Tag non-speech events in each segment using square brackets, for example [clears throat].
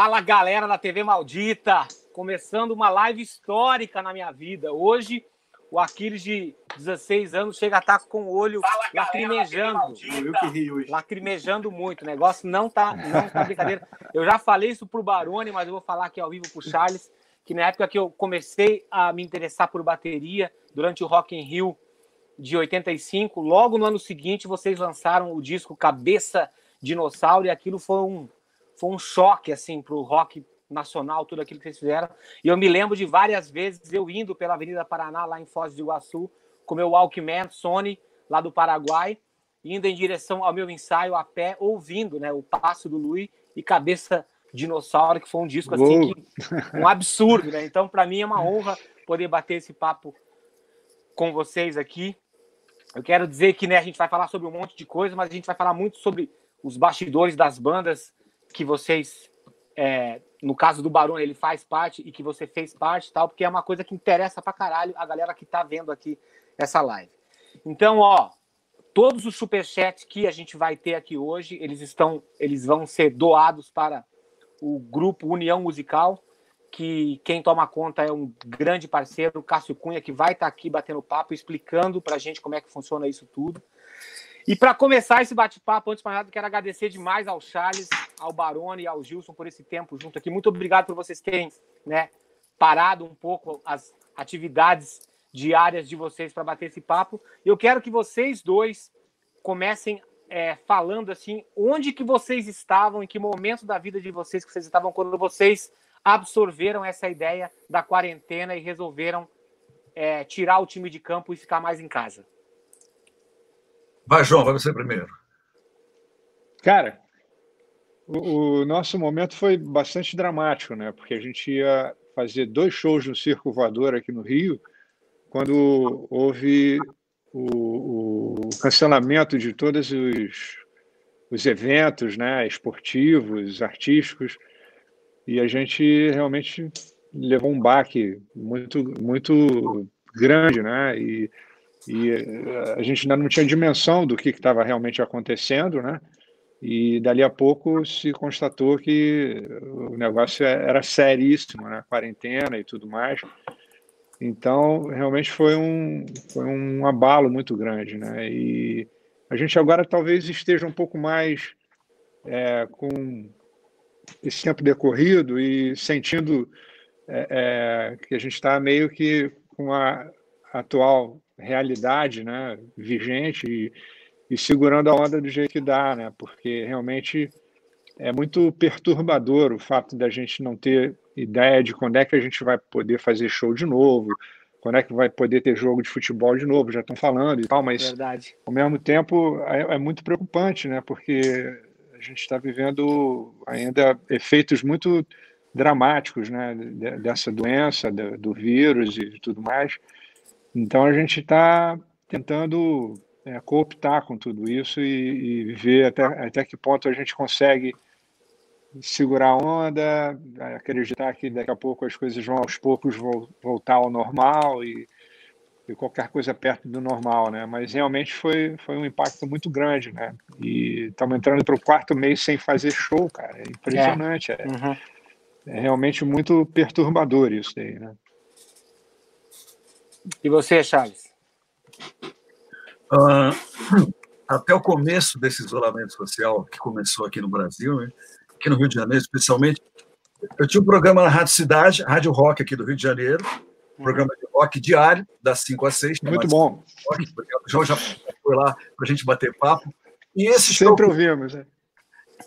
Fala galera da TV Maldita, começando uma live histórica na minha vida. Hoje, o Aquiles de 16 anos chega a estar com o olho Fala, lacrimejando. lacrimejando muito. O negócio não tá, não tá brincadeira. Eu já falei isso pro Barone, mas eu vou falar aqui ao vivo pro Charles, que na época que eu comecei a me interessar por bateria, durante o Rock in Rio de 85, logo no ano seguinte vocês lançaram o disco Cabeça Dinossauro e aquilo foi um, foi um choque assim para o rock nacional, tudo aquilo que vocês fizeram. E eu me lembro de várias vezes eu indo pela Avenida Paraná, lá em Foz do Iguaçu, com meu Walkman Sony, lá do Paraguai, indo em direção ao meu ensaio a pé, ouvindo né, o Passo do Lui e Cabeça Dinossauro, que foi um disco assim, que, um absurdo. Né? Então, para mim é uma honra poder bater esse papo com vocês aqui. Eu quero dizer que né, a gente vai falar sobre um monte de coisa, mas a gente vai falar muito sobre os bastidores das bandas que vocês, é, no caso do Barão, ele faz parte e que você fez parte tal, porque é uma coisa que interessa pra caralho a galera que tá vendo aqui essa live. Então, ó, todos os superchats que a gente vai ter aqui hoje, eles estão, eles vão ser doados para o grupo União Musical, que quem toma conta é um grande parceiro, Cássio Cunha, que vai estar tá aqui batendo papo, explicando para gente como é que funciona isso tudo. E para começar esse bate-papo, antes de mais nada, quero agradecer demais ao Charles, ao Barone e ao Gilson por esse tempo junto aqui. Muito obrigado por vocês terem né, parado um pouco as atividades diárias de vocês para bater esse papo. Eu quero que vocês dois comecem é, falando assim, onde que vocês estavam, em que momento da vida de vocês que vocês estavam quando vocês absorveram essa ideia da quarentena e resolveram é, tirar o time de campo e ficar mais em casa. Vai, João, vai você primeiro. Cara, o, nosso momento foi bastante dramático, né? Porque a gente ia fazer dois shows no Circo Voador aqui no Rio, quando houve o, o cancelamento de todos os, os eventos né, esportivos, artísticos, e a gente realmente levou um baque muito, muito grande, né? E e eh, a gente ainda não tinha dimensão do que estava realmente acontecendo, né? E dali a pouco se constatou que o negócio é, era seríssimo, né? Quarentena e tudo mais. Então, realmente foi um, foi um abalo muito grande, né? E a gente agora talvez esteja um pouco mais é, com esse tempo decorrido e sentindo é, é, que a gente está meio que com a atual realidade né, vigente e, e segurando a onda do jeito que dá, né? Porque realmente é muito perturbador o fato da gente não ter ideia de quando é que a gente vai poder fazer show de novo, quando é que vai poder ter jogo de futebol de novo, já estão falando e tal, mas Verdade. ao mesmo tempo é, é muito preocupante, né? Porque a gente está vivendo ainda efeitos muito dramáticos, né? Dessa doença, do vírus e tudo mais. Então a gente está tentando é, cooptar com tudo isso e, e, ver até, até que ponto a gente consegue segurar a onda, acreditar que daqui a pouco as coisas vão aos poucos voltar ao normal e, e qualquer coisa perto do normal, né? Mas realmente foi, foi um impacto muito grande, né? E estamos entrando para o quarto mês sem fazer show, cara. É impressionante. É, uhum. é realmente muito perturbador isso daí, né? E você, Charles? Uh, até o começo desse isolamento social que começou aqui no Brasil, né? aqui no Rio de Janeiro, especialmente, eu tinha um programa na Rádio Cidade, Rádio Rock aqui do Rio de Janeiro, um programa de rock diário, das 5 às 6. Muito bom. Rock, o João já foi lá para a gente bater papo. E esse show. Sempre ouvimos, né?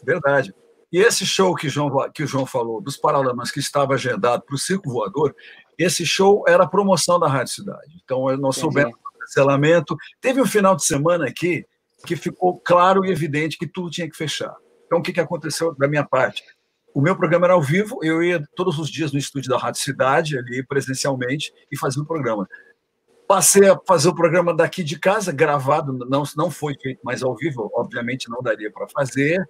Verdade. E esse show que, João, que o João falou, dos Paralamas, que estava agendado para o Circo Voador, esse show era a promoção da Rádio Cidade. Então, nós soubemos cancelamento. Teve um final de semana aqui que ficou claro e evidente que tudo tinha que fechar. Então, o que, que aconteceu da minha parte? O meu programa era ao vivo, eu ia todos os dias no estúdio da Rádio Cidade, ali presencialmente, e fazia o programa. Passei a fazer o programa daqui de casa, gravado, não, não foi feito mais ao vivo, obviamente não daria para fazer.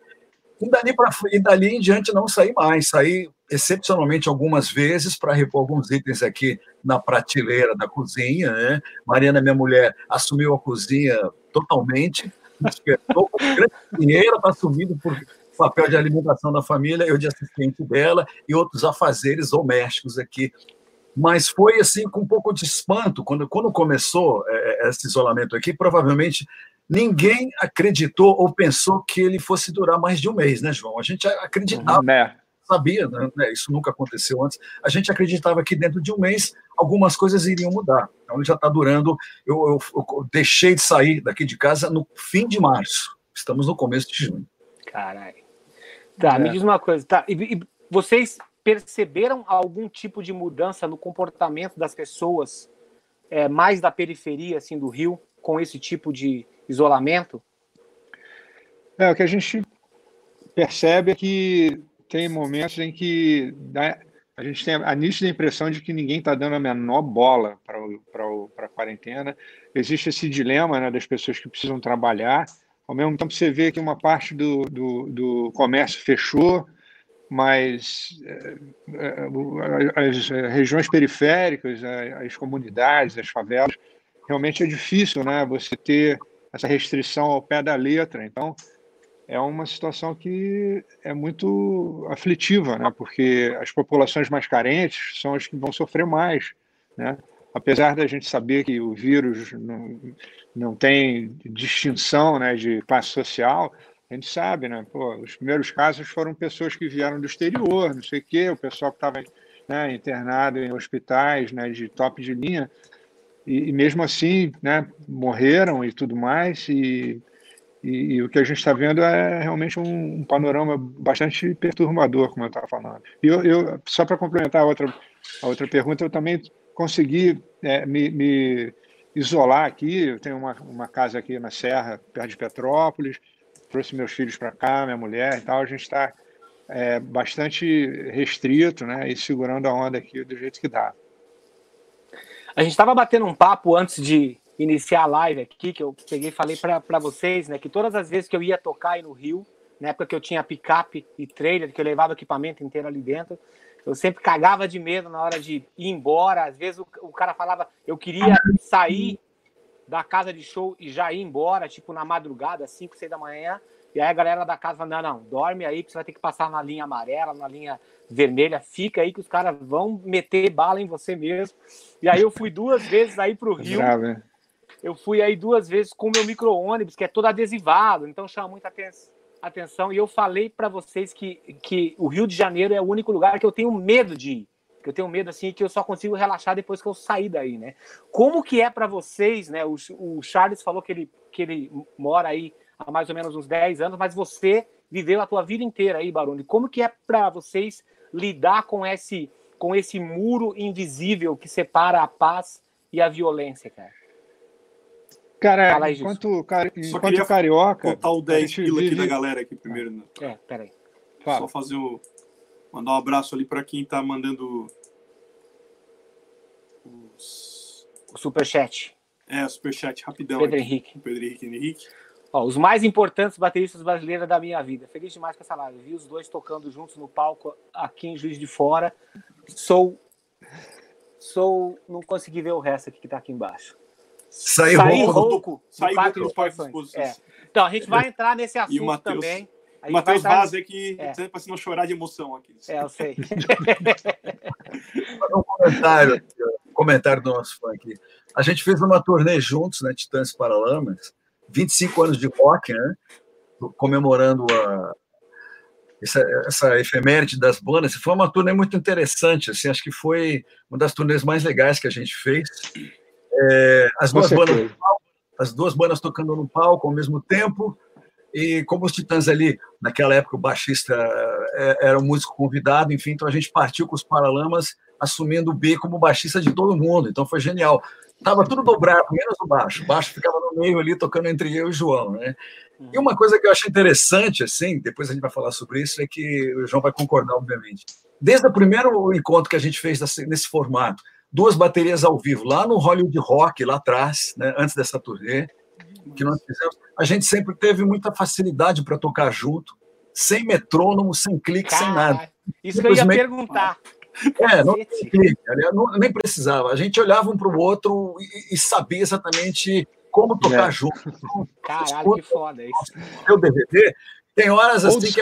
E dali, pra, e dali em diante não saí mais. Saí excepcionalmente algumas vezes para repor alguns itens aqui na prateleira da cozinha. Né? Mariana, minha mulher, assumiu a cozinha totalmente, despertou como grande cozinheira, está assumindo por papel de alimentação da família, eu de assistente dela e outros afazeres domésticos aqui. Mas foi assim com um pouco de espanto quando, quando começou é, esse isolamento aqui. Provavelmente ninguém acreditou ou pensou que ele fosse durar mais de um mês, né, João? A gente acreditava, né? Sabia, né? isso nunca aconteceu antes. A gente acreditava que dentro de um mês algumas coisas iriam mudar. Então ele já está durando. Eu, eu, eu, deixei de sair daqui de casa no fim de março. Estamos no começo de junho. Caralho. Tá, é. me diz uma coisa. Tá, e, e vocês perceberam algum tipo de mudança no comportamento das pessoas é, mais da periferia assim do Rio com esse tipo de isolamento? É, o que a gente percebe é que tem momentos em que né, a gente tem a nítida impressão de que ninguém está dando a menor bola para a quarentena. Existe esse dilema né, das pessoas que precisam trabalhar. Ao mesmo tempo, você vê que uma parte do, do, do comércio fechou, mas é, é, as regiões periféricas, as comunidades, as favelas, realmente é difícil né, você ter essa restrição ao pé da letra. Então, é uma situação que é muito aflitiva, né? porque as populações mais carentes são as que vão sofrer mais. Né? Apesar da gente saber que o vírus não, não tem distinção né, de classe social, a gente sabe, né? Pô, os primeiros casos foram pessoas que vieram do exterior, não sei o quê, o pessoal que estava né, internado em hospitais né, de top de linha, e, e mesmo assim né, morreram e tudo mais, e e, e, o que a gente está vendo é realmente um, um, panorama bastante perturbador, como eu estava falando. E eu, eu só para complementar a outra, a outra pergunta, eu também consegui é, me, me, isolar aqui. Eu tenho uma, uma casa aqui na Serra, perto de Petrópolis, trouxe meus filhos para cá, minha mulher e tal. A gente está é, bastante restrito né, e segurando a onda aqui do jeito que dá. A gente estava batendo um papo antes de, iniciar a live aqui, que eu peguei e falei para vocês, né, que todas as vezes que eu ia tocar aí no Rio, na época que eu tinha picape e trailer, que eu levava equipamento inteiro ali dentro, eu sempre cagava de medo na hora de ir embora. Às vezes o, o cara falava, eu queria sair da casa de show e já ir embora, tipo na madrugada, 5, 6 da manhã. E aí a galera da casa fala, não, não, dorme aí que você vai ter que passar na linha amarela, na linha vermelha, fica aí que os caras vão meter bala em você mesmo. E aí eu fui duas vezes aí pro Rio. Grave eu fui aí duas vezes com o meu micro-ônibus, que é todo adesivado, então chama muita atenção. E eu falei para vocês que, que o Rio de Janeiro é o único lugar que eu tenho medo de ir. Que eu tenho medo, assim, que eu só consigo relaxar depois que eu sair daí, né? Como que é para vocês, né? O, o Charles falou que ele, que ele mora aí há mais ou menos uns 10 anos, mas você viveu a tua vida inteira aí, Baroni. Como que é para vocês lidar com esse, com esse muro invisível que separa a paz e a violência, cara? Cara, enquanto, car... enquanto carioca. Botar o 10 pila vive... aqui da galera aqui primeiro. Né? É, peraí. Fala. Só fazer o. Mandar um abraço ali para quem tá mandando. Os... O superchat. É, o superchat rapidão. Pedro aqui. Henrique. Pedro Henrique Henrique. Ó, os mais importantes bateristas brasileiros da minha vida. Feliz demais com essa live. Vi os dois tocando juntos no palco aqui em Juiz de Fora. Sou. Sou. Não consegui ver o resto aqui que tá aqui embaixo. Sair, sair rouco, rouco sair rouco do parque é. Então, a gente vai entrar nesse assunto e o Mateus, também. O Matheus Vaz aqui, é. para você não chorar de emoção aqui. É, eu sei. [laughs] um comentário, um comentário do nosso fã aqui. A gente fez uma turnê juntos, né, Titãs Paralamas, 25 anos de rock, né, comemorando a, essa, essa efeméride das bandas. Foi uma turnê muito interessante, assim, acho que foi uma das turnês mais legais que a gente fez. É, as, duas bandas, as duas bandas tocando no palco ao mesmo tempo, e como os Titãs ali, naquela época o baixista é, era um músico convidado, enfim, então a gente partiu com os Paralamas assumindo o B como baixista de todo mundo, então foi genial. Tava tudo dobrado, menos o baixo. O baixo ficava no meio ali, tocando entre eu e o João, né? E uma coisa que eu achei interessante, assim, depois a gente vai falar sobre isso, é que o João vai concordar, obviamente. Desde o primeiro encontro que a gente fez nesse formato, duas baterias ao vivo, lá no Hollywood Rock, lá atrás, né, antes dessa turnê, que nós fizemos. A gente sempre teve muita facilidade para tocar junto, sem metrônomo, sem clique, Cara, sem nada. Isso que eu ia perguntar. É, não, clique, não, nem precisava. A gente olhava um para o outro e, e, sabia exatamente como tocar é. junto. Caralho, que foda isso. O DVD, Tem horas assim que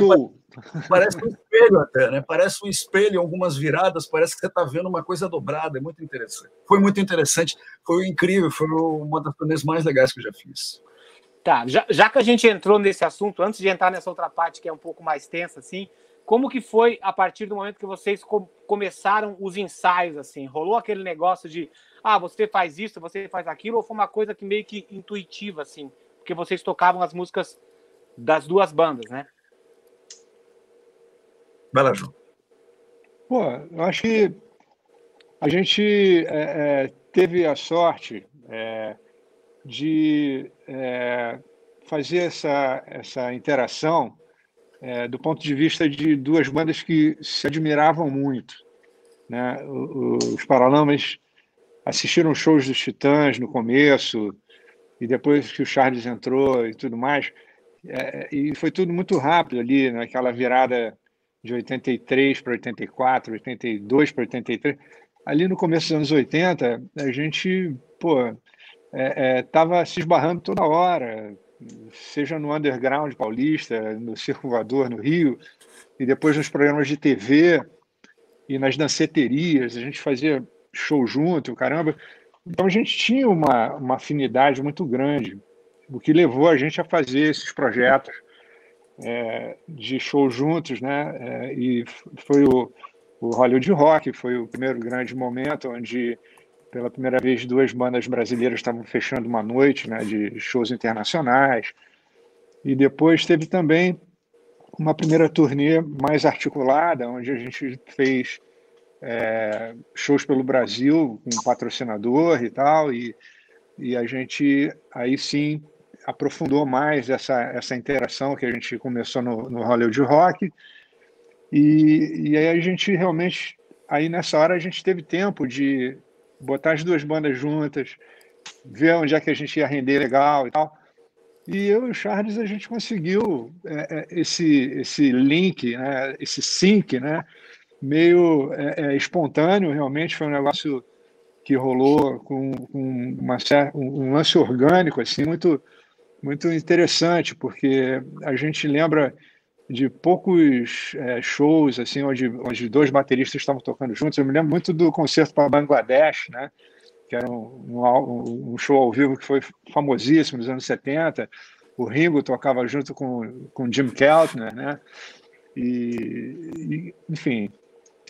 parece um espelho até, né? Parece um espelho, algumas viradas, parece que você está vendo uma coisa dobrada, é muito interessante. Foi muito interessante, foi incrível, foi uma das turnês mais legais que eu já fiz. Tá, já, já que a gente entrou nesse assunto, antes de entrar nessa outra parte que é um pouco mais tensa, assim, como que foi a partir do momento que vocês co começaram os ensaios, assim? Rolou aquele negócio de, ah, você faz isso, você faz aquilo, ou foi uma coisa que meio que intuitiva, assim? Porque vocês tocavam as músicas das duas bandas, né? Vai lá, João. Pô, eu acho que a gente é, é, teve a sorte é, de é, fazer essa, essa interação é, do ponto de vista de duas bandas que se admiravam muito. Né? Os Paralamas assistiram shows dos Titãs no começo, e depois que o Charles entrou e tudo mais, é, e foi tudo muito rápido ali, naquela virada de 83 para 84, 82 para 83. Ali no começo dos anos 80, a gente, pô, estava é, é, se esbarrando toda hora, seja no underground paulista, no Circo Voador, no Rio, e depois nos programas de TV e nas danceterias, a gente fazia show junto, caramba. Então a gente tinha uma, uma afinidade muito grande, o que levou a gente a fazer esses projetos é, de show juntos, né? É, e foi o, o Hollywood Rock, foi o primeiro grande momento onde pela primeira vez duas bandas brasileiras estavam fechando uma noite, né, de shows internacionais. E depois teve também uma primeira turnê mais articulada, onde a gente fez é, shows pelo Brasil com um patrocinador e tal, e, e a gente aí sim aprofundou mais essa, essa interação que a gente começou no, no Hollywood Rock. E, e aí a gente realmente, aí nessa hora a gente teve tempo de botar as duas bandas juntas, ver onde é que a gente ia render legal e tal. E eu e o Charles a gente conseguiu é, é esse esse link, né, esse sync, né, meio é, é, espontâneo, realmente foi um negócio que rolou com, com uma, um lance orgânico assim muito muito interessante, porque a gente lembra de poucos é, shows assim onde, onde dois bateristas estavam tocando juntos. Eu me lembro muito do concerto para Bangladesh, né? que era um, um, um, show ao vivo que foi famosíssimo nos anos 70. O Ringo tocava junto com, com Jim Keltner, né? E, e enfim,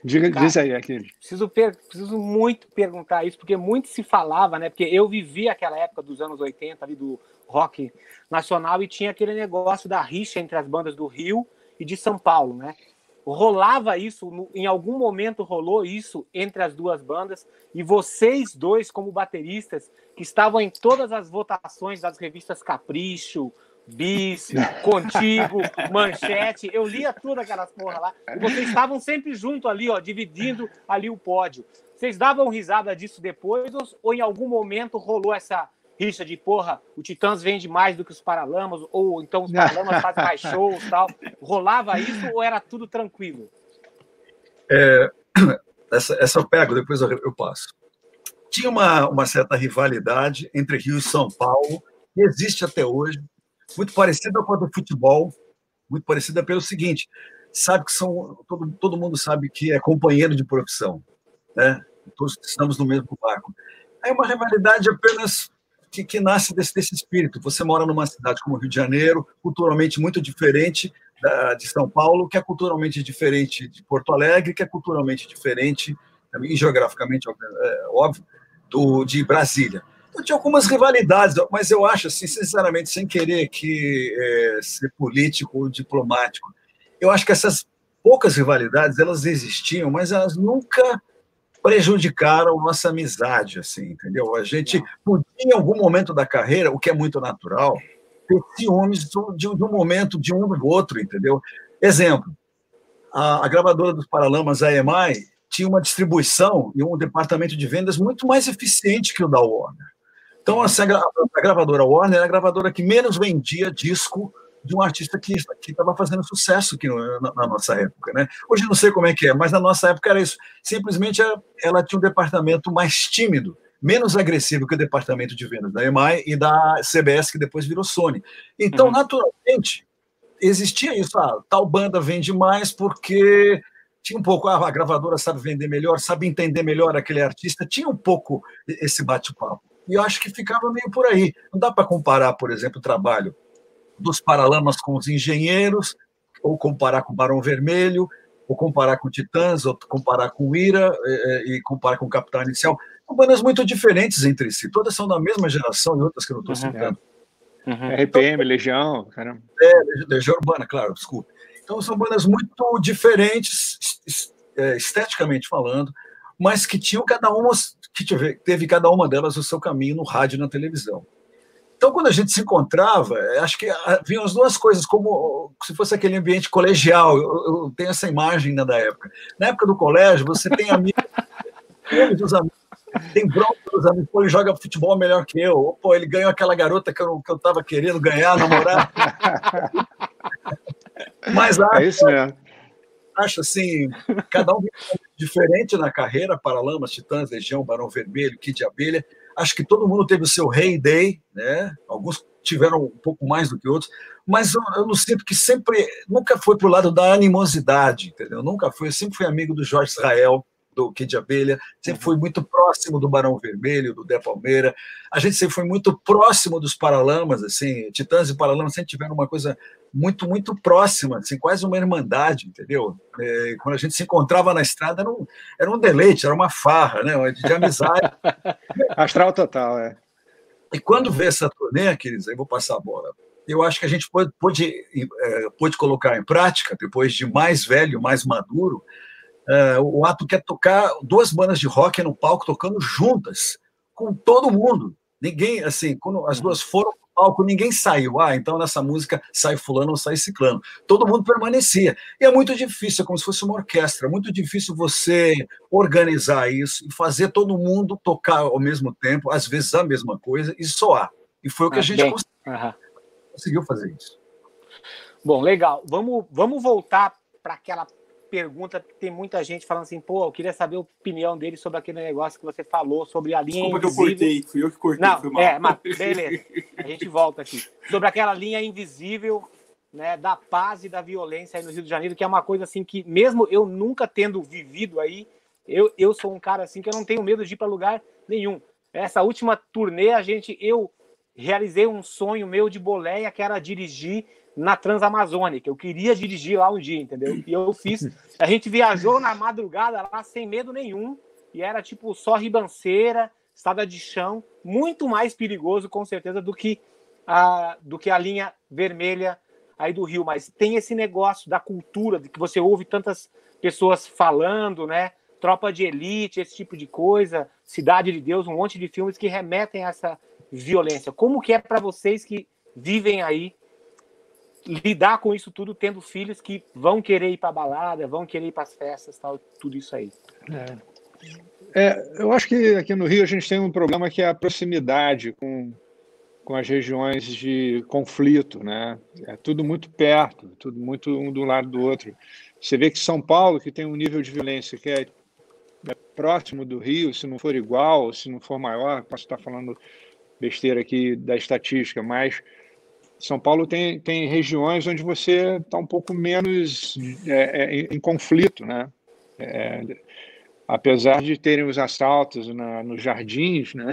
diga, Cara, diz aí, aquele. Preciso, preciso muito perguntar isso, porque muito se falava, né? Porque eu vivi aquela época dos anos 80 ali do rock nacional e tinha aquele negócio da rixa entre as bandas do Rio e de São Paulo, né? Rolava isso, em algum momento rolou isso entre as duas bandas e vocês dois, como bateristas, que estavam em todas as votações das revistas Capricho, Bis, [laughs] Contigo, Manchete, eu lia tudo aquelas porra lá, e vocês estavam sempre junto ali, ó, dividindo ali o pódio. Vocês davam risada disso depois ou em algum momento rolou essa rixa de porra, o Titãs vende mais do que os Paralamas, ou então os [laughs] Paralamas fazem mais shows tal. Rolava isso ou era tudo tranquilo? É, [clears throat] essa, essa eu pego, depois eu, eu passo. Tinha uma, uma certa rivalidade entre Rio e São Paulo, que existe até hoje, muito parecida com a do futebol, muito parecida pelo seguinte, sabe que são todo, todo mundo sabe que é companheiro de profissão, né? Todos estamos no mesmo barco. É uma rivalidade apenas que, que nasce desse, desse espírito. Você mora numa cidade como Rio de Janeiro, culturalmente muito diferente da, de São Paulo, que é culturalmente diferente de Porto Alegre, que é culturalmente diferente, e geograficamente, é, óbvio, do, de Brasília. Então, tinha algumas rivalidades, mas eu acho, assim, sinceramente, sem querer que é, ser político ou diplomático, eu acho que essas poucas rivalidades, elas existiam, mas elas nunca prejudicaram nossa amizade, assim, entendeu? A gente podia, em algum momento da carreira, o que é muito natural, ter ciúmes de, um momento de um do outro, entendeu? Exemplo, a, a gravadora dos Paralamas, a EMI, tinha uma distribuição e um departamento de vendas muito mais eficiente que o da Warner. Então, a, a gravadora Warner era a gravadora que menos vendia disco de um artista que estava fazendo sucesso aqui no, na, na, nossa época. Né? Hoje não sei como é que é, mas na nossa época era isso. Simplesmente ela, ela tinha um departamento mais tímido, menos agressivo que o departamento de vendas da EMAI e da CBS, que depois virou Sony. Então, uhum. naturalmente, existia isso, ah, tal banda vende mais porque tinha um pouco, ah, a gravadora sabe vender melhor, sabe entender melhor aquele artista, tinha um pouco esse bate-papo. E eu acho que ficava meio por aí. Não dá para comparar, por exemplo, o trabalho dos Paralamas com os Engenheiros, ou comparar com o Barão Vermelho, ou comparar com Titãs, ou comparar com Ira, e, e comparar com o Capital Inicial. São bandas muito diferentes entre si. Todas são da mesma geração e outras que eu não estou uhum. citando. Uhum. RPM, então, Legião, caramba. É, Legião Urbana, claro, desculpa. Então são bandas muito diferentes, é, esteticamente falando, mas que tinham cada uma, que teve cada uma delas o seu caminho no rádio e na televisão. Então, quando a gente se encontrava, é, acho que haviam as duas coisas, como se fosse aquele ambiente colegial. Eu, eu tenho essa imagem ainda da época. Na época do colégio, você tem [laughs] amigos, dos amigos tem bronca dos amigos, pô, ele joga futebol melhor que eu, pô, ele ganhou aquela garota que eu, que eu tava querendo ganhar, namorar. [laughs] Mas acho, é isso mesmo. acho assim, cada um diferente na carreira, Paralamas, Titãs, Legião, Barão Vermelho, Kid Abelha. Acho que todo mundo teve o seu Rei hey Day, né? Alguns tiveram um pouco mais do que outros, mas eu, eu não sinto que sempre, nunca foi pro lado da animosidade, entendeu? Nunca foi, eu sempre fui amigo do Jorge Israel, do Kid Abelha, sempre fui muito próximo do Barão Vermelho, do Dé Palmeira. A gente sempre foi muito próximo dos Paralamas, assim, Titãs e Paralamas sempre tiveram uma coisa muito, muito próxima, assim, quase uma irmandade, entendeu? É, quando a gente se encontrava na estrada, era um, era um deleite, era uma farra, né? De, de amizade. [laughs] Astral total, é. E quando vê essa turnê, queridos, aí vou passar a bola. Eu acho que a gente pôde, pôde, é, pôde colocar em prática, depois de mais velho, mais maduro, é, o ato quer tocar duas bandas de rock no palco tocando juntas, com todo mundo. Ninguém, assim, quando as duas foram pro palco, ninguém saiu. Ah, então nessa música sai fulano ou sai ciclano. Todo mundo permanecia. E é muito difícil, é como se fosse uma orquestra. É muito difícil você organizar isso e fazer todo mundo tocar ao mesmo tempo, às vezes a mesma coisa, e soar. E foi o que ah, a gente conseguiu, uhum. conseguiu fazer isso. Bom, legal. Vamos, vamos voltar para aquela pergunta, tem muita gente falando assim, pô, eu queria saber a opinião dele sobre aquele negócio que você falou sobre a linha Desculpa invisível. que eu cortei, fui eu que cortei, Não, foi mal. É, mas beleza, a gente volta aqui. Sobre aquela linha invisível, né, da paz e da violência aí no Rio de Janeiro, que é uma coisa assim que, mesmo eu nunca tendo vivido aí, eu, eu sou um cara assim que eu não tenho medo de ir para lugar nenhum. Essa última turnê, a gente, eu realizei um sonho meu de boleia, que era dirigir na Transamazônica. Eu queria dirigir lá um dia, entendeu? E eu fiz. A gente viajou na madrugada lá sem medo nenhum. E era tipo só ribanceira, estrada de chão, muito mais perigoso, com certeza, do que a, do que a linha vermelha aí do Rio. Mas tem esse negócio da cultura, de que você ouve tantas pessoas falando, né? Tropa de elite, esse tipo de coisa, Cidade de Deus, um monte de filmes que remetem a essa violência. Como que é para vocês que vivem aí lidar com isso tudo tendo filhos que vão querer ir para balada, vão querer ir para as festas, tal, tudo isso aí. É. É, eu acho que aqui no Rio a gente tem um problema que é a proximidade com, com as regiões de conflito, né? É tudo muito perto, tudo muito um do lado do outro. Você vê que São Paulo, que tem um nível de violência que é, é próximo do Rio, se não for igual, se não for maior, posso estar falando besteira aqui da estatística, mas são Paulo tem, tem regiões onde você está um pouco menos é, é, em conflito, né? É, apesar de terem os assaltos na, nos jardins, né?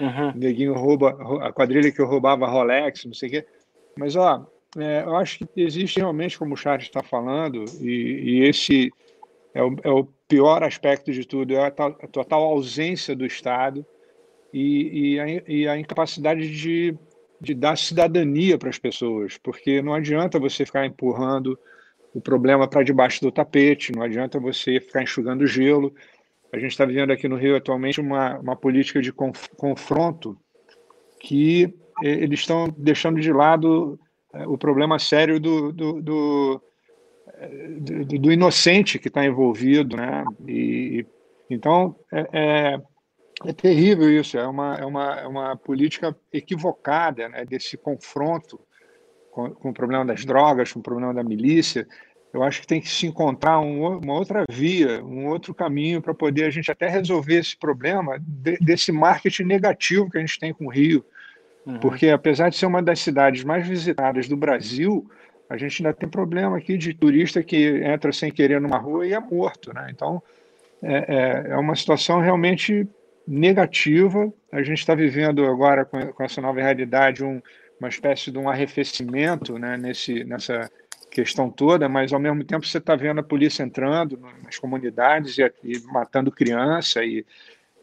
Uhum. [laughs] Neguinho rouba a quadrilha que roubava Rolex, não sei o quê. Mas ó, é, eu acho que existe realmente, como o Charles está falando, e, e esse é o, é o, pior aspecto de tudo, é a, a total ausência do Estado e, e, a, e a incapacidade de de dar cidadania para as pessoas, porque não adianta você ficar empurrando o problema para debaixo do tapete, não adianta você ficar enxugando gelo. A gente está vivendo aqui no Rio atualmente uma, uma política de confronto que eles estão deixando de lado é, o problema sério do, do, do, do, do inocente que está envolvido, né? E, então, é, é é terrível isso, é uma, é uma, é uma política equivocada né, desse confronto com, com, o problema das drogas, com o problema da milícia. Eu acho que tem que se encontrar um, uma outra via, um outro caminho para poder a gente até resolver esse problema de, desse marketing negativo que a gente tem com o Rio. Uhum. Porque, apesar de ser uma das cidades mais visitadas do Brasil, A gente ainda tem problema aqui de turista que entra sem querer numa rua e é morto, né? Então, é, é, é uma situação realmente negativa. A gente está vivendo agora, com, com, essa nova realidade, um, uma espécie de um arrefecimento né, nesse, nessa questão toda, mas ao mesmo tempo você está vendo a polícia entrando nas comunidades e, e matando criança e,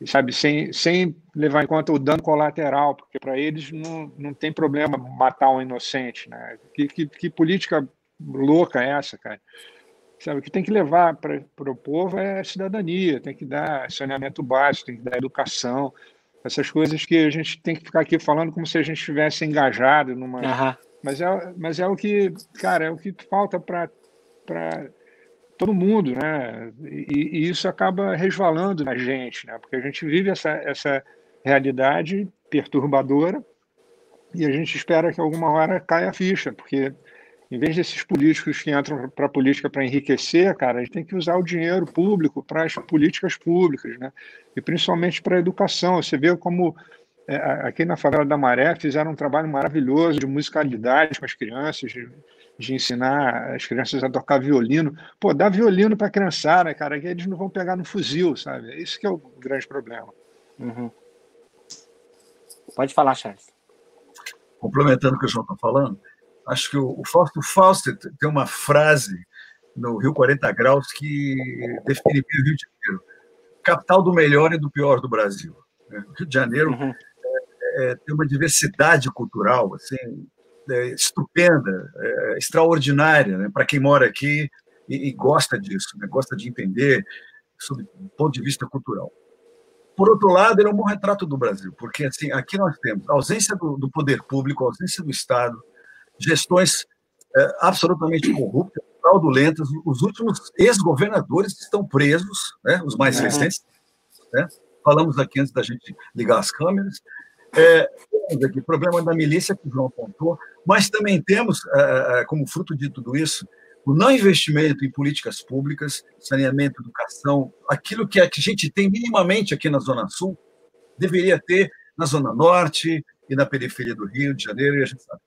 e, sabe sem, sem levar em conta o dano colateral, porque para eles não, não tem problema matar um inocente, né? Que, que, que política louca é essa, cara? Sabe, o que tem que levar para o povo é cidadania, tem que dar saneamento básico, tem que dar educação, essas coisas que a gente tem que ficar aqui falando como se a gente estivesse engajado numa. Uhum. Mas, é, mas é o que, cara, é o que falta para todo mundo, né? E, e, isso acaba resvalando na gente, né? Porque a gente vive essa, essa realidade perturbadora e a gente espera que alguma hora caia a ficha, porque em vez desses políticos que entram para a política para enriquecer, cara, a gente tem que usar o dinheiro público para as políticas públicas, né? E principalmente para a educação. Você vê como é, aqui na favela da Maré fizeram um trabalho maravilhoso de musicalidade com as crianças, de, de ensinar as crianças a tocar violino. Pô, dá violino para a criançada, cara, que eles não vão pegar no fuzil, sabe? Isso que é o grande problema. Uhum. Pode falar, Charles. Complementando o que o João está falando, acho que o, Fausto tem uma frase no Rio 40 Graus que define bem o Rio de Janeiro. Capital do melhor e do pior do Brasil. Né? O Rio de Janeiro uhum. é, é, tem uma diversidade cultural assim, é, estupenda, é, extraordinária, né? para quem mora aqui e, e gosta disso, né? gosta de entender sob o ponto de vista cultural. Por outro lado, ele é um bom retrato do Brasil, porque assim, aqui nós temos a ausência do, do poder público, a ausência do Estado, gestões é, absolutamente corruptas, fraudulentas. Os últimos ex-governadores estão presos, né, os mais uhum. recentes. Né? Falamos aqui antes da gente ligar as câmeras. É, temos aqui problema da milícia, que o João apontou, mas também temos, é, é como fruto de tudo isso, o não investimento em políticas públicas, saneamento, educação, aquilo que a gente tem minimamente aqui na Zona Sul, deveria ter na Zona Norte e na periferia do Rio de Janeiro, e a gente sabe.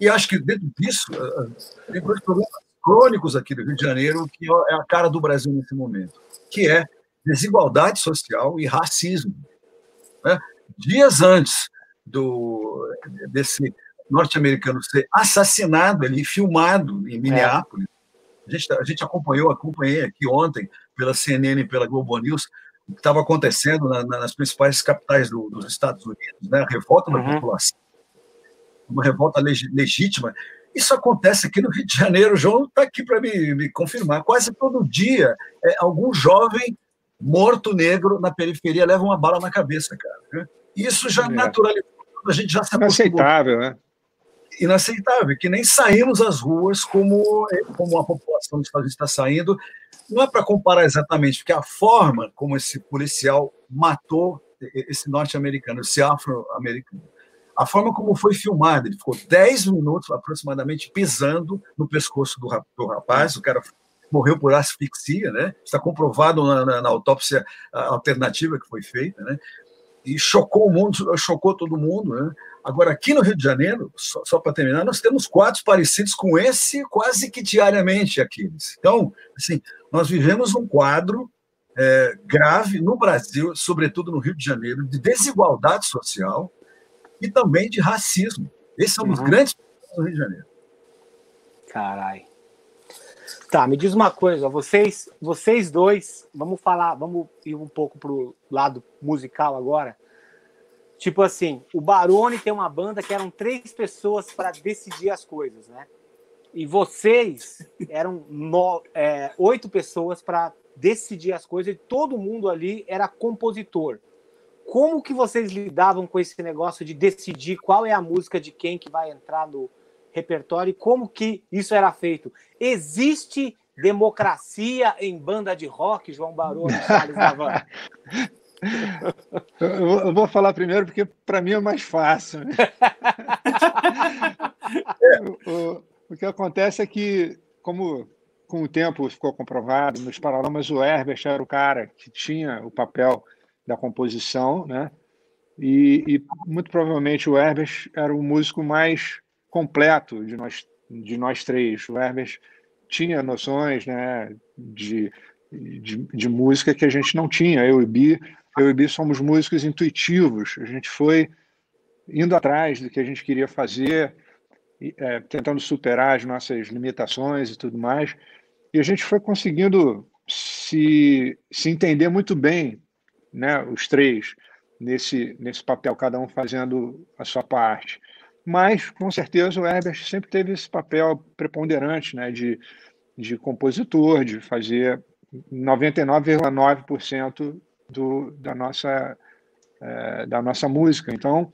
E acho que dentro disso, eh, eh, tem dois problemas crônicos aqui do Rio de Janeiro, que é a cara do Brasil nesse momento, que é desigualdade social e racismo. Né? Dias antes do, desse norte-americano ser assassinado ali, filmado em Minneapolis, é. a, gente, a gente acompanhou, acompanhei aqui ontem pela CNN e pela Globo News, o que estava acontecendo na, nas principais capitais do, dos Estados Unidos, né? a revolta uhum. da população uma revolta legítima. Isso acontece aqui no Rio de Janeiro. O João está aqui para me, me, confirmar. Quase todo dia, é, algum jovem morto negro na periferia leva uma bala na cabeça, cara. Isso já é. naturalizou, a gente já se Inaceitável, né? Inaceitável, que nem saímos às ruas como, como a população dos Estados Unidos está saindo. Não é para comparar exatamente, porque a forma como esse policial matou esse norte-americano, esse afro-americano, a forma como foi filmado, ele ficou 10 minutos aproximadamente pisando no pescoço do, rapaz, o cara morreu por asfixia, né? Está comprovado na, na, na autópsia alternativa que foi feita, né? E chocou o mundo, chocou todo mundo, né? Agora, aqui no Rio de Janeiro, só, só para terminar, nós temos quadros parecidos com esse quase que diariamente aqui. Então, assim, nós vivemos um quadro é, grave no Brasil, sobretudo no Rio de Janeiro, de desigualdade social, e também de racismo. Esses são uhum. os grandes problemas do Rio de Janeiro. Carai. Tá, me diz uma coisa, vocês, vocês dois, vamos falar, vamos ir um pouco pro lado musical agora. Tipo assim, o Barone tem uma banda que eram três pessoas para decidir as coisas, né? E vocês [laughs] eram no, é, oito pessoas para decidir as coisas e todo mundo ali era compositor como que vocês lidavam com esse negócio de decidir qual é a música de quem que vai entrar no repertório e como que isso era feito? Existe democracia em banda de rock, João Barão [laughs] Eu vou falar primeiro porque para mim é mais fácil. Né? [laughs] o, o, que acontece é que, como com o tempo ficou comprovado, nos Paralamas o Herbert era o cara que tinha o papel da composição, né? E, e, muito provavelmente o Herbert era o músico mais completo de nós de nós três. O Herbert tinha noções né, de, de, de, música que a gente não tinha. Eu e Bi, eu e Bi somos músicos intuitivos. A gente foi indo atrás do que a gente queria fazer, é, tentando superar as nossas limitações e tudo mais. E a gente foi conseguindo se, se entender muito bem, né, os três, nesse, nesse papel, cada um fazendo a sua parte. Mas, com certeza, o Herbert sempre teve esse papel preponderante né, de, de compositor, de fazer 99,9% do, da, nossa, é, da nossa música. Então,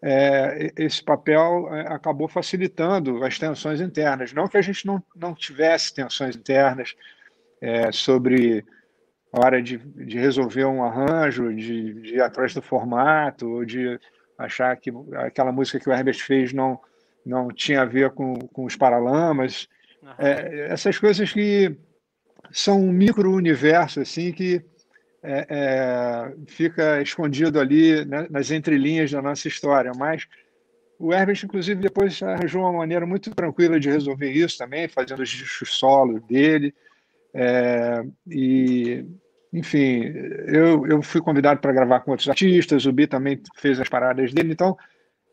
é, esse papel é, acabou facilitando as tensões internas. Não que a gente não, não tivesse tensões internas é, sobre hora de, de resolver um arranjo, de, de ir atrás do formato, ou de achar que aquela música que o Herbert fez não, não tinha a ver com, com os Paralamas. Uhum. É, essas coisas que são um micro-universo assim, que é, é, fica escondido ali né, nas entrelinhas da nossa história. Mas o Herbert, inclusive, depois arranjou uma maneira muito tranquila de resolver isso também, fazendo os discos solo dele. É, e, enfim, eu, eu fui convidado para gravar com outros artistas, o Bi também fez as paradas dele, então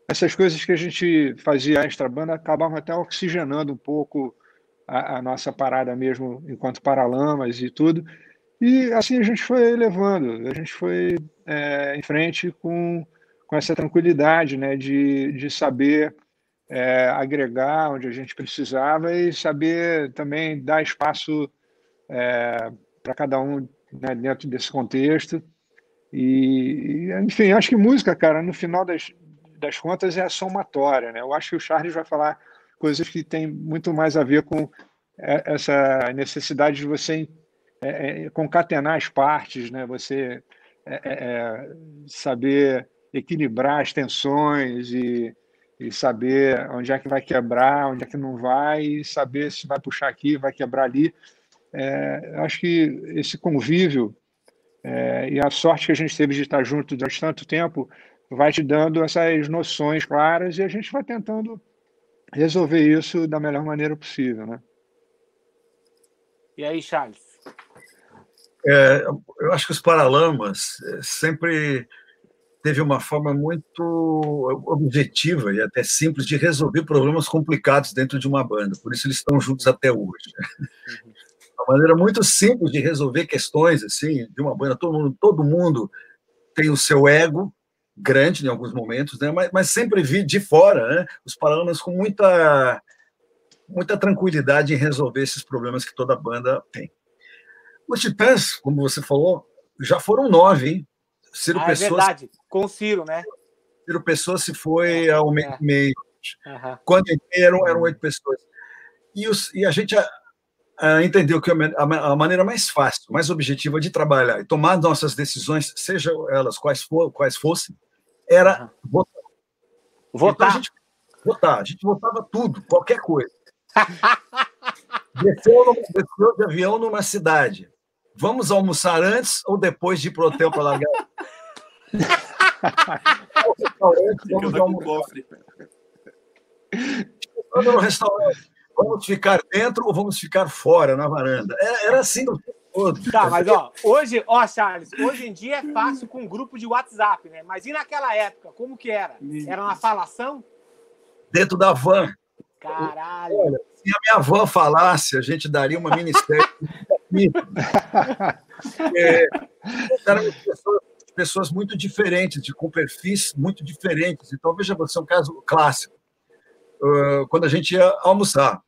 essas coisas que a gente fazia extra banda acabavam até oxigenando um pouco a, a nossa parada mesmo enquanto Paralamas e tudo. E assim a gente foi levando, a gente foi é, em frente com, com essa tranquilidade né, de, de saber é, agregar onde a gente precisava e saber também dar espaço é, para cada um né, dentro desse contexto. E, enfim, acho que música, cara, no final das, das contas é a somatória. Né? Eu acho que o Charles vai falar coisas que têm muito mais a ver com é, essa necessidade de você é, é, concatenar as partes, né? Você é, é, é, saber equilibrar as tensões e, e, saber onde é que vai quebrar, onde é que não vai, e saber se vai puxar aqui, vai quebrar ali. Acho que esse convívio e a sorte que a gente teve de estar junto durante tanto tempo vai te dando essas noções claras e a gente vai tentando resolver isso da melhor maneira possível, né? E aí, Charles? É, eu acho que os Paralamas é, sempre teve uma forma muito objetiva e até simples de resolver problemas complicados dentro de uma banda. Por isso eles estão juntos até hoje. Uhum. Uma maneira muito simples de resolver questões assim de uma banda. Todo mundo, todo mundo tem o seu ego grande em alguns momentos, né? Mas, mas sempre vi de fora, né? Os Paralamas com muita muita tranquilidade em resolver esses problemas que toda banda tem. Os Titãs, como você falou, já foram nove, hein? Ciro ah, Pessoa, é verdade, com o Ciro, né? Ciro Pessoa se foi ao meio. É. meio. Uhum. Quando eram, eram oito pessoas. E, os, e a gente a, a entendeu que a, a, maneira mais fácil, mais objetiva de trabalhar e tomar nossas decisões, sejam elas quais, for, quais fossem, era uhum. votar. Votar. Então, a gente, votar. A gente votava tudo, qualquer coisa. [laughs] desceu, desceu de avião numa cidade. Vamos almoçar antes ou depois de ir para o hotel para largar? [laughs] vamos almoçar. no restaurante. Vamos ficar dentro ou vamos ficar fora, na varanda? Era, era assim o todo. Tá, mas ó, hoje, ó, Charles, hoje em dia é fácil com um grupo de WhatsApp, né? Mas e naquela época, como que era? Era uma falação? Dentro da van. Caralho. Olha, se a minha avó falasse, a gente daria uma ministério. [laughs] é, eram pessoas, pessoas, muito diferentes, de, com perfis muito diferentes. Então, veja você, um caso clássico. Uh, quando a gente ia almoçar,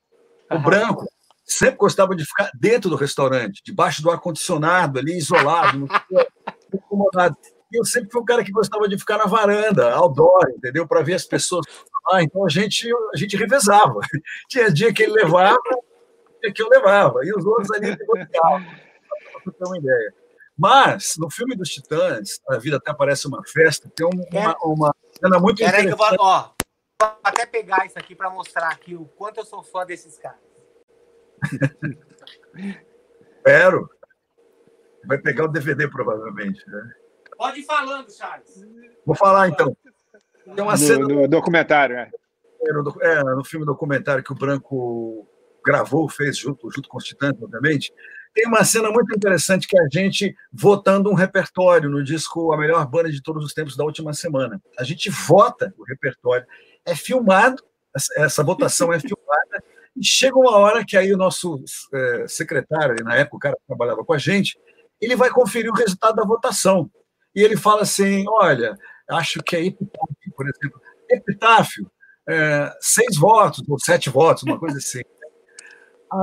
o branco sempre gostava de ficar dentro do restaurante, debaixo do ar-condicionado, ali isolado, não [laughs] incomodado. E eu sempre fui um cara que gostava de ficar na varanda, outdoor, entendeu? Para ver as pessoas. Ah, então a gente, a gente revezava. [laughs] Tinha dia que ele levava, dia que eu levava. E os outros ali negociavam, para ter uma ideia. Mas, no filme dos Titãs, A Vida Até Parece Uma Festa, tem uma, uma cena muito Peraí que eu vou, ó, até pegar isso aqui para mostrar aqui o quanto eu sou fã desses caras. [laughs] Espero. Vai pegar o DVD, provavelmente, né? Pode ir falando, Charles. Vou falar então. Tem uma no, cena... no documentário, é. no, é, no filme documentário que o Branco gravou, fez junto, junto com os Titãs, obviamente, tem uma cena muito interessante que é a gente votando um repertório no disco A Melhor Banda de Todos os Tempos da última semana. A gente vota o repertório, é filmado, essa votação é filmada, e chega uma hora que aí o nosso é, secretário, na época o cara que trabalhava com a gente, ele vai conferir o resultado da votação. E ele fala assim: olha, acho que é epitáfio, por exemplo. Epitáfio, é, seis votos, ou sete votos, uma coisa assim.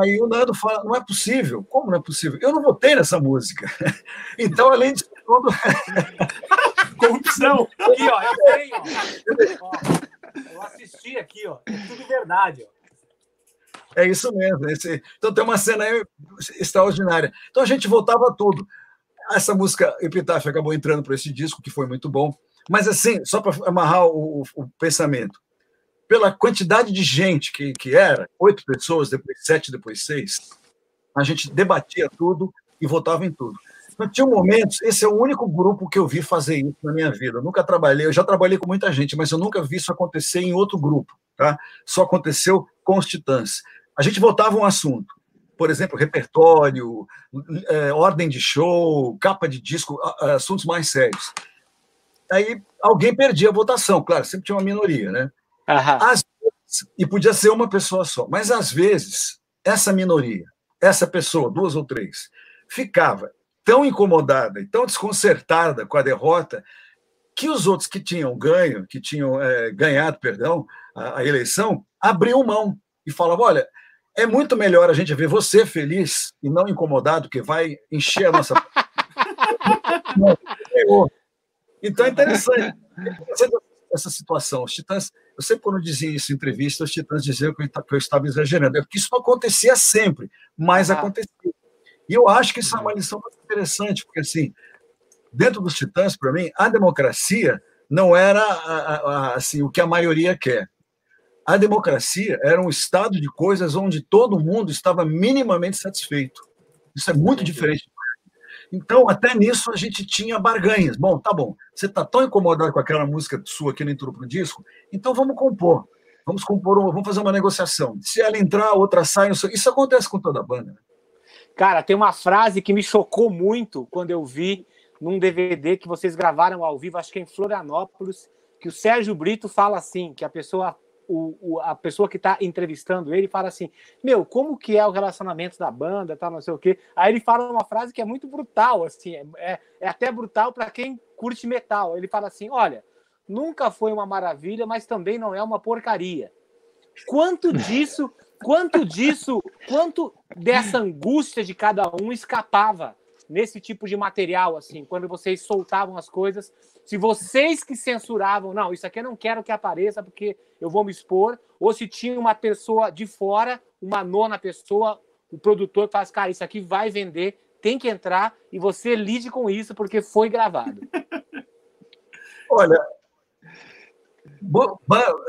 Aí o Nando fala: não é possível. Como não é possível? Eu não votei nessa música. [laughs] Então, além de tudo. [laughs] Corrupção! Aqui, ó, eu tenho, ó. Eu assisti aqui, ó. É tudo verdade, ó. É isso mesmo. Esse... Então tem uma cena extraordinária. Então a gente voltava tudo. Essa música Epitáfio acabou entrando para esse disco, que foi muito bom. Mas, assim, só para amarrar o, o, pensamento, pela quantidade de gente que, que era, oito pessoas, depois sete, depois seis, a gente debatia tudo e votava em tudo. Tinha momentos, esse é o único grupo que eu vi fazer isso na minha vida. Eu nunca trabalhei, eu já trabalhei com muita gente, mas eu nunca vi isso acontecer em outro grupo. Tá? Só aconteceu com os Titãs. A gente votava um assunto, por exemplo, repertório, é, ordem de show, capa de disco, assuntos mais sérios. Aí alguém perdia a votação, claro, sempre tinha uma minoria, né? Às vezes, e podia ser uma pessoa só, mas às vezes essa minoria, essa pessoa, duas ou três, ficava tão incomodada e tão desconcertada com a derrota que os outros que tinham ganho, que tinham é, ganhado, perdão, a, a eleição, abriam mão e falavam: olha, é muito melhor a gente ver você feliz e não incomodado, que vai encher a nossa. [laughs] então é interessante, essa situação. Os titãs, eu sempre quando dizia isso em entrevista, os titãs diziam que eu estava exagerando. É porque isso não acontecia sempre, mas ah. acontecia. E eu acho que isso é uma lição muito interessante, porque assim, dentro dos titãs, para mim, a democracia não era assim o que a maioria quer. A democracia era um estado de coisas onde todo mundo estava minimamente satisfeito. Isso é muito diferente. Então, até nisso, a gente tinha barganhas. Bom, tá bom, você está tão incomodado com aquela música sua que não entrou para o disco, então vamos compor. Vamos compor, vamos fazer uma negociação. Se ela entrar, outra sai. Isso acontece com toda a banda. Cara, tem uma frase que me chocou muito quando eu vi num DVD que vocês gravaram ao vivo, acho que é em Florianópolis, que o Sérgio Brito fala assim, que a pessoa o, o, a pessoa que está entrevistando ele fala assim: Meu, como que é o relacionamento da banda, tal, não sei o quê. Aí ele fala uma frase que é muito brutal, assim, é, é, é até brutal para quem curte metal. Ele fala assim: Olha, nunca foi uma maravilha, mas também não é uma porcaria. Quanto disso, quanto disso, quanto dessa angústia de cada um escapava nesse tipo de material, assim, quando vocês soltavam as coisas se vocês que censuravam, não, isso aqui eu não quero que apareça porque eu vou me expor, ou se tinha uma pessoa de fora, uma nona pessoa, o produtor faz, cara, isso aqui vai vender, tem que entrar e você lide com isso porque foi gravado. [laughs] Olha,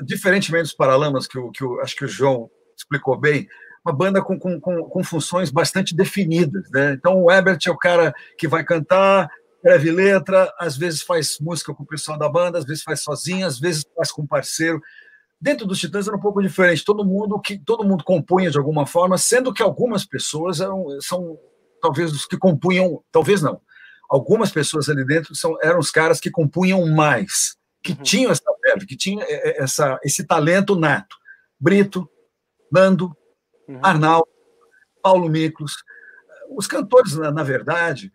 diferentemente dos Paralamas, que, o, que o, acho que o João explicou bem, uma banda com, com, com, funções bastante definidas. Né? Então, o Ebert é o cara que vai cantar, escreve letra, às vezes faz música com o pessoal da banda, às vezes faz sozinho, às vezes faz com parceiro. Dentro dos Titãs era um pouco diferente. Todo mundo que todo mundo compunha de alguma forma, sendo que algumas pessoas eram são talvez os que compunham, talvez não. Algumas pessoas ali dentro são, eram os caras que compunham mais, que uhum. tinham essa verve, que tinham é, é, essa, esse talento nato. Brito, Nando, uhum. Arnaldo, Paulo Miklos. Os cantores, na, na verdade,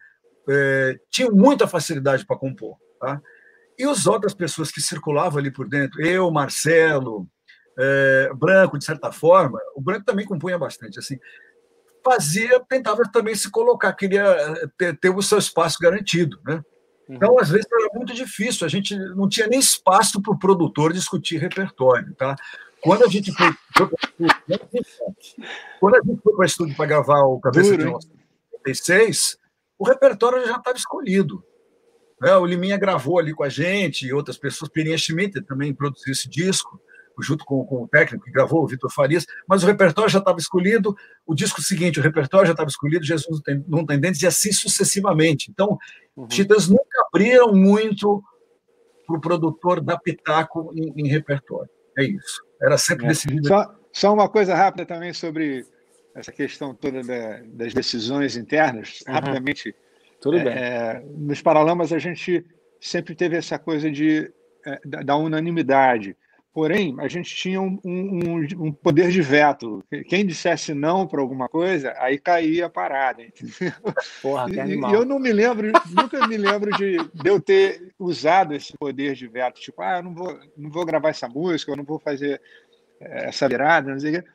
é, tinham muita facilidade para compor. Tá? E as outras pessoas que circulavam ali por dentro, eu, Marcelo, é, Branco, de certa forma, o Branco também compunha bastante, assim, fazia, tentava também se colocar, queria é, ter, ter o seu espaço garantido, né? Uhum. Então, às vezes, era muito difícil, a gente não tinha nem espaço para o produtor discutir repertório, tá? Quando a gente foi, quando a gente foi para o estúdio para gravar o Cabeça Duro, de 96, o repertório já estava escolhido. Né? O Liminha gravou ali com a gente, e outras pessoas, Pirinha Schmidt também produziu esse disco, junto com, com o técnico que gravou, o Vitor Farias, mas o repertório já estava escolhido, o disco seguinte, o repertório já estava escolhido, Jesus não tem dentes, e assim sucessivamente. Então, uhum. Titãs nunca abriram muito para o produtor dar pitaco em, em repertório. É isso. Era sempre é. decidido. Só, só uma coisa rápida também sobre essa questão toda da, das decisões internas, uhum. rapidamente. Tudo é, bem. É, nos Paralamas, a gente sempre teve essa coisa de, é, da, da, unanimidade. Porém, a gente tinha um, um, um, poder de veto. Quem dissesse não para alguma coisa, aí caía a parada. Entendeu? Porra, que animal. E eu não me lembro, nunca me lembro de, de, eu ter usado esse poder de veto. Tipo, ah, eu não vou, não vou gravar essa música, eu não vou fazer é, essa virada, não sei o quê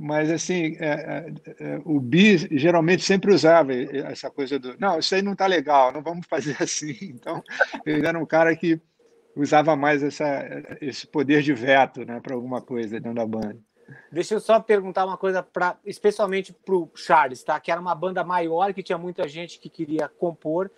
mas assim é, é, o Bi geralmente sempre usava essa coisa do não isso aí não está legal não vamos fazer [laughs] assim então ele era um cara que usava mais essa, esse poder de veto né para alguma coisa dentro da banda deixa eu só perguntar uma coisa para especialmente para o Charles tá que era uma banda maior que tinha muita gente que queria compor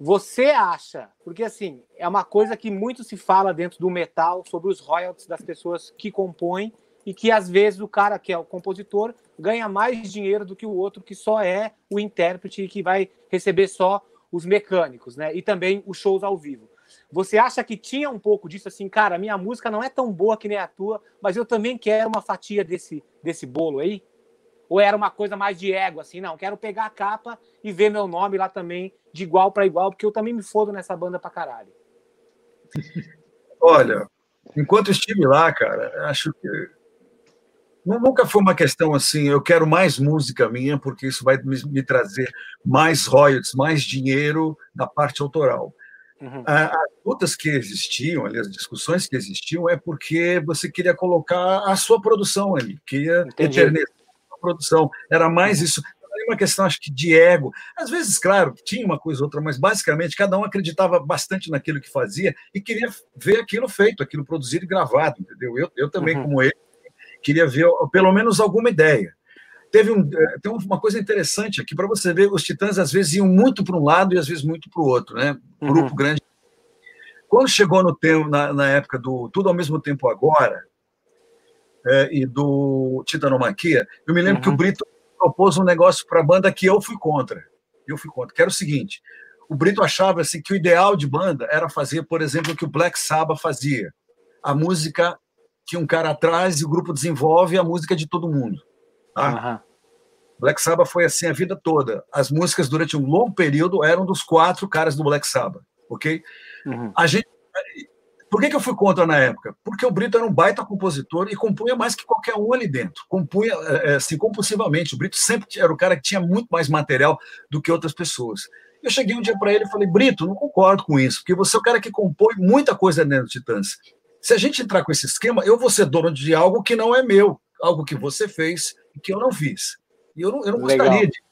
você acha porque assim é uma coisa que muito se fala dentro do metal sobre os royalties das pessoas que compõem e que às vezes o cara que é o compositor ganha mais dinheiro do que o outro que só é o intérprete e que vai receber só os mecânicos, né? E também os shows ao vivo. Você acha que tinha um pouco disso assim, cara, minha música não é tão boa que nem a tua, mas eu também quero uma fatia desse desse bolo aí? Ou era uma coisa mais de ego assim, não, quero pegar a capa e ver meu nome lá também de igual para igual, porque eu também me fodo nessa banda pra caralho. [laughs] Olha, enquanto estive lá, cara, acho que nunca foi uma questão assim, eu quero mais música minha, porque isso vai me, me trazer mais royalties, mais dinheiro na parte autoral. Uhum. As lutas que existiam, ali, as discussões que existiam, é porque você queria colocar a sua produção ali, queria eternizar a produção. Era mais isso. Era uma questão, acho que, de ego. Às vezes, claro, tinha uma coisa ou outra, mas basicamente cada um acreditava bastante naquilo que fazia e queria ver aquilo feito, aquilo produzido e gravado, entendeu? Eu, eu também, uhum. como ele, queria ver pelo menos alguma ideia. Teve um, eh, tem uma coisa interessante aqui para você ver, os Titãs às vezes iam muito para um lado e às vezes muito para o outro, né? Um grupo uhum. grande. Quando chegou no tempo, na, na, época do Tudo ao mesmo tempo agora é, e do Titanomaquia, eu me lembro uhum. que o uhum. Brito propôs um negócio para a banda que eu fui contra. Eu fui contra, que era o seguinte: o Brito achava assim que o ideal de banda era fazer, por exemplo, o que o Black Sabbath fazia, a música tinha um cara atrás e o grupo desenvolve a música de todo mundo. Tá? Uhum. Black Sabbath foi assim a vida toda. As músicas durante um longo período eram dos quatro caras do Black Sabbath, ok? Uhum. A gente, por que, que eu fui contra na época? Porque o Brito era um baita compositor e compunha mais que qualquer um ali dentro. Compunha é, é, assim compulsivamente. O Brito sempre era o cara que tinha muito mais material do que outras pessoas. Eu cheguei um dia para ele e falei: Brito, não concordo com isso, porque você é o cara que compõe muita coisa dentro do Titãs. Se a gente entrar com esse esquema, eu vou ser dono de algo que não é meu, algo que você fez que eu não fiz. E eu não, eu não gostaria de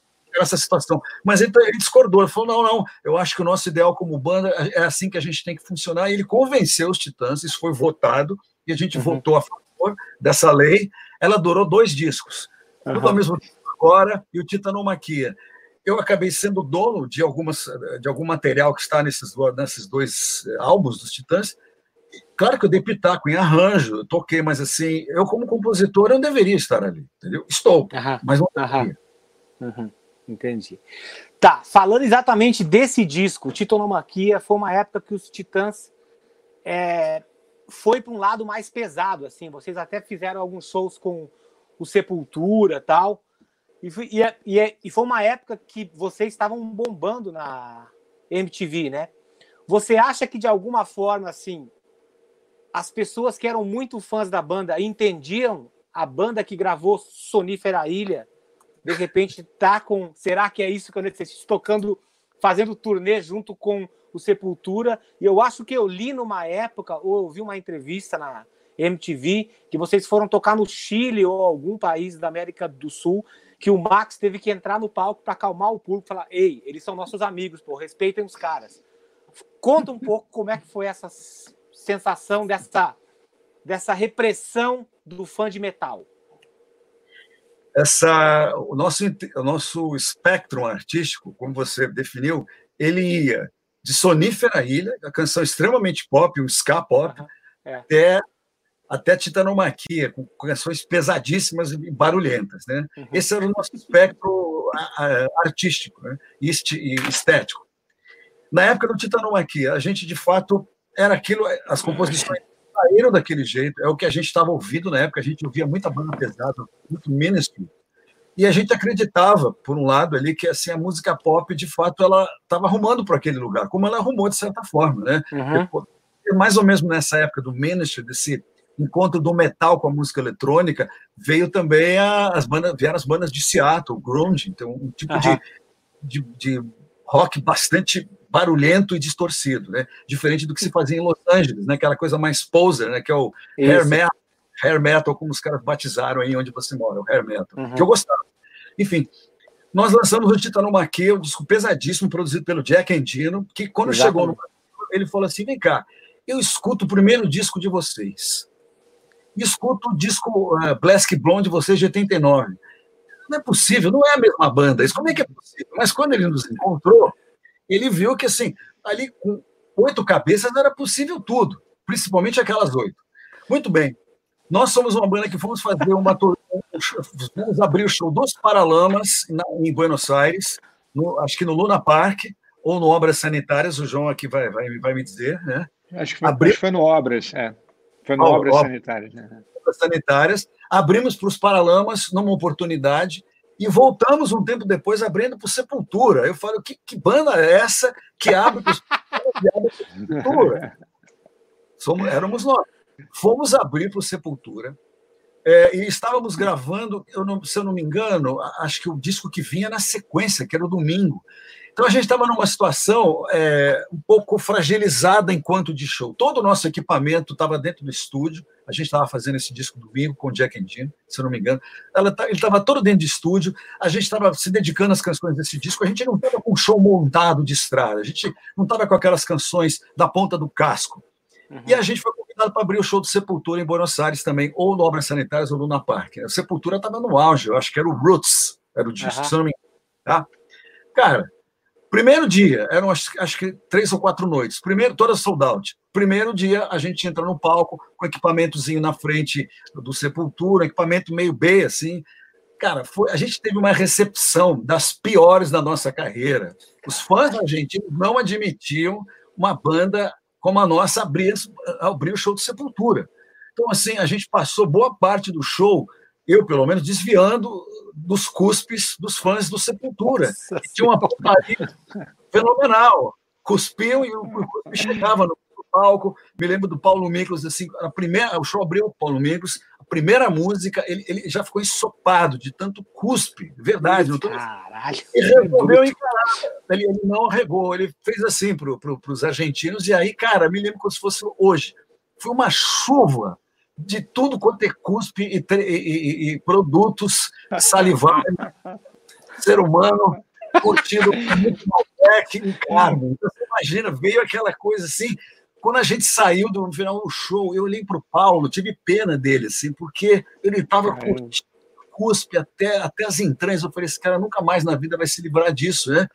essa situação. Mas ele, ele, discordou, ele falou: não, não, eu acho que o nosso ideal como banda é assim que a gente tem que funcionar. E ele convenceu os Titãs, isso foi votado, e a gente uhum. votou a favor dessa lei. Ela durou dois discos. Uhum. Tudo ao mesmo tempo agora, e o Titanomaquia. Eu acabei sendo dono de, algumas, de algum material que está nesses, nesses dois álbuns dos Titãs, Claro que eu dei pitaco em arranjo, eu toquei, mas assim, eu como compositor eu não deveria estar ali, entendeu? Estou, aham, mas não deveria. Uhum, entendi. Tá, falando exatamente desse disco, Titonomaquia, foi uma época que os Titãs é, foi para um lado mais pesado, assim, vocês até fizeram alguns shows com o Sepultura tal, e, e, é, e, é, e foi uma época que vocês estavam bombando na MTV, né? Você acha que de alguma forma, assim, as pessoas que eram muito fãs da banda entendiam a banda que gravou Sonífera Ilha, de repente tá com. Será que é isso que eu necessito? Tocando, fazendo turnê junto com o Sepultura. E eu acho que eu li numa época, ou ouvi uma entrevista na MTV, que vocês foram tocar no Chile ou algum país da América do Sul, que o Max teve que entrar no palco para acalmar o público falar: Ei, eles são nossos amigos, pô, respeitem os caras. Conta um pouco como é que foi essas sensação dessa, dessa repressão do fã de metal? Essa, o, nosso, o nosso espectro artístico, como você definiu, ele ia de Sonífera Ilha, a canção extremamente pop, um ska pop, uhum, é. até, até Titanomaquia, com canções pesadíssimas e barulhentas. Né? Uhum. Esse era o nosso espectro artístico né? e estético. Na época do Titanomaquia, a gente, de fato, era aquilo, as composições saíram daquele jeito, é o que a gente estava ouvindo na época, a gente ouvia muita banda pesada, muito Ministry, e a gente acreditava, por um lado ali, que assim a música pop, de fato, ela estava arrumando para aquele lugar, como ela arrumou de certa forma, né? Uhum. Mais ou menos nessa época do Ministry, desse encontro do metal com a música eletrônica, veio também a, as bandas, vieram as bandas de Seattle, grunge, então um tipo uhum. de, de, de rock bastante barulhento e distorcido, né? Diferente do que se fazia em Los Angeles, né? Aquela coisa mais poser, né? Que é o Isso. hair metal, hair metal, como os caras batizaram aí onde você mora, o hair metal, uhum. que eu gostava. Enfim, nós lançamos o Titanomaquia, um disco pesadíssimo, produzido pelo Jack Endino, que quando Exatamente. chegou no ele falou assim, vem cá, eu escuto o primeiro disco de vocês, escuto o disco uh, Black Blonde de vocês de 89. Não é possível, não é a mesma banda, isso como é que é possível? Mas quando ele nos encontrou, ele viu que, assim, ali com oito cabeças era possível tudo, principalmente aquelas oito. Muito bem. Nós somos uma banda que fomos fazer uma vamos abrir o show dos Paralamas em Buenos Aires, no, acho que no Luna Park ou no Obras Sanitárias, o João aqui vai, vai, vai me dizer, né? Acho que foi, Abri... acho que foi no Obras, é. Foi no oh, Obras Sanitárias. Né? Obras Sanitárias. Abrimos para os Paralamas numa oportunidade e voltamos um tempo depois abrindo para Sepultura. Eu falo, que, que banda é essa que abre para Sepultura? [laughs] Somos, éramos nós. Fomos abrir para Sepultura é, e estávamos gravando, eu não, se eu não me engano, acho que o disco que vinha na sequência, que era o domingo. Então a gente estava numa situação é, um pouco fragilizada enquanto de show. Todo o nosso equipamento estava dentro do estúdio. A gente estava fazendo esse disco domingo com o Jack and Jim, se eu não me engano. Ela, tá, ele estava todo dentro de estúdio. A gente estava se dedicando às canções desse disco. A gente não estava com um show montado de estrada. A gente não estava com aquelas canções da ponta do casco. Uhum. E a gente foi convidado para abrir o show do Sepultura em Buenos Aires também, ou no Obras Sanitárias ou no Luna Park. O Sepultura estava no auge, eu acho que era o Roots, era o disco, uhum. se eu não me engano. Tá? Cara, Primeiro dia, eram acho que três ou quatro noites. Primeiro, todas sold out. Primeiro dia, a gente entra no palco com equipamentozinho na frente do Sepultura, equipamento meio B, assim. Cara, foi, a gente teve uma recepção das piores da nossa carreira. Os fãs argentinos não admitiam uma banda como a nossa abrir, abrir o show do Sepultura. Então, assim, a gente passou boa parte do show eu pelo menos, desviando dos cuspes dos fãs do Sepultura. tinha uma putaria fenomenal. Cuspiam e o cuspe chegava no palco. Me lembro do Paulo Miklos, assim, a primeira, o show abriu o Paulo Miklos, a primeira música, ele, ele já ficou ensopado de tanto cuspe, verdade. Não tô... Caralho! Ele resolveu encarar, ele, ele não arregou, ele fez assim para pro, os argentinos, e aí, cara, me lembro como se fosse hoje. Foi uma chuva de tudo quanto é cuspe e, e, e produtos salivares, [laughs] ser humano curtindo muito Malbec em carne. Então, você imagina, veio aquela coisa assim. Quando a gente saiu do final do show, eu olhei para o Paulo, tive pena dele, assim, porque ele estava curtindo cuspe até, até as entranhas. Eu falei, esse cara nunca mais na vida vai se livrar disso, né?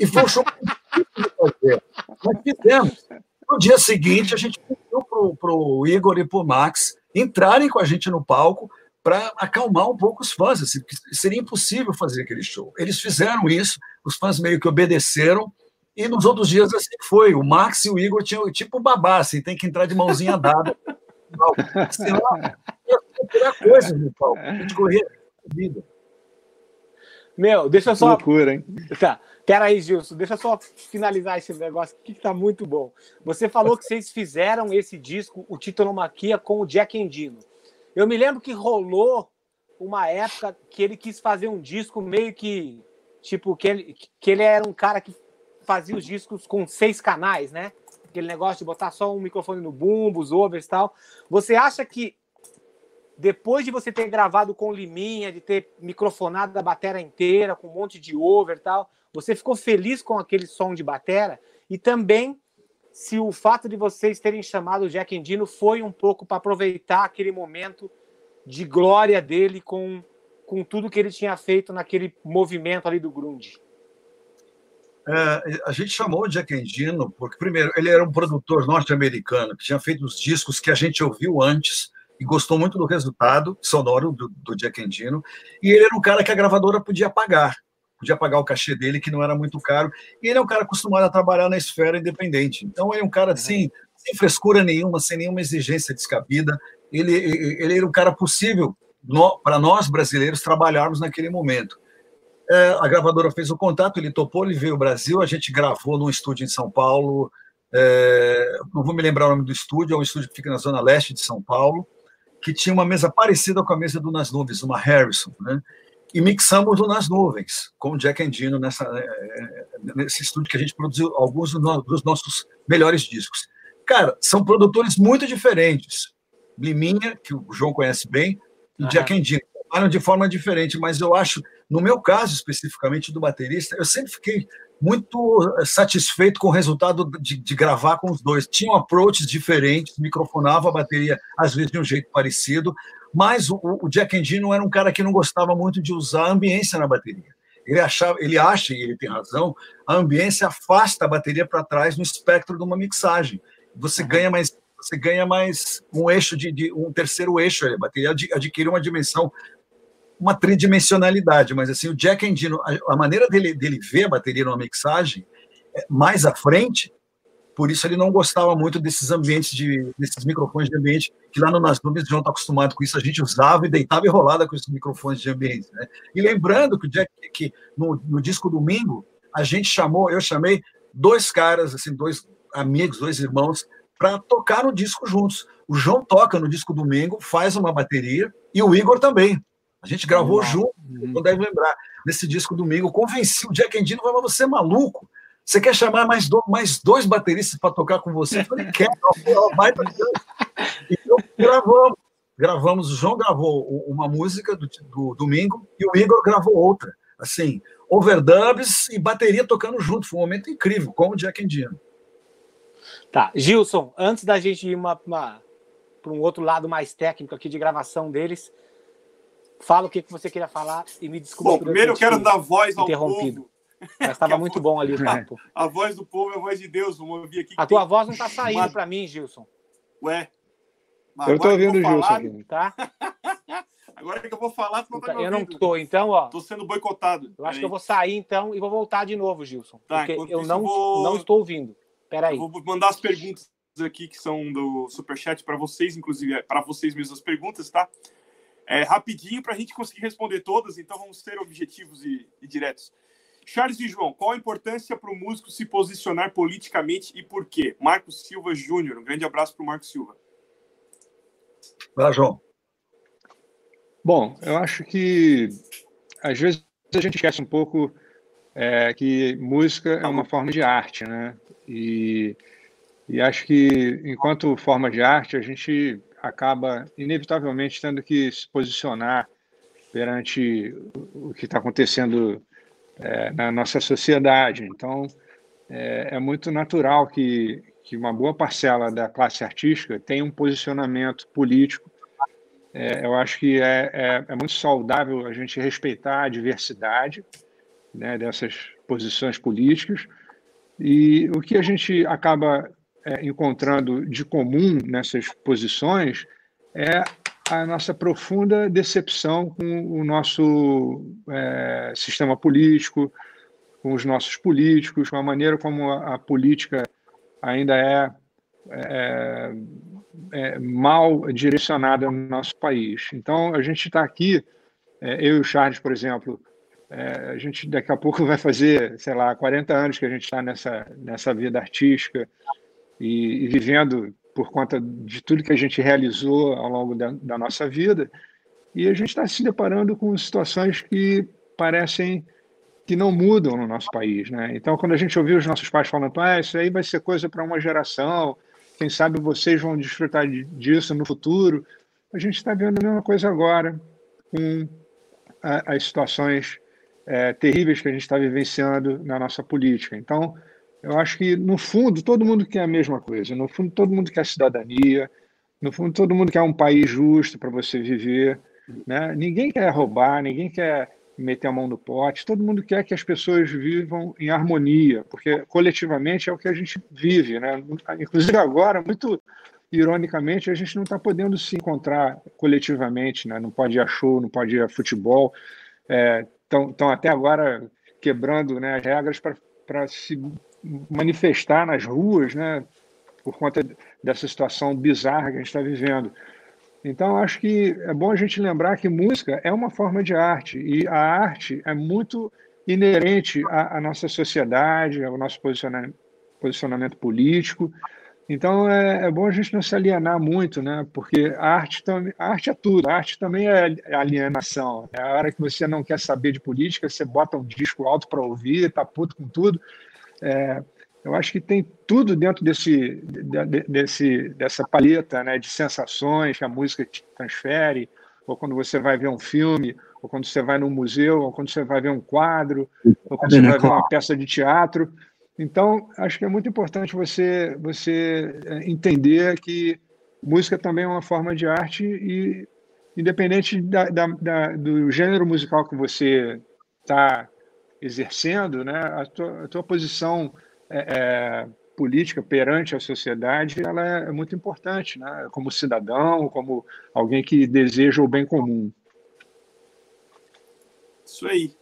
E foi um show difícil fazer. Nós fizemos. No dia seguinte, a gente pediu para o Igor e para o Max entrarem com a gente no palco para acalmar um pouco os fãs, assim, seria impossível fazer aquele show. Eles fizeram isso, os fãs meio que obedeceram, e nos outros dias assim foi. O Max e o Igor tinham tipo babá, assim, tem que entrar de mãozinha dada. Senão, ia coisa no palco, a gente corria vida. Meu, deixa eu só. loucura, hein? Tá. Peraí, Gilson, deixa eu só finalizar esse negócio aqui que tá muito bom. Você falou que vocês fizeram esse disco, o Titanomaquia, com o Jack Endino. Eu me lembro que rolou uma época que ele quis fazer um disco meio que. Tipo, que ele, que ele era um cara que fazia os discos com seis canais, né? Aquele negócio de botar só um microfone no bumbo, os overs e tal. Você acha que depois de você ter gravado com Liminha, de ter microfonado da bateria inteira, com um monte de over e tal, você ficou feliz com aquele som de batera? E também se o fato de vocês terem chamado o Jack Endino foi um pouco para aproveitar aquele momento de glória dele com, com tudo que ele tinha feito naquele movimento ali do grunge. É, a gente chamou o Jack Endino porque, primeiro, ele era um produtor norte-americano que tinha feito os discos que a gente ouviu antes e gostou muito do resultado sonoro do, do Jack Endino, e ele era um cara que a gravadora podia pagar podia pagar o cachê dele, que não era muito caro. E ele é um cara acostumado a trabalhar na esfera independente. Então, ele é um cara, assim, sem frescura nenhuma, sem nenhuma exigência descabida. Ele, ele era um cara possível para nós brasileiros trabalharmos naquele momento. É, a gravadora fez o contato, ele topou, ele veio ao Brasil, a gente gravou num estúdio em São Paulo, é, não vou me lembrar o nome do estúdio, é um estúdio que fica na zona leste de São Paulo, que tinha uma mesa parecida com a mesa do Nas Nuvens, uma Harrison, né? E mixamos o Nas Nuvens com o Jack Endino nessa, é, é, nesse estúdio que a gente produziu alguns dos nossos melhores discos. Cara, são produtores muito diferentes. Liminha, que o João conhece bem, e uhum. Jack Endino. Trabalham de forma diferente, mas eu acho, no meu caso especificamente do baterista, eu sempre fiquei muito eh, satisfeito com o resultado de, de, gravar com os dois. Tinham approaches diferentes, microfonava a bateria às vezes de um jeito parecido, mas o, o Jack Endino era um cara que não gostava muito de usar a ambiência na bateria. Ele achava, ele acha e ele tem razão, a ambiência afasta a bateria para trás no espectro de uma mixagem. Você uhum. ganha mais você ganha mais um eixo de, de um terceiro eixo, a bateria adquire uma dimensão uma tridimensionalidade, mas assim, o Jack Endino, a, a maneira dele, dele ver a bateria numa mixagem, é mais à frente, por isso ele não gostava muito desses ambientes, de, desses microfones de ambiente, que lá no Nas Nuvens o João está acostumado com isso, a gente usava e deitava e rolava com esses microfones de ambiente. Né? E lembrando que o Jack, que no, no disco Domingo, a gente chamou, eu chamei dois caras, assim, dois amigos, dois irmãos, para tocar no disco juntos. O João toca no disco Domingo, faz uma bateria, e o Igor também. A gente gravou junto, uhum. não deve lembrar, nesse disco domingo. Convenci o Jack Endino, falou, você é maluco? Você quer chamar mais, do, mais dois bateristas para tocar com você? Eu falei, quer, vai Então, gravamos. Gravamos, o João gravou uma música do, do domingo e o Igor gravou outra. Assim, overdubs e bateria tocando junto. Foi um momento incrível, como o Jack Endino. Tá, Gilson, antes da gente ir para um outro lado mais técnico aqui de gravação deles, Fala o que, que você queria falar e me desculpe. Bom, primeiro eu quero dar voz ao povo. Mas estava [laughs] muito bom ali o papo. [laughs] A voz do povo é a voz de Deus. Vamos ouvir aqui. A tua voz não está saindo uma... para mim, Gilson. Ué. eu estou ouvindo o Gilson. Falar... Tá? [laughs] Agora que eu vou falar, tu não tá Eu não estou, então, ó. Estou sendo boicotado. Eu acho que eu vou sair, então, e vou voltar de novo, Gilson. Tá, porque eu não, vou... não estou ouvindo. Peraí. Eu vou mandar as perguntas aqui que são do Superchat para vocês, inclusive, é para vocês mesmos as perguntas, tá? É, rapidinho para a gente conseguir responder todas, então vamos ser objetivos e, e diretos. Charles e João, qual a importância para o músico se posicionar politicamente e por quê? Marcos Silva Júnior, um grande abraço para o Marcos Silva. Vai, João. Bom, eu acho que às vezes a gente esquece um pouco é, que música é uma forma de arte, né? E, e acho que enquanto forma de arte a gente acaba inevitavelmente tendo que se posicionar perante o que está acontecendo é, na nossa sociedade. Então, é, é, muito natural que, que uma boa parcela da classe artística tenha um posicionamento político. É, eu acho que é, é, é, muito saudável a gente respeitar a diversidade né, dessas posições políticas. E o que a gente acaba é, encontrando de comum nessas posições é a nossa profunda decepção com o nosso é, sistema político, com os nossos políticos, com a maneira como a, a política ainda é, é, é, mal direcionada no nosso país. Então, a gente está aqui, é, eu e o Charles, por exemplo, é, a gente daqui a pouco [laughs] vai fazer, sei lá, 40 anos que a gente está nessa, nessa vida artística, e, e vivendo por conta de tudo que a gente realizou ao longo da, da nossa vida. E a gente está se deparando com situações que parecem que não mudam no nosso país, né? Então, quando a gente ouviu os nossos pais falando, ah, isso aí vai ser coisa para uma geração, quem sabe vocês vão desfrutar disso no futuro, a gente está vendo a mesma coisa agora com a, as situações é, terríveis que a gente está vivenciando na nossa política. Então, eu acho que, no fundo, todo mundo quer a mesma coisa. No fundo, todo mundo quer cidadania. No fundo, todo mundo quer um país justo para você viver. Né? Ninguém quer roubar, ninguém quer meter a mão no pote. Todo mundo quer que as pessoas vivam em harmonia, porque coletivamente é o que a gente vive. Né? Inclusive, agora, muito ironicamente, a gente não está podendo se encontrar coletivamente. Né? Não pode ir a show, não pode ir a futebol. Estão é, até agora quebrando né, as regras para se manifestar nas ruas, né? por conta dessa situação bizarra que a gente está vivendo. Então, acho que é bom a gente lembrar que música é uma forma de arte, e a arte é muito inerente à, à nossa sociedade, ao nosso posicionamento, político. Então, é, é, bom a gente não se alienar muito, né? porque a arte, tam, a arte é tudo, a arte também é alienação. É a hora que você não quer saber de política, você bota um disco alto para ouvir, está puto com tudo. É, eu acho que tem tudo dentro desse, desse, dessa paleta né, de sensações que a música te transfere, ou quando você vai ver um filme, ou quando você vai num museu, ou quando você vai ver um quadro, ou quando você vai ver uma peça de teatro. Então, acho que é muito importante você, você é, entender que música também é uma forma de arte e, independente da, da, da, do gênero musical que você está exercendo, né, a tua, a tua posição é, é, política perante a sociedade ela é, é muito importante, né? como cidadão, como alguém que deseja o bem comum. Isso aí.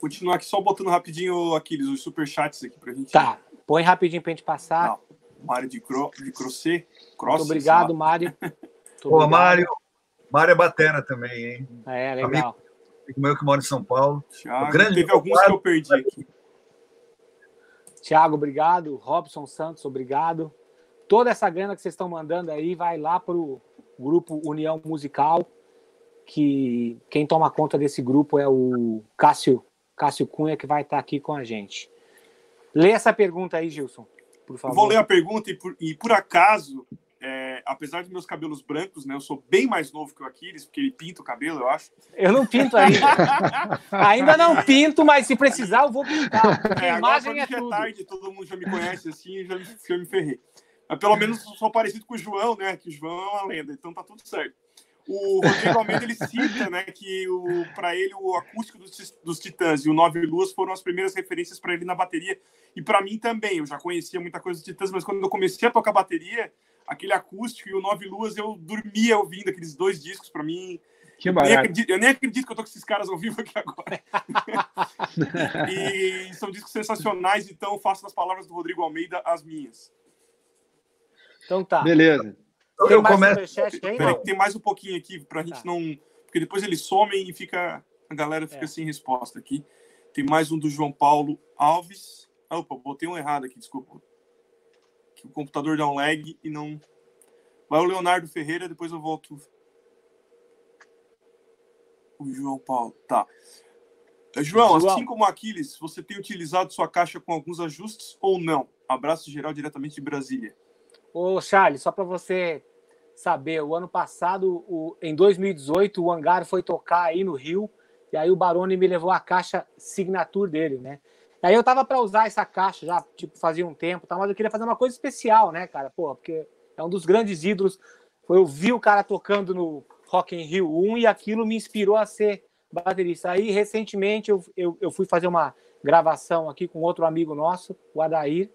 Continuar aqui só botando rapidinho, Aquiles, os superchats aqui pra gente. Tá, põe rapidinho pra gente passar. Não. Mário de, Cro... de Croce. Muito obrigado, Mário. [laughs] Pô, Mário. Mário é batera também, hein? É, legal. Amigo meu que mora em São Paulo. Thiago, grande teve alguns que eu perdi aqui. Tiago, obrigado. Robson Santos, obrigado. Toda essa grana que vocês estão mandando aí vai lá para o grupo União Musical, que quem toma conta desse grupo é o Cássio, Cássio Cunha, que vai estar aqui com a gente. Lê essa pergunta aí, Gilson, por favor. Eu vou ler a pergunta e por, e por acaso é, apesar de meus cabelos brancos, né? Eu sou bem mais novo que o Aquiles, porque ele pinta o cabelo, eu acho. Eu não pinto ainda. [laughs] ainda não pinto, mas se precisar, eu vou pintar. É, a imagem é, é tudo. tarde, todo mundo já me conhece assim, já me, já me ferrei. Mas pelo menos sou parecido com o João, né? Que o João é uma lenda, então tá tudo certo. O Rodrigo Almeida ele cita, né, que o para ele o acústico dos, dos Titãs e o Nove Luas foram as primeiras referências para ele na bateria e para mim também. Eu já conhecia muita coisa dos Titãs, mas quando eu comecei a tocar bateria, aquele acústico e o Nove Luas, eu dormia ouvindo aqueles dois discos para mim. Que barato. Nem acredito, eu nem acredito que eu tô com esses caras ao vivo aqui agora. [laughs] e são discos sensacionais, então faço das palavras do Rodrigo Almeida as minhas. Então tá. Beleza. Tem eu começo. Peraí, tem mais um pouquinho aqui pra gente tá. não. Porque depois eles somem e fica. A galera fica é. sem resposta aqui. Tem mais um do João Paulo Alves. Opa, botei um errado aqui, desculpa que o computador dá um lag e não. Vai o Leonardo Ferreira, depois eu volto. O João Paulo. Tá. João, João, assim como Aquiles, você tem utilizado sua caixa com alguns ajustes ou não? Abraço geral diretamente de Brasília. Ô, Charles, só para você saber, o ano passado, o, em 2018, o Hangar foi tocar aí no Rio, e aí o Baroni me levou a caixa signature dele, né? Aí eu tava para usar essa caixa já, tipo, fazia um tempo, tá? mas eu queria fazer uma coisa especial, né, cara? Pô, porque é um dos grandes ídolos. Eu vi o cara tocando no Rock in Rio 1 e aquilo me inspirou a ser baterista. Aí, recentemente, eu, eu, eu fui fazer uma gravação aqui com outro amigo nosso, o Adair,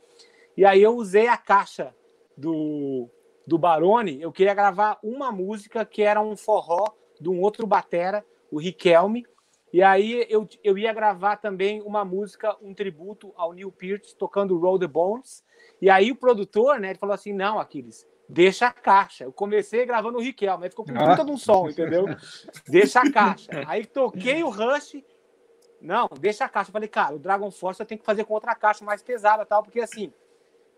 e aí eu usei a caixa do, do Barone. Eu queria gravar uma música que era um forró de um outro batera, o Riquelme, e aí eu, eu ia gravar também uma música, um tributo ao Neil Peart, tocando Roll the Bones. E aí o produtor, né, ele falou assim: não, Aquiles, deixa a caixa. Eu comecei gravando o Riquelme, mas ficou com puta de um som, entendeu? [laughs] Deixa a caixa. Aí toquei o Rush. Não, deixa a caixa. Eu falei, cara, o Dragon Force eu tenho que fazer com outra caixa mais pesada tal, porque assim,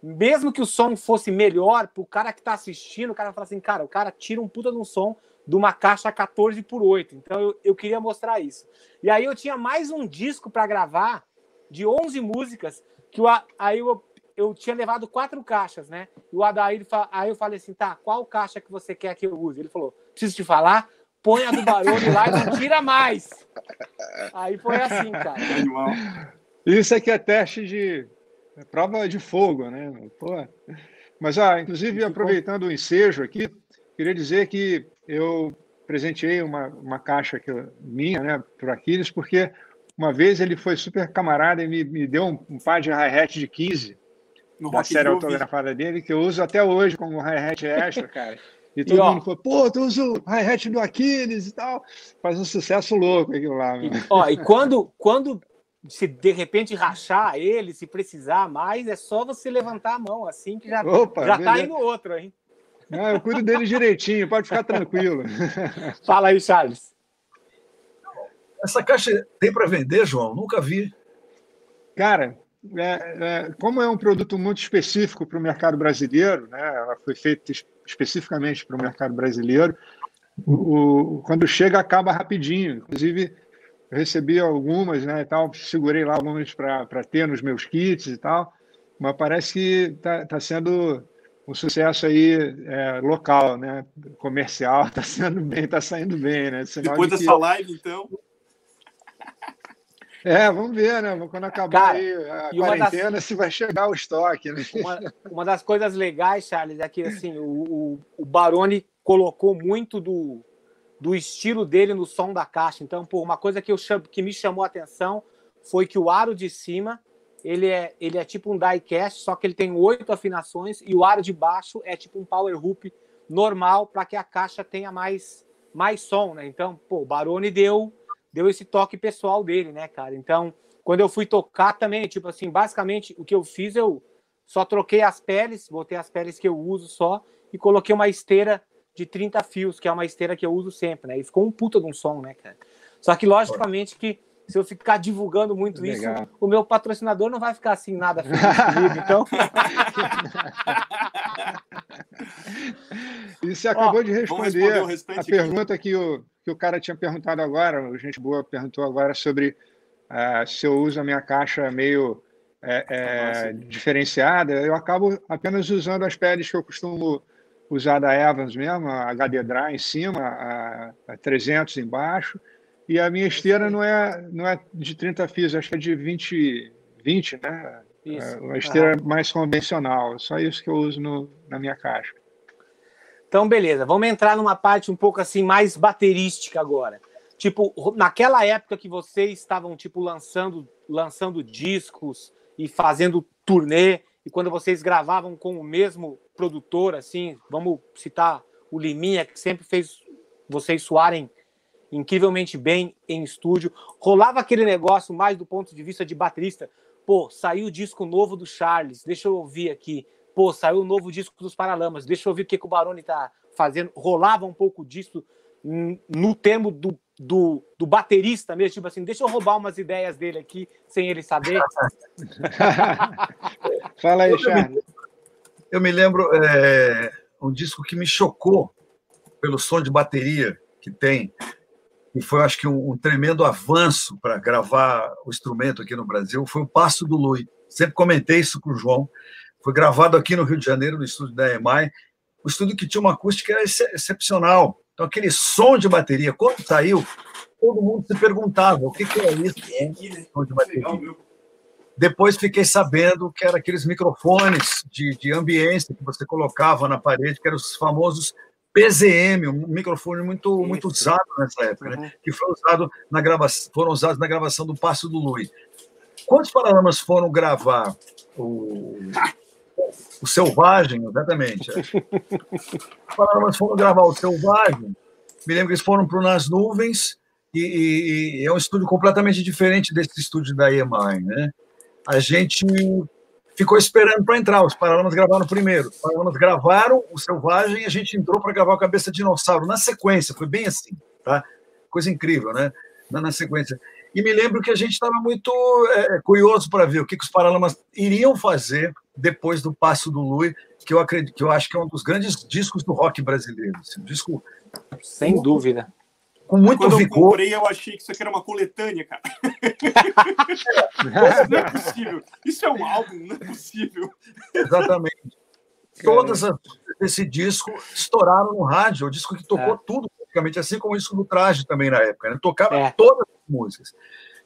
mesmo que o som fosse melhor, pro cara que tá assistindo, o cara fala assim, cara, o cara tira um puta de um som de uma caixa 14 por 8. Então eu, eu queria mostrar isso. E aí eu tinha mais um disco para gravar de 11 músicas que o, aí eu, eu tinha levado quatro caixas, né? E o Adair, aí eu falei assim, tá, qual caixa que você quer que eu use? Ele falou, preciso te falar, põe a do barulho lá e não tira mais. Aí foi assim, cara. [laughs] Isso aqui é teste de é prova de fogo, né? Pô. Mas, ah, inclusive, aproveitando o ensejo aqui, queria dizer que eu presenteei uma, uma caixa que minha, né, para o Aquiles, porque uma vez ele foi super camarada e me, me deu um, um par de hi-hat de 15 no da série autografada dele, que eu uso até hoje como hi-hat extra, cara. E [laughs] todo e, ó, mundo falou, pô, tu usa o hi-hat do Aquiles e tal. Faz um sucesso louco aquilo lá. E, ó, e quando, quando se de repente rachar ele, se precisar mais, é só você levantar a mão, assim que já, Opa, já tá indo outro, hein? Não, eu cuido dele direitinho, pode ficar tranquilo. [laughs] Fala aí, Charles. Essa caixa tem para vender, João? Nunca vi. Cara, é, é, como é um produto muito específico para o mercado brasileiro, né, ela foi feita especificamente para o mercado brasileiro, o, quando chega acaba rapidinho. Inclusive, eu recebi algumas, né, e tal, segurei lá algumas para ter nos meus kits e tal, mas parece que está tá sendo um sucesso aí é, local, né, comercial, está [laughs] sendo bem, está saindo bem, né? Sinal Depois de dessa que... live, então. É, vamos ver, né? Quando acabar Cara, aí a quarentena, das... se vai chegar o estoque. Né? Uma, uma, das coisas legais, Charles, é que assim, o, o, o Baroni colocou muito do, do estilo dele no som da caixa. Então, por uma coisa que, eu chamo, que me chamou a atenção foi que o aro de cima ele é, ele é tipo um diecast, só que ele tem oito afinações e o aro de baixo é tipo um power hoop normal para que a caixa tenha mais, mais som, né? Então, pô, o Baroni deu deu esse toque pessoal dele, né, cara? Então, quando eu fui tocar também, tipo assim, basicamente o que eu fiz, eu só troquei as peles, botei as peles que eu uso só e coloquei uma esteira de 30 fios, que é uma esteira que eu uso sempre, né? E ficou um puta de um som, né, cara? Só que, logicamente, que se eu ficar divulgando muito Legal. isso, o meu patrocinador não vai ficar assim nada feliz comigo, então. [laughs] e você acabou Ó, de responder a pergunta que o, que o cara tinha perguntado agora, o Gente Boa perguntou agora sobre uh, se eu uso a minha caixa meio é, é, diferenciada. Eu acabo apenas usando as peles que eu costumo usar da Evans mesmo, a HD Dry em cima, a, a 300 embaixo, e a minha esteira não é, não é de 30 fios, acho que é de 20, 20 né? Isso. É uma esteira mais convencional, só isso que eu uso no, na minha caixa. Então, beleza, vamos entrar numa parte um pouco assim mais baterística agora. Tipo, naquela época que vocês estavam tipo lançando, lançando discos e fazendo turnê, e quando vocês gravavam com o mesmo produtor, assim, vamos citar o Liminha, que sempre fez vocês soarem incrivelmente bem em estúdio. Rolava aquele negócio mais do ponto de vista de baterista. Pô, saiu o disco novo do Charles, deixa eu ouvir aqui. Pô, saiu o novo disco dos Paralamas, deixa eu ouvir o que, que o Baroni tá fazendo. Rolava um pouco disso no termo do, do, do, baterista mesmo, tipo assim, deixa eu roubar umas ideias dele aqui sem ele saber. [laughs] Fala aí, Charles. Eu me lembro é, um disco que me chocou pelo som de bateria que tem, e foi, acho que, um, um tremendo avanço para gravar o instrumento aqui no Brasil, foi o Passo do Lui. Sempre comentei isso com o João. Foi gravado aqui no Rio de Janeiro, no estúdio da EMAI, um estúdio que tinha uma acústica excepcional. Então, aquele som de bateria, quando saiu, todo mundo se perguntava o que, que é isso, é, som de bateria. Depois fiquei sabendo que eram aqueles microfones de, de ambiência que você colocava na parede, que eram os famosos PZM, um microfone muito, muito usado nessa época, né? uhum. né? que foi usado na gravação, foram usados na gravação do Passo do Lui. Quantos Paralamas foram gravar o, o Selvagem, exatamente? É. [laughs] Os Paralamas foram gravar o Selvagem, me lembro que eles foram para Nas Nuvens, e, e, e, é um estúdio completamente diferente desse estúdio da EMI, né? A gente ficou esperando para entrar. Os Paralamas gravaram primeiro. Os Paralamas gravaram o Selvagem e a gente entrou para gravar o Cabeça de Dinossauro, na sequência, foi bem assim, tá? Coisa incrível, né? Na, na sequência. E me lembro que a gente estava muito é, curioso para ver o que, que, os Paralamas iriam fazer depois do Passo do Lui, que eu acredito, que eu acho que é um dos grandes discos do rock brasileiro. Assim, um disco sem dúvida com muito Quando vigor. eu comprei, eu achei que isso aqui era uma coletânea, cara. [laughs] não é possível. Isso é um álbum, não é possível. Exatamente. [laughs] Todas as, esse disco estouraram no rádio, o disco que tocou é. tudo, praticamente, assim como o disco do Traje também na época. Né? Tocava é. todas as músicas.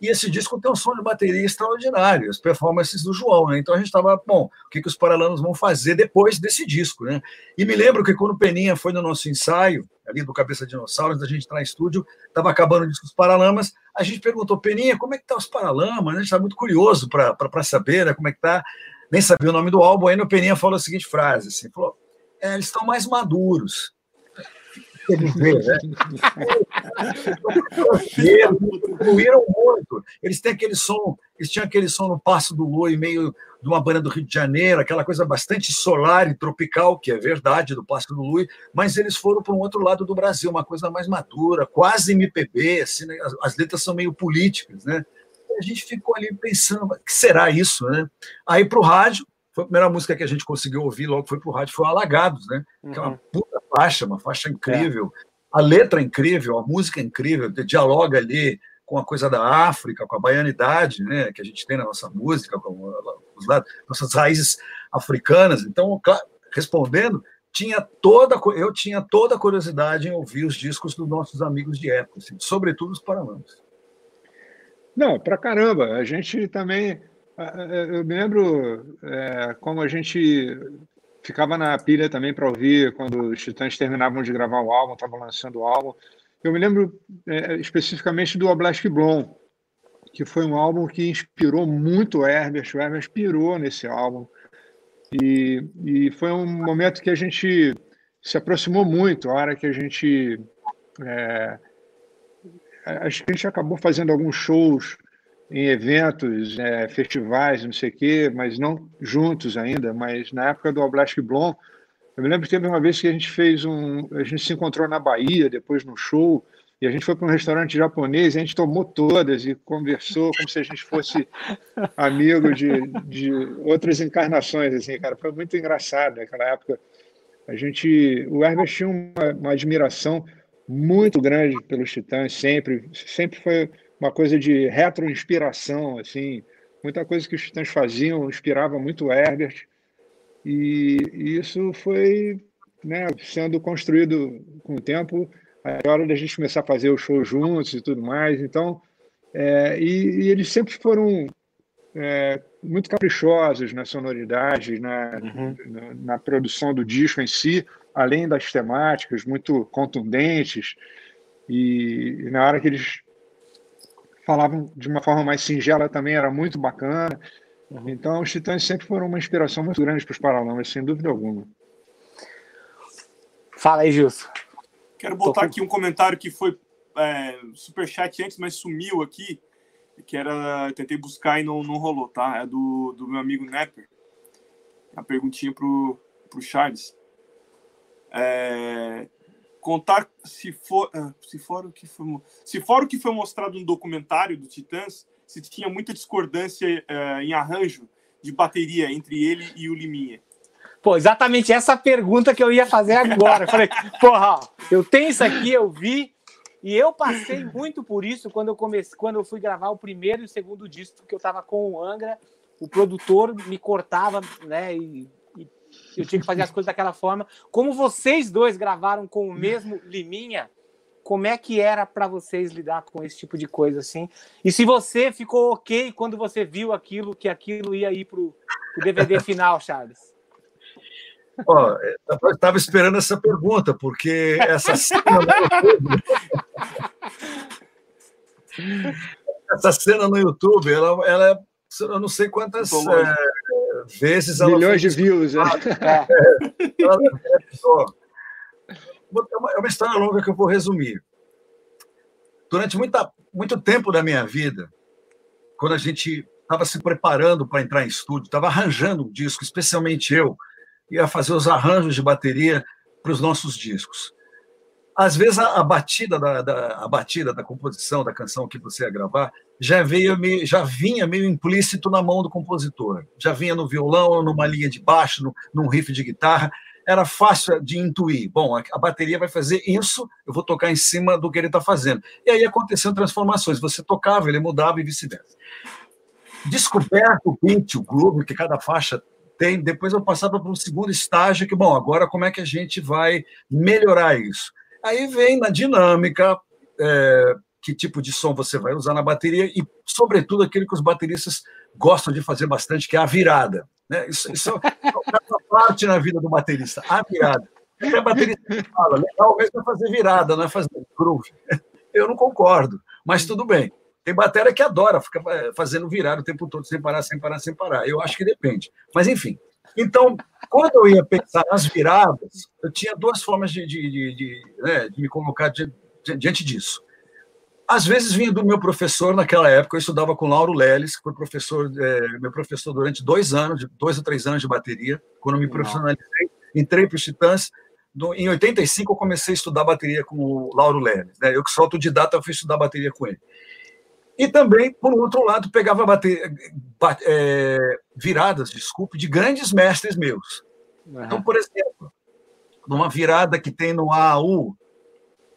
E esse disco tem um som de bateria extraordinário, as performances do João, né? Então a gente estava, bom, o que, que os Paralamas vão fazer depois desse disco, né? E me lembro que quando o Peninha foi no nosso ensaio, ali do Cabeça de Dinossauros, da gente entrar em estúdio, estava acabando o disco dos Paralamas, a gente perguntou, Peninha, como é que tá os Paralamas? A gente está muito curioso para saber, né, como é que tá, nem sabia o nome do álbum, aí o Peninha falou a seguinte frase, assim, falou, é, eles estão mais maduros, né? [laughs] evoluíram muito. Eles têm aquele som eles tinham aquele som no Passo do e meio de uma banda do Rio de Janeiro, aquela coisa bastante solar e tropical, que é verdade, do Passo do Lua, mas eles foram para um outro lado do Brasil, uma coisa mais madura, quase MPB, assim, né? as, as, letras são meio políticas, né? E a gente ficou ali pensando, o que será isso, né? Aí para o rádio, foi a primeira música que a gente conseguiu ouvir logo foi para o rádio, foi Alagados, né? Uhum. Que é uma uhum. puta faixa, uma faixa incrível. É. A letra é incrível, a música é incrível, dialoga ali com a coisa da África, com a baianidade, né, que a gente tem na nossa música, com os lados, nossas raízes africanas. Então, respondendo, tinha toda eu tinha toda a curiosidade em ouvir os discos dos nossos amigos de época, assim, sobretudo os Paralamas. Não, para caramba. A gente também, eu me lembro é, como a gente ficava na pilha também para ouvir quando os Titãs terminavam de gravar o álbum, estavam lançando o álbum. Eu me lembro é, especificamente do Oblast Blom, que foi um álbum que inspirou muito o Herbert. O Herbert pirou nesse álbum. E, e foi um momento que a gente se aproximou muito, a hora que a gente. É, a gente acabou fazendo alguns shows em eventos, é, festivais, não sei o quê, mas não juntos ainda. Mas na época do Oblast Blom, eu me lembro que teve uma vez que a gente fez um. A gente se encontrou na Bahia, depois no show, e a gente foi para um restaurante japonês, a gente tomou todas e conversou como se a gente fosse [laughs] amigo de, de outras encarnações, assim, cara. Foi muito engraçado naquela época. A gente. O Herbert tinha uma, uma admiração muito grande pelos Titãs, sempre. Sempre foi uma coisa de retro-inspiração, assim. Muita coisa que os Titãs faziam inspirava muito o Herbert. E, isso foi né, sendo construído com o tempo, a hora da gente começar a fazer o show juntos e tudo mais. Então, é, e, e, eles sempre foram é, muito caprichosos na sonoridade, na, uhum. na, na, produção do disco em si, além das temáticas muito contundentes. E, e na hora que eles falavam de uma forma mais singela também era muito bacana. Uhum. Então, os Titãs sempre foram uma inspiração muito grande para os Paralamas, sem dúvida alguma. Fala aí, Gilson. Quero botar aqui um comentário que foi é, superchat antes, mas sumiu aqui, que era. Tentei buscar e não, não rolou, tá? É do, do meu amigo Nepper. A perguntinha pro, pro Charles. É, contar se for, ah, se for o que foi, se for o que foi mostrado no documentário do Titãs, se tinha muita discordância uh, em arranjo de bateria entre ele e o Liminha. Pô, exatamente essa pergunta que eu ia fazer agora. Eu falei, porra, eu tenho isso aqui, eu vi, e eu passei muito por isso quando eu comecei, quando eu fui gravar o primeiro e o segundo disco, que eu tava com o Angra, o produtor me cortava, né, e, e eu tinha que fazer as coisas daquela forma. Como vocês dois gravaram com o mesmo Liminha, como é que era para vocês lidar com esse tipo de coisa assim? E se você ficou ok quando você viu aquilo, que aquilo ia ir para o DVD [laughs] final, Charles? Ó, eu estava esperando essa pergunta, porque essa cena no YouTube, essa cena no YouTube, ela, ela é, eu não sei quantas é, vezes ela milhões de views, né? [laughs] é. ela, é, é uma história longa que eu vou resumir. Durante muita, muito tempo da minha vida, quando a gente estava se preparando para entrar em estúdio, estava arranjando um disco, especialmente eu, ia fazer os arranjos de bateria para os nossos discos. Às vezes a, a batida da, da, a batida da composição da canção que você ia gravar já veio já vinha meio implícito na mão do compositor, já vinha no violão, numa linha de baixo, no, num riff de guitarra, era fácil de intuir. Bom, a, bateria vai fazer isso, eu vou tocar em cima do que ele está fazendo. E aí aconteciam transformações. Você tocava, ele mudava e vice-versa. Descoberto o beat, o groove que cada faixa tem, depois eu passava para um segundo estágio que, bom, agora como é que a gente vai melhorar isso? Aí vem na dinâmica, é, que tipo de som você vai usar na bateria e, sobretudo, aquele que os bateristas gostam de fazer bastante, que é a virada. Né? Isso, isso é uma parte na vida do baterista, a virada. E a baterista fala, legal mesmo é fazer virada, não é fazer groove. Eu não concordo, mas tudo bem. Tem bateria que adora ficar é, fazendo virada o tempo todo, sem parar, sem parar, sem parar. Eu acho que depende. Mas, enfim. Então, quando eu ia pensar nas viradas, eu tinha duas formas de, de, de, de, né, de me colocar diante disso. Às vezes vinha do meu professor naquela época, eu estudava com Lauro Leles, que foi professor, é, meu professor durante dois anos, dois ou três anos de bateria, quando eu me profissionalizei, entrei para os Titãs, no, em 85 eu comecei a estudar bateria com o Lauro Leles, né? eu que sou autodidata, eu fui estudar bateria com ele. E também, por outro lado, pegava bater, bate, é, viradas, desculpe, de grandes mestres meus. Uhum. Então, por exemplo, numa virada que tem no AU,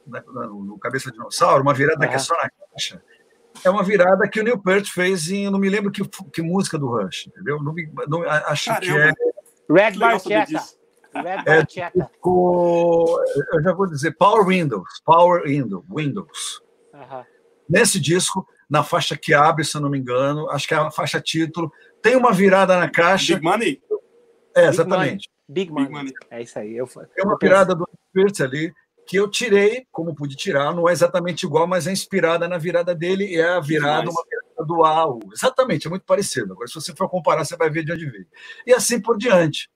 no, Cabeça de Dinossauro, uma virada que é só na caixa, é uma virada que o Neil Peart fez em, não me lembro que, que música do Rush, entendeu? Não, não, acho Caramba. que é... Red Barchetta. Red Barchetta. É, tipo, eu já vou dizer, Power Windows, Power Windows, Windows. Uhum. Nesse disco, na faixa que abre, se eu não me engano, acho que é a faixa título, tem uma virada na caixa. Big Money? É, exatamente. Big Money. Big money. É isso aí. Eu, tem uma virada do Peart ali, que eu tirei, como pude tirar, não é exatamente igual, mas é inspirada na virada dele e é a virada, uma virada do AU. Exatamente, é muito parecido. Agora, se você for comparar, você vai ver de onde veio. E assim por diante.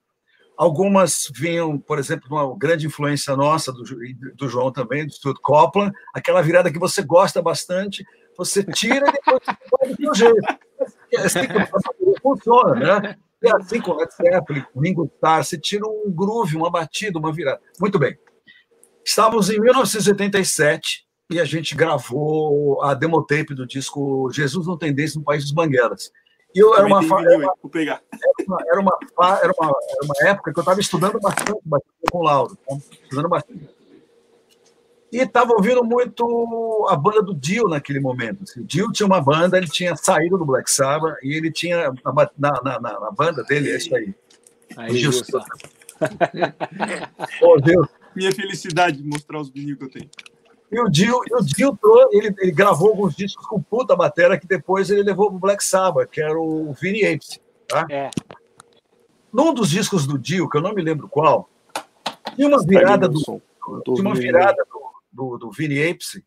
Algumas vinham, por exemplo, de uma grande influência nossa, do, do João também, do Stuart Copland, aquela virada que você gosta bastante, você tira e depois você vai do seu jeito. Assim que funciona, né? E assim com Led Zeppelin, Ringo Starr, você tira um groove, uma batida, uma virada. Muito bem. Estávamos em 1987 e a gente gravou a demotape do disco Jesus Não Tem Desse no País dos Banguelas. E eu, era, uma, era, uma, era, uma, era, uma, era, uma, era uma época que eu estava estudando bastante, com o Lauro, tá? estudando bastante. E estava ouvindo muito a banda do Dio naquele momento. Assim. O Dio tinha uma banda, ele tinha saído do Black Sabbath e ele tinha na, na, na, na banda dele, é isso aí. aí o oh, Deus [laughs] minha felicidade de mostrar os vinil que eu tenho. E o Dio, o Dio ele, ele gravou alguns discos com puta bateria que depois ele levou pro Black Sabbath, que era o Vinny Apes. Tá? É. Num dos discos do Dio, que eu não me lembro qual, tinha uma virada do, tinha uma virada do, do, do Vinny Apes,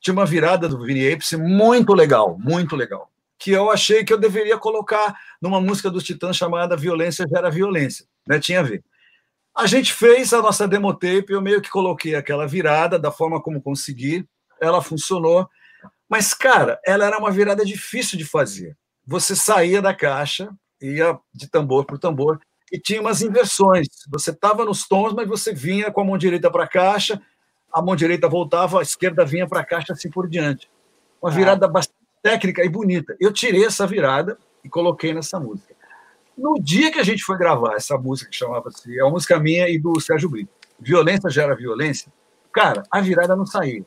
tinha uma virada do Vinny Apes muito legal, muito legal, que eu achei que eu deveria colocar numa música dos Titãs chamada Violência Gera Violência, né? Tinha a ver. A gente fez a nossa demotape, eu meio que coloquei aquela virada da forma como consegui, ela funcionou, mas, cara, ela era uma virada difícil de fazer. Você saía da caixa, ia de tambor para tambor, e tinha umas inversões. Você estava nos tons, mas você vinha com a mão direita para a caixa, a mão direita voltava, a esquerda vinha para a caixa, assim por diante. Uma virada ah. bastante técnica e bonita. Eu tirei essa virada e coloquei nessa música. No dia que a gente foi gravar essa música que chamava-se, é uma música minha e do Sérgio Brito, Violência Gera Violência, cara, a virada não saía.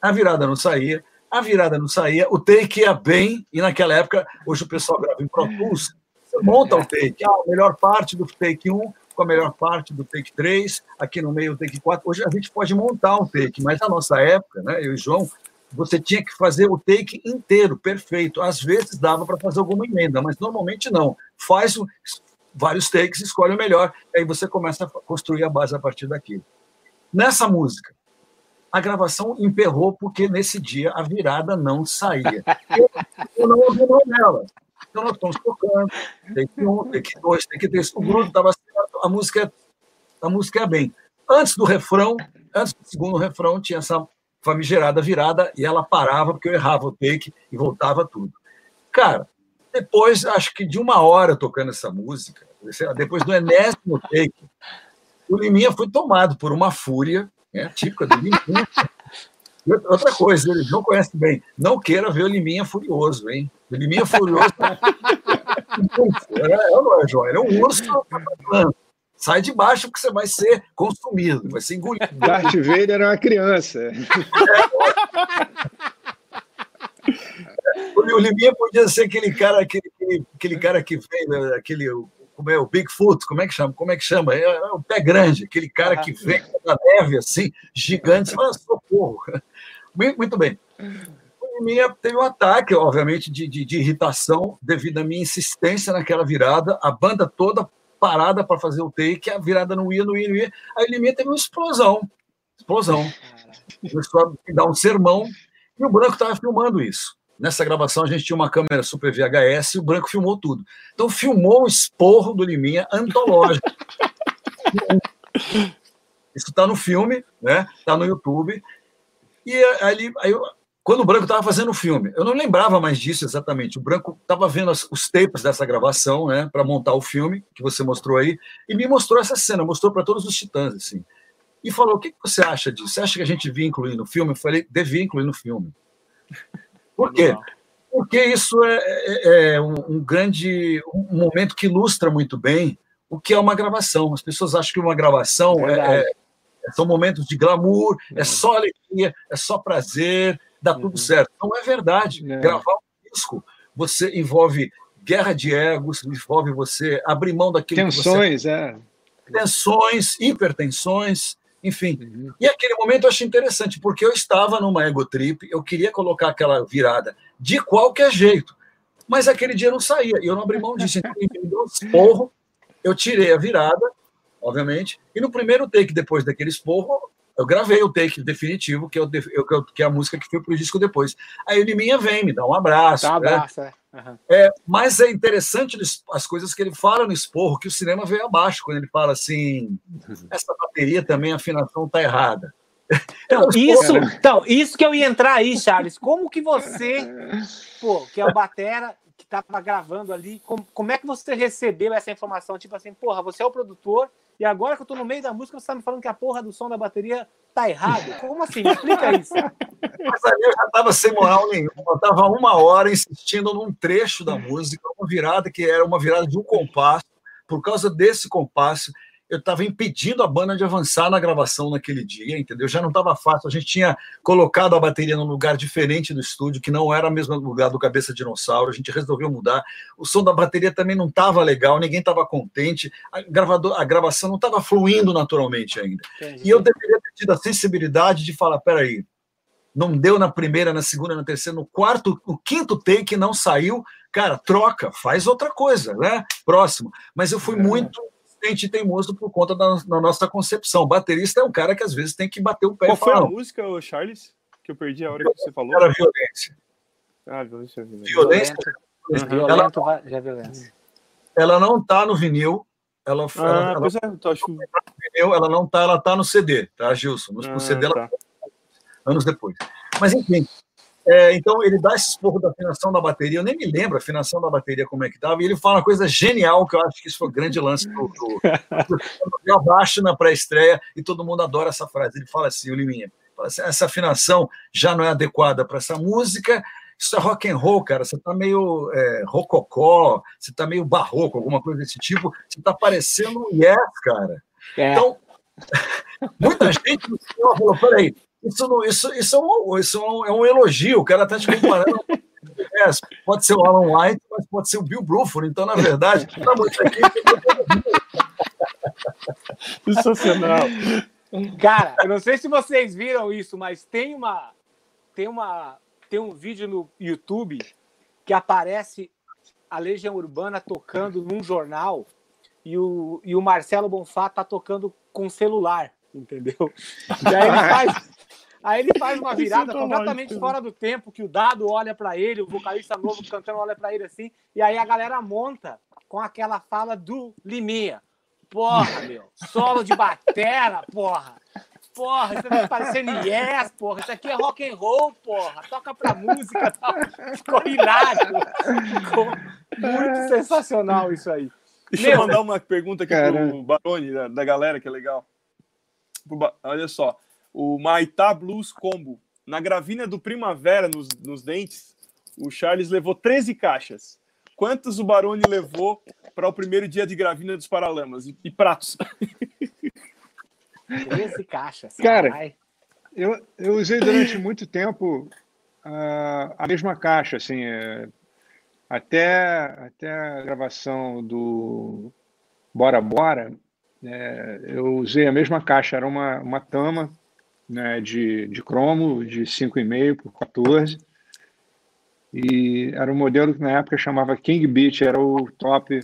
A virada não saía, a virada não saía, o take ia bem, e naquela época, hoje o pessoal grava em Pro Tools, você monta o take, ah, a melhor parte do take 1 com a melhor parte do take 3, aqui no meio o take 4. Hoje a gente pode montar um take, mas na nossa época, né, eu e João, você tinha que fazer o take inteiro, perfeito. Às vezes dava para fazer alguma emenda, mas normalmente não. Faz vários takes, escolhe o melhor, e aí você começa a construir a base a partir daquilo. Nessa música, a gravação emperrou porque nesse dia a virada não saía. Eu, não ouvi nela. Então nós estamos tocando, take um, take dois, take três. O grupo estava a música, a música é bem. Antes do refrão, antes do segundo refrão, tinha essa famigerada virada e ela parava porque eu errava o take e voltava tudo. Cara, depois, acho que de uma hora tocando essa música, depois do enésimo take, o Liminha foi tomado por uma fúria, né, típica do Liminha. Outra coisa, ele não conhece bem. Não queira ver o Liminha furioso, hein? O Liminha furioso. é, não é, João? É um urso Sai de baixo que você vai ser consumido, vai ser engolido. [laughs] Darth Vader era uma criança. [laughs] o Liminha podia ser aquele cara, aquele, aquele cara que vem, né, aquele como é o Bigfoot, como é que chama? Como é que chama? É, é o pé grande, aquele cara que vem da neve assim, gigante, fala socorro. [laughs] Muito bem. O Liminha teve um ataque, obviamente, de, de, de irritação devido à minha insistência naquela virada. A banda toda parada para fazer o take, a virada não ia, não ia, não ia. Aí ele me teve uma explosão. Explosão. Começou a dar um sermão e o Branco estava filmando isso. Nessa gravação a gente tinha uma câmera Super VHS e o Branco filmou tudo. Então filmou o esporro do Liminha antológico. [laughs] isso está no filme, né? Está no YouTube. E aí, aí quando o Branco estava fazendo o filme. Eu não lembrava mais disso exatamente. O Branco estava vendo as, os tapes dessa gravação, né, para montar o filme que você mostrou aí, e me mostrou essa cena, mostrou para todos os titãs, assim. E falou: o que, que você acha disso? Você acha que a gente devia incluir no filme? Eu falei: devia incluir no filme. Por quê? Porque isso é, é, é um, um, grande um momento que ilustra muito bem o que é uma gravação. As pessoas acham que uma gravação é, é, são momentos de glamour, é só alegria, é só prazer, dá tudo uhum. certo. Não é verdade. É. Gravar um disco, você envolve guerra de egos, envolve você abrir mão daquilo Tensões, que você... é. Tensões, hipertensões, enfim. Uhum. E aquele momento eu achei interessante, porque eu estava numa ego trip, eu queria colocar aquela virada de qualquer jeito, mas aquele dia não saía, e eu não abri mão disso. Então, um esporro, eu tirei a virada, obviamente, e no primeiro take, depois daquele esporro, eu gravei o take definitivo, que, eu, eu, que é a música que foi pro disco depois. Aí o Liminha vem, me dá um abraço. Dá um né? abraço, é. Uhum. é. Mas é interessante as coisas que ele fala no esporro, que o cinema veio abaixo, quando ele fala assim: essa bateria também, a afinação tá errada. [laughs] Então, isso, então, isso que eu ia entrar aí, Charles. Como que você, pô, que é o Batera, que estava gravando ali, como, como é que você recebeu essa informação? Tipo assim, porra, você é o produtor, e agora que eu tô no meio da música, você tá me falando que a porra do som da bateria tá errado? Como assim? Explica isso. Mas aí eu já tava sem moral nenhuma. Eu tava uma hora insistindo num trecho da música, uma virada que era uma virada de um compasso. Por causa desse compasso, eu estava impedindo a banda de avançar na gravação naquele dia, entendeu? Já não estava fácil. A gente tinha colocado a bateria num lugar diferente do estúdio, que não era o mesmo lugar do Cabeça Dinossauro. A gente resolveu mudar. O som da bateria também não estava legal, ninguém estava contente. A, gravador, a gravação não estava fluindo naturalmente ainda. Entendi. E eu deveria ter tido a sensibilidade de falar: peraí, não deu na primeira, na segunda, na terceira, no quarto, no quinto take não saiu. Cara, troca, faz outra coisa, né? Próximo. Mas eu fui é. muito insistente e teimoso por conta da, da, nossa concepção. Baterista é um cara que às vezes tem que bater o pé Qual foi a música, Charles? Que eu perdi a hora que você falou? Era violência. Ah, violência. Violência. Violento, uhum. ela, já é violência. Ela não está no vinil. Ela, ah, ela, ela, é, tô acho... vinil, ela não está, ela tá no CD, tá, Gilson? No, ah, CD ela tá. anos depois. Mas enfim, é, então ele dá esse esporro da afinação da bateria, eu nem me lembro a afinação da bateria como é que estava, e ele fala uma coisa genial, que eu acho que isso foi o grande lance do, do, do abaixo na pré-estreia, e todo mundo adora essa frase. Ele fala assim, o Liminha, assim, essa afinação já não é adequada para essa música, isso é rock and roll, cara. Você tá meio é, rococó, você tá meio barroco, alguma coisa desse tipo. Você tá parecendo um yes, cara. É. Então, [laughs] muita gente no cinema falou: peraí, isso, não, isso, isso, é, um, isso é, um, é um elogio, o cara está te comparando. É, pode ser o Alan White, mas pode ser o Bill Bruford. Então, na verdade, tá muito aqui. Sensacional. Cara, eu não sei se vocês viram isso, mas tem uma tem uma tem um vídeo no YouTube que aparece a Legião Urbana tocando num jornal e o, e o Marcelo Bonfá tá tocando com celular, entendeu? E aí ele faz Aí ele faz uma virada completamente fora do tempo, que o dado olha para ele, o vocalista novo cantando olha para ele assim, e aí a galera monta com aquela fala do Liminha. Porra, meu, solo de batera, porra. Porra, isso tá parecendo yes, porra. Isso aqui é rock and roll, porra. Toca pra música, tal. Ficou hilário. Ficou muito sensacional isso aí. Deixa meu, eu mandar uma pergunta aqui cara. pro Baroni, da, da galera, que é legal. Olha só o Maitá Blues Combo. Na gravina do Primavera, nos, nos dentes, o Charles levou 13 caixas. Quantos o Baroni levou para o primeiro dia de gravina dos Paralamas? E, e pratos? [laughs] 13 caixas. Cara, eu, eu usei durante muito tempo uh, a mesma caixa, assim, é, até, até a gravação do Bora Bora, é, eu usei a mesma caixa, era uma, uma Tama né, de, de cromo, de 5,5 por 14. E era um modelo que na época chamava King Beach, era o top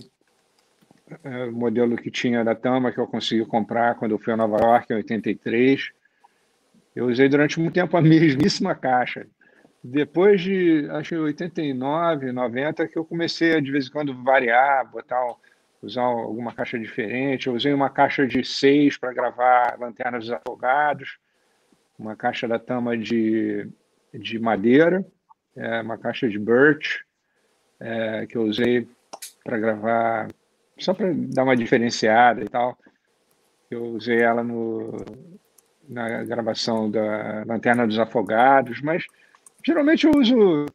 é, modelo que tinha da Tama, que eu consegui comprar quando eu fui a Nova York em 83. Eu usei durante muito tempo a mesmíssima caixa. Depois de, acho que 89, 90, que eu comecei a de vez em quando variar, botar, usar alguma caixa diferente. Eu usei uma caixa de 6 para gravar Lanternas dos Afogados uma caixa da Tama de de madeira, é uma caixa de birch, é, que eu usei para gravar, só para dar uma diferenciada e tal. Eu usei ela no, na gravação da Lanterna dos Afogados, mas geralmente eu uso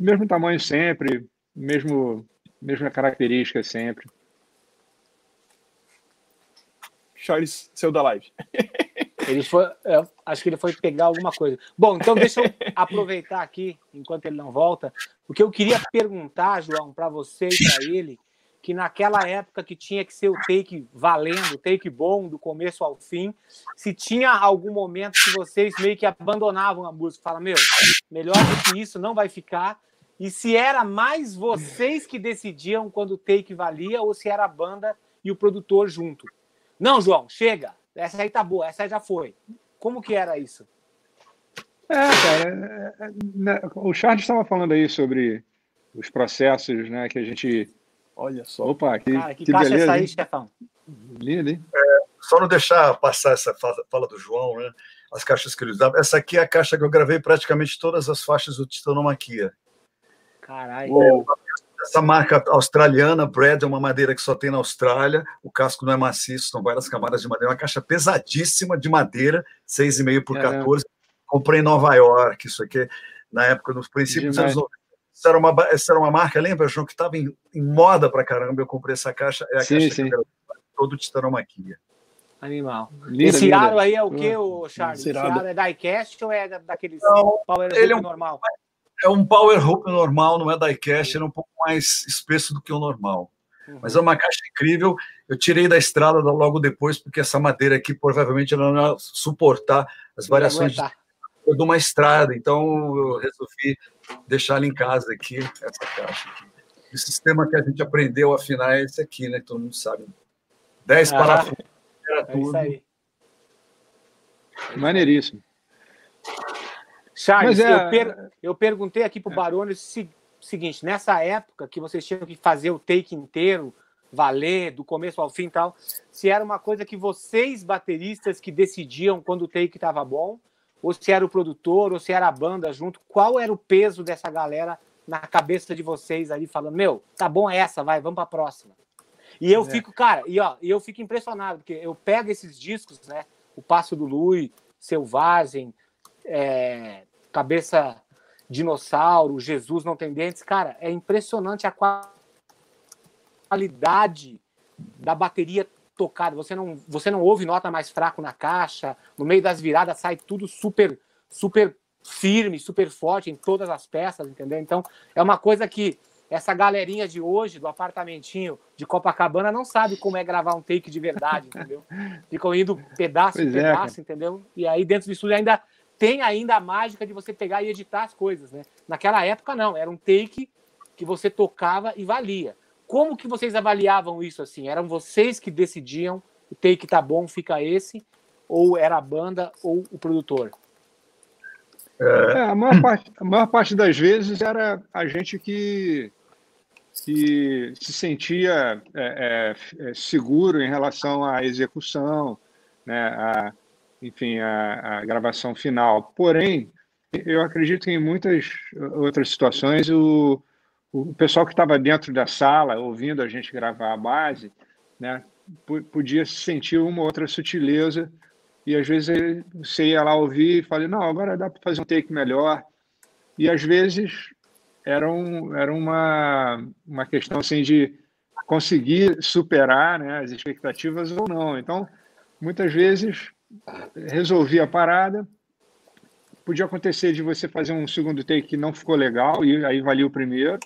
mesmo tamanho sempre, mesmo, mesma característica sempre. Charles, seu da live. [laughs] Ele foi, acho que ele foi pegar alguma coisa. Bom, então deixa eu [laughs] aproveitar aqui, enquanto ele não volta, porque eu queria perguntar, João, para você e para ele, que naquela época que tinha que ser o take valendo, o take bom, do começo ao fim, se tinha algum momento que vocês meio que abandonavam a música, fala, meu, melhor do que isso não vai ficar, e se era mais vocês que decidiam quando o take valia, ou se era a banda e o produtor junto. Não, João, chega, essa aí tá boa, essa aí já foi. Como que era isso? É, cara, é, é, né, o Charles estava falando aí sobre os processos, né, que a gente. Olha só. Opa, que, cara, que, que caixa beleza, essa aí, chefão? Lindo, hein? É, só não deixar passar essa fala do João, né? As caixas que ele usava. Essa aqui é a caixa que eu gravei praticamente todas as faixas do Titanomaquia. Caralho. Essa marca australiana, Brad, é uma madeira que só tem na Austrália. O casco não é maciço, são várias camadas de madeira. Uma caixa pesadíssima de madeira, 6,5 por 14. Comprei em Nova York, isso aqui, na época, nos princípios dos anos 90. Essa era, uma, essa era uma marca, lembra, João, que estava em, em, moda pra caramba. Eu comprei essa caixa, é a sim, caixa sim. que eu todo titanomaquia. Animal. Linda, Esse aro aí é o que, o Charles? Esse aro é diecast ou é daqueles não, power ele é um, normal? É um power hoop normal, não é diecast, é um pouco mais espesso do que o normal. Uhum. Mas é uma caixa incrível. Eu tirei da estrada logo depois, porque essa madeira aqui provavelmente ela não ia suportar as variações de, de uma estrada. Então eu resolvi deixar ela em casa aqui, essa caixa aqui. O sistema que a gente aprendeu a afinar é esse aqui, né? Todo mundo sabe. 10 ah, parafusos. Era é tudo. Isso aí. Maneiríssimo. Charles, é... eu, per eu, perguntei aqui para o Barone o seguinte: nessa época que vocês tinham que fazer o take inteiro, valer, do começo ao fim e tal, se era uma coisa que vocês, bateristas, que decidiam quando o take estava bom, ou se era o produtor, ou se era a banda junto, qual era o peso dessa galera na cabeça de vocês ali, falando: meu, tá bom essa, vai, vamos para a próxima. E eu é. fico, cara, e ó, eu fico impressionado, porque eu pego esses discos, né? O Passo do Lui, Selvagem, é, Cabeça Dinossauro, Jesus Não Tem Dentes. Cara, é impressionante a qualidade da bateria tocada. Você não, você não ouve nota mais fraco na caixa, no meio das viradas sai tudo super, super firme, super forte em todas as peças, entendeu? Então, é uma coisa que essa galerinha de hoje, do apartamentinho de Copacabana, não sabe como é gravar um take de verdade, entendeu? [laughs] Ficam indo pedaço pois é, pedaço, entendeu? E aí dentro do estúdio ainda tem ainda a mágica de você pegar e editar as coisas, né? Naquela época não, era um take que você tocava e valia. Como que vocês avaliavam isso assim? Eram vocês que decidiam o take tá bom, fica esse, ou era a banda ou o produtor? É, a, maior parte, a maior parte das vezes era a gente que, que se sentia é, é, é seguro em relação à execução, né, a, enfim, a, a gravação final. Porém, eu acredito que em muitas outras situações o, o pessoal que estava dentro da sala ouvindo a gente gravar a base, né, podia sentir uma outra sutileza e às vezes você ia lá ouvir e falei, não, agora dá para fazer um take melhor. E às vezes era, um, era uma, uma questão assim de conseguir superar né, as expectativas ou não. Então, muitas vezes resolvia a parada, podia acontecer de você fazer um segundo take que não ficou legal e aí valia o primeiro,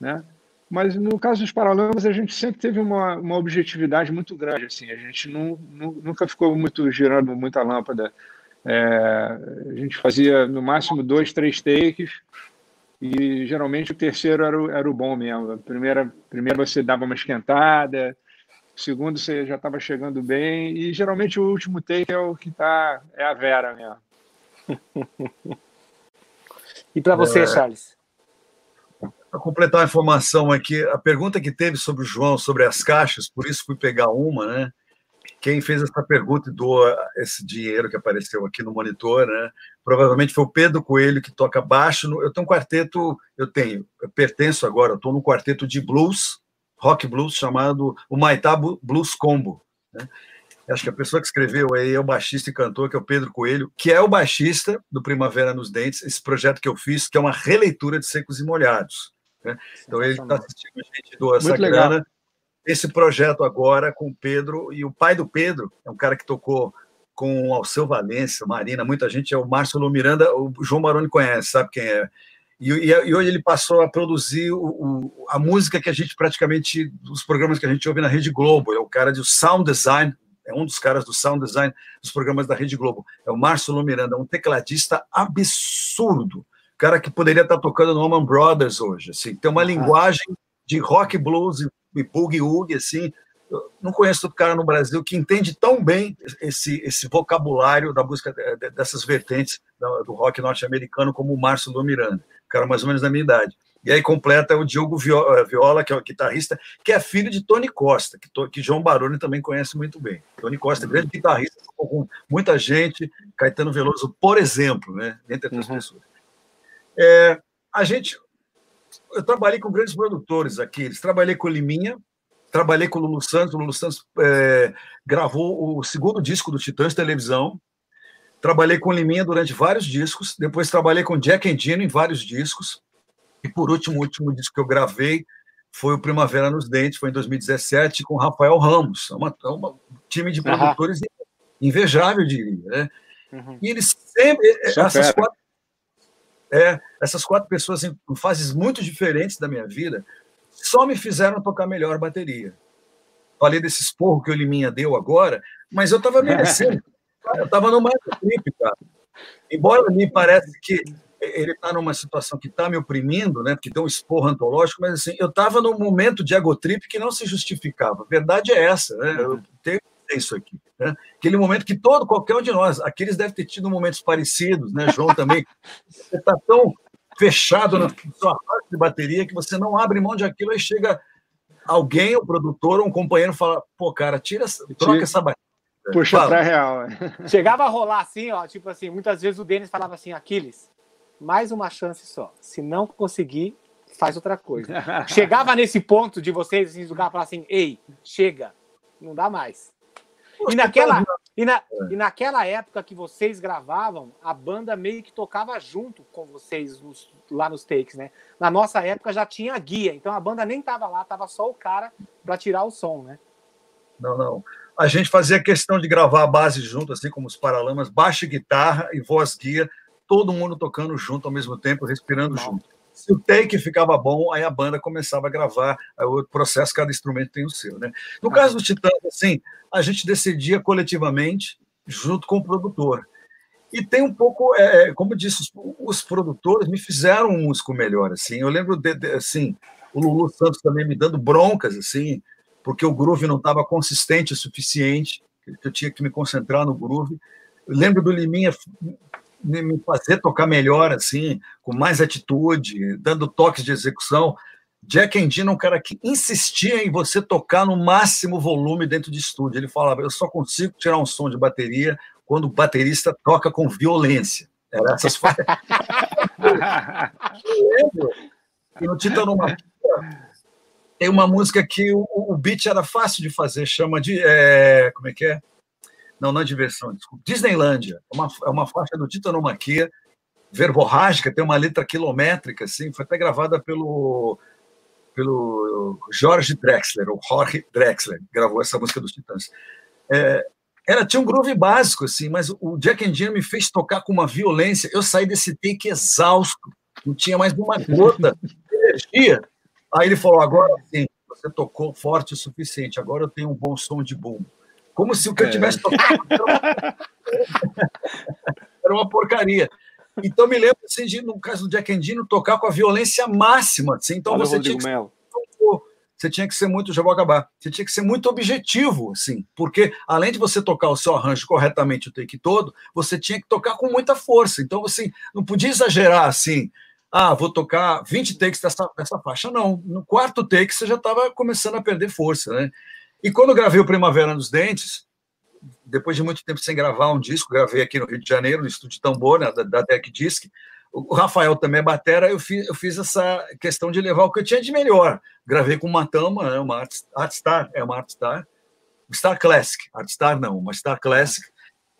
né? Mas no caso dos Paralamas, a gente sempre teve uma, uma objetividade muito grande. Assim, a gente não, não, nunca ficou muito girando muita lâmpada. É, a gente fazia no máximo dois, três takes e geralmente o terceiro era o, era o bom mesmo. Primeira, primeiro você dava uma esquentada, segundo você já estava chegando bem e geralmente o último take é o que tá é a Vera mesmo. e para você, é... Charles? Para completar a informação aqui, a pergunta que teve sobre o João, sobre as caixas, por isso fui pegar uma, né? quem fez essa pergunta e doou esse dinheiro que apareceu aqui no monitor, né? Provavelmente foi o Pedro Coelho que toca baixo. No, eu tenho um quarteto, eu tenho, eu pertenço agora, estou num quarteto de blues, rock blues chamado o Maitá Blues Combo. Né? Acho que a pessoa que escreveu aí é o baixista e cantor, que é o Pedro Coelho, que é o baixista do Primavera nos Dentes, esse projeto que eu fiz, que é uma releitura de Secos e Molhados. Né? Então ele está assistindo a gente do essa grana esse projeto agora com o Pedro, e o pai do Pedro é um cara que tocou com o Alceu Valência, Marina, muita gente, é o Márcio Lu Miranda, o João Maroni conhece, sabe quem é. E, e, e hoje ele passou a produzir o, o, a música que a gente praticamente, dos programas que a gente ouve na Rede Globo, é o cara de sound design, é um dos caras do sound design dos programas da Rede Globo, é o Márcio Miranda, um tecladista absurdo, cara que poderia estar tocando no Oman Brothers hoje, assim, tem uma linguagem de rock blues e boogie-woogie, assim. Eu não conheço outro cara no Brasil que entende tão bem esse, esse vocabulário da música dessas vertentes do rock norte-americano como o Márcio do Miranda, cara mais ou menos da minha idade. E aí completa o Diogo eh, Viola, que é o guitarrista, que é filho de Tony Costa, que, que João Baroni também conhece muito bem. Tony Costa, grande guitarrista, com muita gente, Caetano Veloso, por exemplo, né, entre outras uhum. pessoas. É, a gente, eu trabalhei com grandes produtores aqui. Eles trabalhei com Liminha, trabalhei com o Lulu Santos. O Lulu Santos é, gravou o segundo disco do Titãs Televisão. Trabalhei com Liminha durante vários discos. Depois trabalhei com Jack Endino em vários discos. E por último, o último disco que eu gravei foi o Primavera nos Dentes, foi em 2017, com Rafael Ramos. É é uma time de produtores uhum. invejável, diria. Né? Uhum. E eles sempre. essas quatro, é, essas quatro pessoas em fases muito diferentes da minha vida só me fizeram tocar melhor bateria. Falei desse esporro que o Liminha deu agora, mas eu estava merecendo. [laughs] eu estava numa trip, cara. Embora me pareça que ele está numa situação que está me oprimindo, né? Porque tem um esporro antológico, mas assim, eu estava num momento de egotrip que não se justificava. A verdade é essa, né? Eu tenho isso aqui. Né? Aquele momento que todo, qualquer um de nós, aqueles devem ter tido momentos parecidos, né, João também. [laughs] Você está tão fechado na sua parte de bateria que você não abre mão de aquilo, aí chega alguém, o produtor ou um companheiro fala, pô, cara, tira, troca essa bateria. Puxa pra real. [laughs] Chegava a rolar assim, ó, tipo assim, muitas vezes o Denis falava assim, Aquiles, mais uma chance só. Se não conseguir, faz outra coisa. [laughs] Chegava nesse ponto de vocês, assim, do cara falar assim, ei, chega, não dá mais. E naquela, e, na, e naquela época que vocês gravavam, a banda meio que tocava junto com vocês nos, lá nos takes, né? Na nossa época já tinha guia, então a banda nem tava lá, tava só o cara para tirar o som, né? Não, não. A gente fazia questão de gravar a base junto, assim como os Paralamas, baixo guitarra e voz guia, todo mundo tocando junto ao mesmo tempo, respirando junto. Se o take ficava bom, aí a banda começava a gravar, o processo, cada instrumento tem o seu. Né? No caso do Titãs, assim, a gente decidia coletivamente, junto com o produtor. E tem um pouco, é, é como eu disse, os, os, produtores me fizeram um músico melhor. Assim. Eu lembro, de, de, assim, o Lulu Santos também me dando broncas, assim, porque o groove não estava consistente o suficiente, eu tinha que me concentrar no groove. Eu lembro do Liminha me fazer tocar melhor, assim, com mais atitude, dando toques de execução. Jack Endino é um cara que insistia em você tocar no máximo volume dentro de estúdio. Ele falava: eu só consigo tirar um som de bateria quando o baterista toca com violência. Era essas Eu [laughs] [laughs] lembro que no Titanomaquia tem uma música que o, o beat era fácil de fazer, chama de. É, como é que é? Não, não é diversão, desculpa. Disneylândia. É uma, é uma faixa do Titanomaquia, verborrágica, tem uma letra quilométrica, assim, foi até gravada pelo, pelo Jorge Drexler, ou Jorge Drexler, gravou essa música dos Titãs. É, ela tinha um groove básico, assim, mas o Jack Endino me fez tocar com uma violência. Eu saí desse take exausto, não tinha mais uma gota de energia. Aí ele falou: agora sim, você tocou forte o suficiente, agora eu tenho um bom som de bumbo. Como se o que eu é. tivesse tocado era uma [laughs] porcaria. Então me lembro assim, de, no caso do Jack Endino, tocar com a violência máxima. Assim, então você tinha, que, você tinha que ser muito, já vou acabar, você tinha que ser muito objetivo, assim, porque além de você tocar o seu arranjo corretamente o take todo, você tinha que tocar com muita força. Então você não podia exagerar assim, ah, vou tocar 20 takes dessa, dessa faixa. Não, no quarto take você já estava começando a perder força, né? E quando gravei o Primavera nos Dentes, depois de muito tempo sem gravar um disco, gravei aqui no Rio de Janeiro, no estúdio Tambor, né, da, da Deck Disc. O Rafael também é batera, eu fiz, eu fiz essa questão de levar o que eu tinha de melhor. Gravei com uma Tama, né, uma Art, Star, é uma Art Star, Star Classic, Art Star não, uma Star Classic,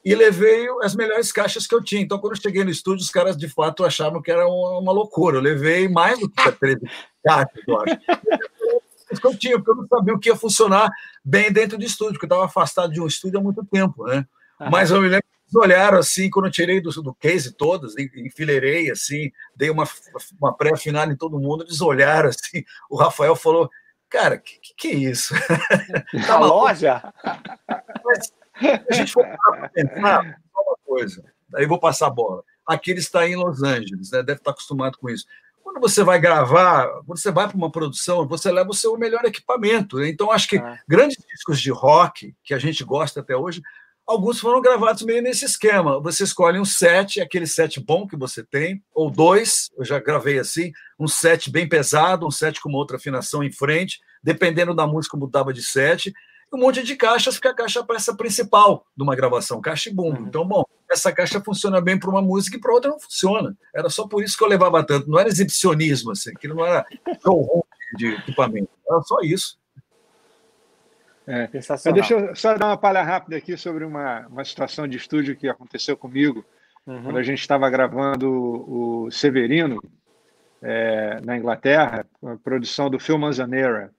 e levei as melhores caixas que eu tinha. Então, quando eu cheguei no estúdio, os caras de fato achavam que era uma, loucura. Eu levei mais do que 13 caixas, eu acho. que eu tinha, porque eu não sabia o que ia funcionar bem dentro do estúdio, porque eu estava afastado de um estúdio há muito tempo, né? Mas eu me lembro que eles olharam assim, quando eu tirei do, do case todas, enfileirei assim, dei uma, uma pré-final em todo mundo, eles olharam assim, o Rafael falou, cara, que, que, que é isso? [laughs] tá loja? Mas, a gente for pensar, uma coisa, aí vou passar a bola. Aqui ele está em Los Angeles, né? deve estar acostumado com isso. Quando você vai gravar, quando você vai para uma produção, você leva o seu melhor equipamento. Né? Então, acho que ah. grandes discos de rock, que a gente gosta até hoje, alguns foram gravados meio nesse esquema. Você escolhe um set, aquele set bom que você tem, ou dois, eu já gravei assim, um set bem pesado, um set com uma outra afinação em frente, dependendo da música, mudava de set, um monte de caixas, porque a caixa é a peça principal de uma gravação, caixa e bumbo. Uhum. Então, bom, essa caixa funciona bem para uma música e para outra não funciona. Era só por isso que eu levava tanto. Não era exibicionismo, assim, que não era showroom de equipamento. Era só isso. É. Deixa eu só dar uma palha rápida aqui sobre uma, uma situação de estúdio que aconteceu comigo uhum. quando a gente estava gravando o Severino é, na Inglaterra, a produção do Phil Manzanera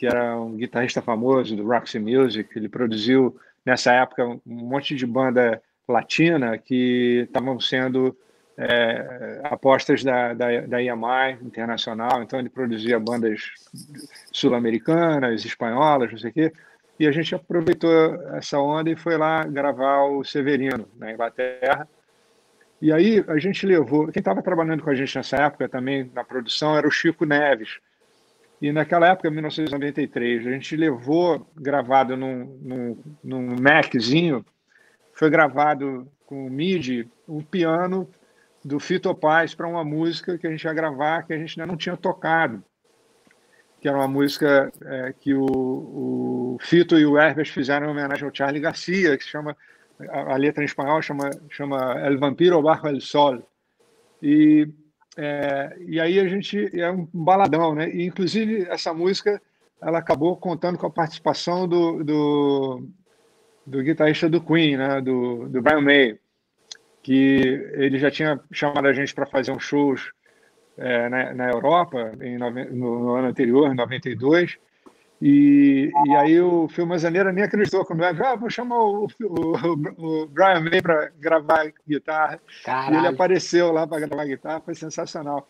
que era um guitarrista famoso do Roxy Music. Ele produziu, nessa época, um monte de banda latina que estavam sendo é, apostas da, da, da EMI internacional. Então, ele produzia bandas sul-americanas, espanholas, não sei o quê. E a gente aproveitou essa onda e foi lá gravar o Severino, na Inglaterra. E aí a gente levou. Quem estava trabalhando com a gente nessa época também na produção era o Chico Neves, e naquela época, 1993, a gente levou gravado num, num, num Maczinho, foi gravado com o MIDI, um piano do Fito Paz para uma música que a gente ia gravar que a gente ainda não tinha tocado, que era uma música é, que o, o, Fito e o Herbert fizeram em homenagem ao Charlie Garcia, que se chama, a, a letra em espanhol chama, chama El Vampiro Bajo el Sol. E é, e aí a gente é um baladão, né? E, inclusive essa música ela acabou contando com a participação do, do, do guitarrista do Queen, né? Do, do Brian May, que ele já tinha chamado a gente para fazer uns shows é, na, na, Europa em, no, no, ano anterior, em 92. E, e aí o Phil Manzaneira nem acreditou quando eu ah, vou chamar o, o, o Brian May para gravar guitarra. Caralho. E ele apareceu lá para gravar guitarra, foi sensacional.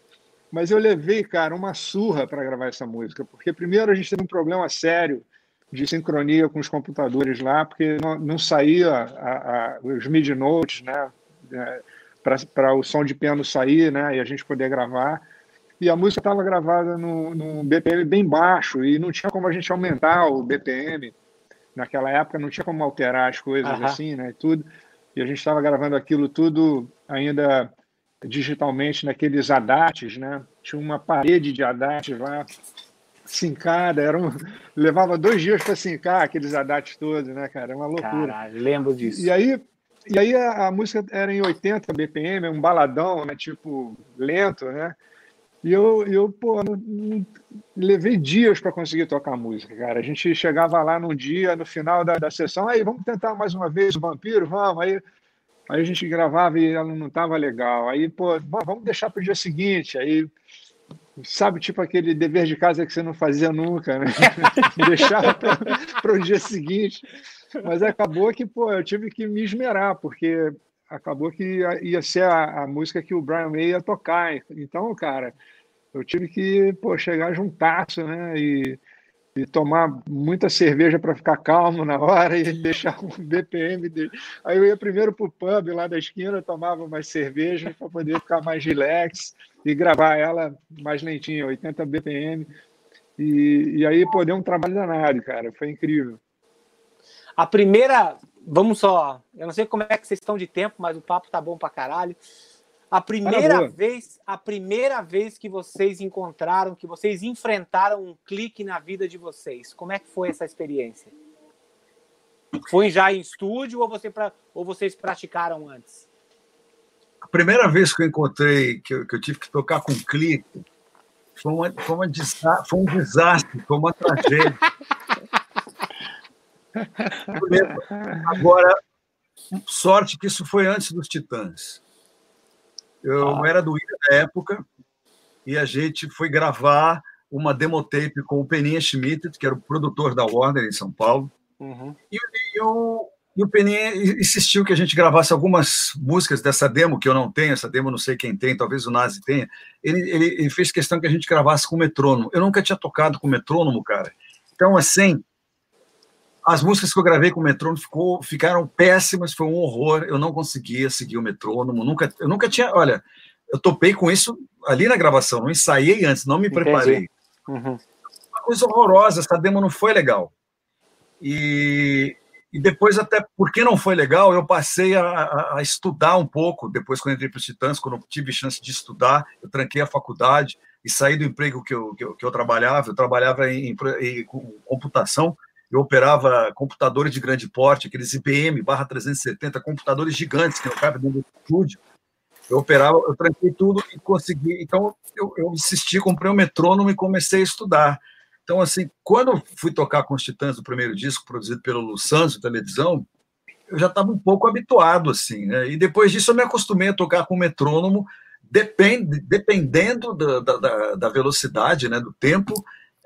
Mas eu levei, cara, uma surra para gravar essa música, porque primeiro a gente teve um problema sério de sincronia com os computadores lá, porque não, não saía a, a, os mid notes, né, é, para o som de piano sair, né, e a gente poder gravar e a música estava gravada num, num BPM bem baixo e não tinha como a gente aumentar o BPM. Naquela época não tinha como alterar as coisas assim, né? Tudo. E a gente estava gravando aquilo tudo ainda digitalmente naqueles ADATs, né? Tinha uma parede de ADATs lá sincada, era um... [laughs] levava dois dias para sincar aqueles ADATs todos, né, cara? É uma loucura. Caralho, lembro disso. E aí, e aí a, a, música era em 80 BPM, um baladão, né? Tipo lento, né? E eu, eu pô, não, não, levei dias para conseguir tocar música, cara. A gente chegava lá num dia, no final da, da sessão, aí vamos tentar mais uma vez o Vampiro, vamos. Aí, aí a gente gravava e ela não estava legal. Aí, pô, vamos deixar para o dia seguinte. Aí, sabe, tipo aquele dever de casa que você não fazia nunca, né? [laughs] deixar para o dia seguinte. Mas acabou que, pô, eu tive que me esmerar, porque acabou que ia ser a, a, música que o Brian May ia tocar. Então, cara, eu tive que pô, chegar juntasso, né? E, e tomar muita cerveja para ficar calmo na hora e [laughs] deixar um BPM dele. Aí eu ia primeiro para o pub lá da esquina, tomava mais cerveja para poder ficar mais relax e gravar ela mais lentinha, 80 BPM. E, e aí, pô, deu um trabalho danado, cara. Foi incrível. A primeira vamos só. Eu não sei como é que vocês estão de tempo, mas o papo tá bom pra caralho. A primeira vez, a primeira vez que vocês encontraram, que vocês enfrentaram um clique na vida de vocês, como é que foi essa experiência? Foi já em estúdio ou, você pra, ou vocês praticaram antes? A primeira vez que eu encontrei, que eu, que eu tive que tocar com clique, foi, uma, foi, uma foi um desastre, foi uma [laughs] tragédia. Agora, sorte que isso foi antes dos Titãs. Eu ah. era do Ira na época e a gente foi gravar uma demotape com o Peninha Schmidt, que era o produtor da Warner em São Paulo. Uhum. E, e, o, e o Peninha insistiu que a gente gravasse algumas músicas dessa demo, que eu não tenho, essa demo não sei quem tem, talvez o Nazi tenha. Ele, ele, ele fez questão que a gente gravasse com metrônomo. Eu nunca tinha tocado com metrônomo, cara. Então, assim, as músicas que eu gravei com o metrônomo ficou, ficaram péssimas, foi um horror. Eu não conseguia seguir o metrônomo. Nunca, eu nunca tinha. Olha, eu topei com isso ali na gravação, não ensaiei antes, não me Entendi. preparei. Uhum. Uma coisa horrorosa, essa demo não foi legal. E, e depois, até porque não foi legal, eu passei a, a, a estudar um pouco. Depois, quando entrei para os Titãs, quando tive chance de estudar, eu tranquei a faculdade e saí do emprego que eu, que eu, que eu trabalhava. Eu trabalhava em, em, em computação eu operava computadores de grande porte, aqueles IBM barra 370, computadores gigantes que não cabem dentro do estúdio. Eu operava, eu tranquei tudo e consegui. Então, eu, eu insisti, comprei um metrônomo e comecei a estudar. Então, assim, quando eu fui tocar com os Titãs do primeiro disco, produzido pelo Lu Santos, televisão, eu já estava um pouco habituado, assim, né? E depois disso eu me acostumei a tocar com metrônomo, depende, dependendo da, da, da velocidade, né, do tempo,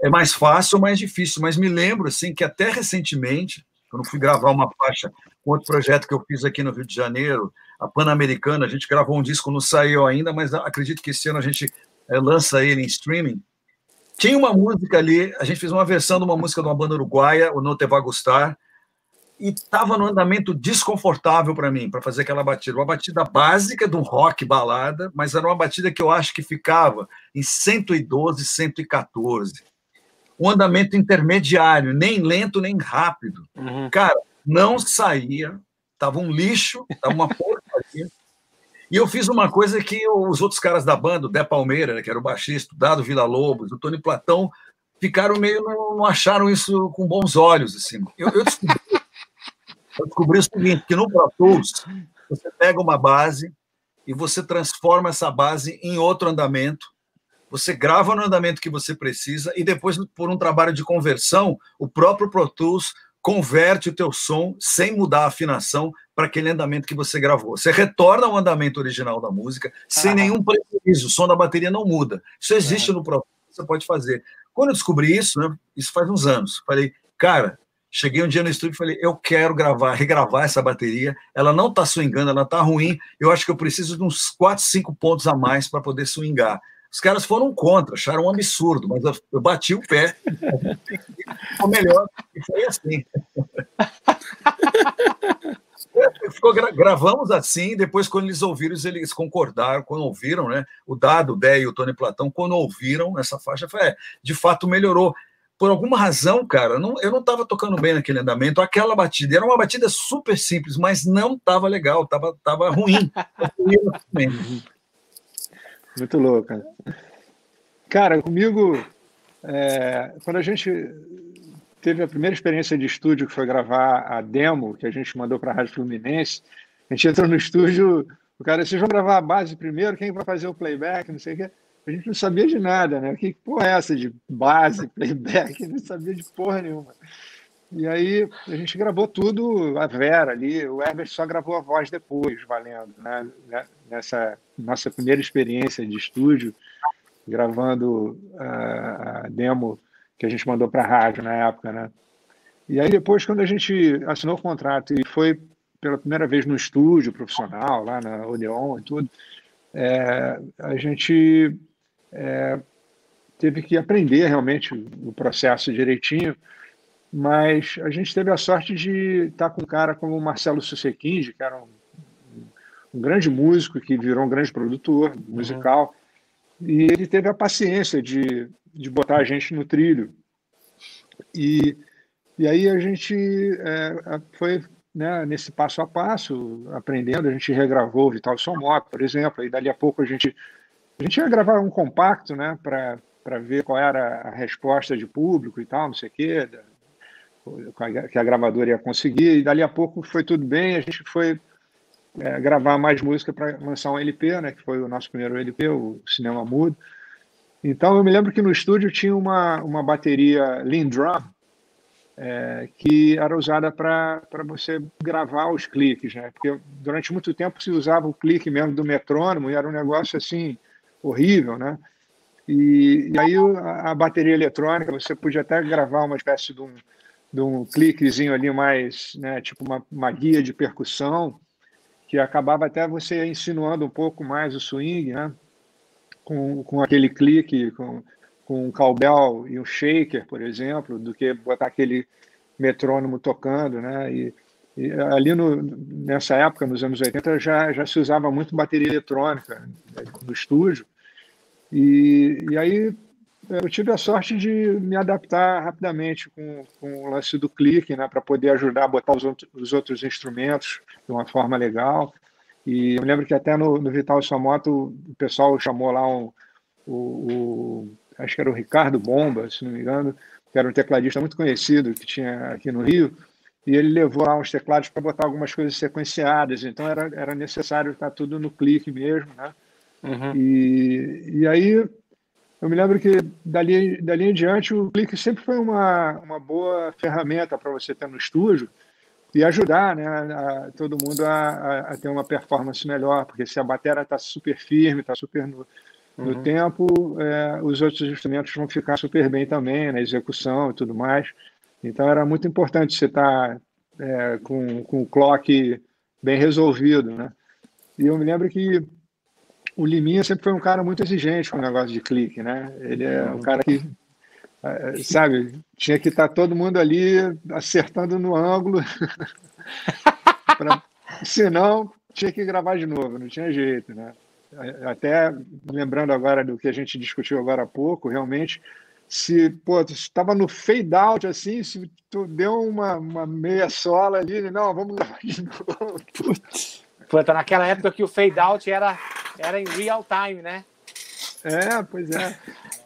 é mais fácil ou mais difícil, mas me lembro assim que até recentemente, quando fui gravar uma faixa com outro projeto que eu fiz aqui no Rio de Janeiro, a Pan-Americana, a gente gravou um disco, não saiu ainda, mas acredito que esse ano a gente é, lança ele em streaming. Tinha uma música ali, a gente fez uma versão de uma música de uma banda uruguaia, o No Te Va Gustar, e estava no andamento desconfortável para mim, para fazer aquela batida. Uma batida básica de um rock balada, mas era uma batida que eu acho que ficava em 112, 114 um andamento intermediário, nem lento nem rápido. Uhum. Cara, não saía, tava um lixo, tava uma [laughs] porcaria. E eu fiz uma coisa que os outros caras da banda, o Dé Palmeira, né, que era o baixista, o Dado Vila Lobos, o Tony Platão, ficaram meio, não, não acharam isso com bons olhos. Assim. Eu, eu, descobri, [laughs] eu descobri o seguinte, que no Pro Tools, você pega uma base e você transforma essa base em outro andamento, você grava no andamento que você precisa e depois, por um trabalho de conversão, o próprio Pro Tools converte o teu som sem mudar a afinação para aquele andamento que você gravou. Você retorna ao andamento original da música sem ah. nenhum prejuízo, o som da bateria não muda. Isso existe é. no Pro Tools, você pode fazer. Quando eu descobri isso, né, isso faz uns anos, falei, cara, cheguei um dia no estúdio e falei, eu quero gravar, regravar essa bateria, ela não está swingando, ela está ruim, eu acho que eu preciso de uns 4, 5 pontos a mais para poder swingar. Os caras foram contra, acharam um absurdo, mas eu, eu bati o pé. Ficou melhor, e foi assim. Ficou, gra gravamos assim, depois, quando eles ouviram, eles concordaram, quando ouviram, né? O Dado, o Dé e o Tony Platão, quando ouviram essa faixa, foi, é, de fato melhorou. Por alguma razão, cara, não, eu não estava tocando bem naquele andamento, aquela batida. Era uma batida super simples, mas não estava legal, estava tava ruim. Muito louco, cara. Comigo, é, quando a gente teve a primeira experiência de estúdio, que foi gravar a demo que a gente mandou para a Rádio Fluminense, a gente entrou no estúdio, o cara, vocês vão gravar a base primeiro, quem vai fazer o playback, não sei o quê. A gente não sabia de nada, né? Que porra é essa de base, playback? Não sabia de porra nenhuma. E aí a gente gravou tudo, a Vera ali, o Herbert só gravou a voz depois, valendo, né? Nessa nossa primeira experiência de estúdio, gravando a, demo que a gente mandou para a rádio na época, né? E aí depois, quando a gente assinou o contrato e foi pela primeira vez no estúdio profissional, lá na Odeon e tudo, é, a gente é, teve que aprender realmente o processo direitinho, mas a gente teve a sorte de estar com um cara como o Marcelo Sussequinde, que era um, um, grande músico, que virou um grande produtor musical, uhum. e ele teve a paciência de, de botar a gente no trilho. E, e aí a gente é, foi né, nesse passo a passo, aprendendo, a gente regravou o Vital Somoto, por exemplo, e dali a pouco a gente, a gente ia gravar um compacto, né, para ver qual era a resposta de público e tal, não sei o quê, que a gravadora ia conseguir, e dali a pouco foi tudo bem, a gente foi é, gravar mais música para lançar um LP, né, que foi o nosso primeiro LP, o Cinema Mudo. Então eu me lembro que no estúdio tinha uma, uma bateria Lindrum, é, que era usada para você gravar os cliques, né? Porque durante muito tempo se usava o clique mesmo do metrônomo e era um negócio assim horrível, né? E, e aí a, a, bateria eletrônica você podia até gravar uma espécie de um, de um cliquezinho ali mais, né? Tipo uma, uma guia de percussão que acabava até você insinuando um pouco mais o swing, né? Com, com aquele clique, com, com um cowbell e um shaker, por exemplo, do que botar aquele metrônomo tocando, né? E, e ali no, nessa época, nos anos 80, já, já se usava muito bateria eletrônica né, no estúdio. E, e aí eu tive a sorte de me adaptar rapidamente com, com o lance do clique, né, para poder ajudar a botar os, os outros instrumentos de uma forma legal. E eu lembro que até no, no Vital Sua Moto o pessoal chamou lá um, o, o acho que era o Ricardo Bomba, se não me engano, que era um tecladista muito conhecido que tinha aqui no Rio, e ele levou lá uns teclados para botar algumas coisas sequenciadas, então era, era necessário estar tudo no clique mesmo, né? Uhum. E, e aí eu me lembro que dali, dali em diante o clique sempre foi uma, uma boa ferramenta para você ter no estúdio e ajudar né, a, todo mundo a, a, ter uma performance melhor, porque se a bateria está super firme, está super no, no uhum. tempo, é, os outros instrumentos vão ficar super bem também, na execução e tudo mais. Então era muito importante você estar tá, é, com, com o clock bem resolvido, né? E eu me lembro que o Liminha sempre foi um cara muito exigente com o negócio de clique, né? Ele é um cara que, sabe, tinha que estar tá todo mundo ali acertando no ângulo, [laughs] pra, senão tinha que gravar de novo, não tinha jeito, né? até lembrando agora do que a gente discutiu agora há pouco, realmente, se pô, estava no fade out assim, se tu deu uma, uma meia sola ali, não, vamos gravar de novo. [laughs] Putz. Puta, naquela época que o fade out era, era em real time, né? É, pois é.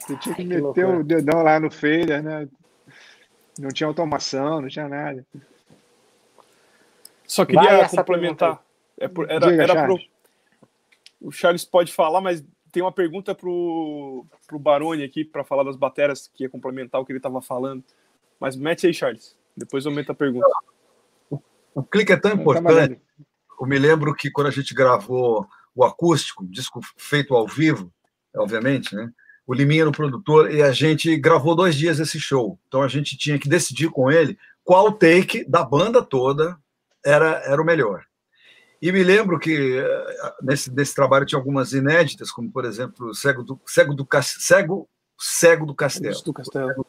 Você tinha que Ai, meter que o dedão lá no fader, né? Não tinha automação, não tinha nada. Só queria complementar. É por, era, Diga, era, pro, o Charles pode falar, mas tem uma pergunta pro, pro Baroni aqui para falar das bateras, que ia complementar o que ele estava falando. Mas mete aí, Charles. Depois eu meto a pergunta. O, o clique é tão tá importante. Eu me lembro que quando a gente gravou o acústico, disco feito ao vivo, obviamente, né? O Liminha era o produtor e a gente gravou dois dias esse show. Então a gente tinha que decidir com ele qual take da banda toda era, era o melhor. E me lembro que eh, nesse, nesse trabalho tinha algumas inéditas, como, por exemplo, Cego do, Cego do, Cego, Cego do Castelo, do Castelo.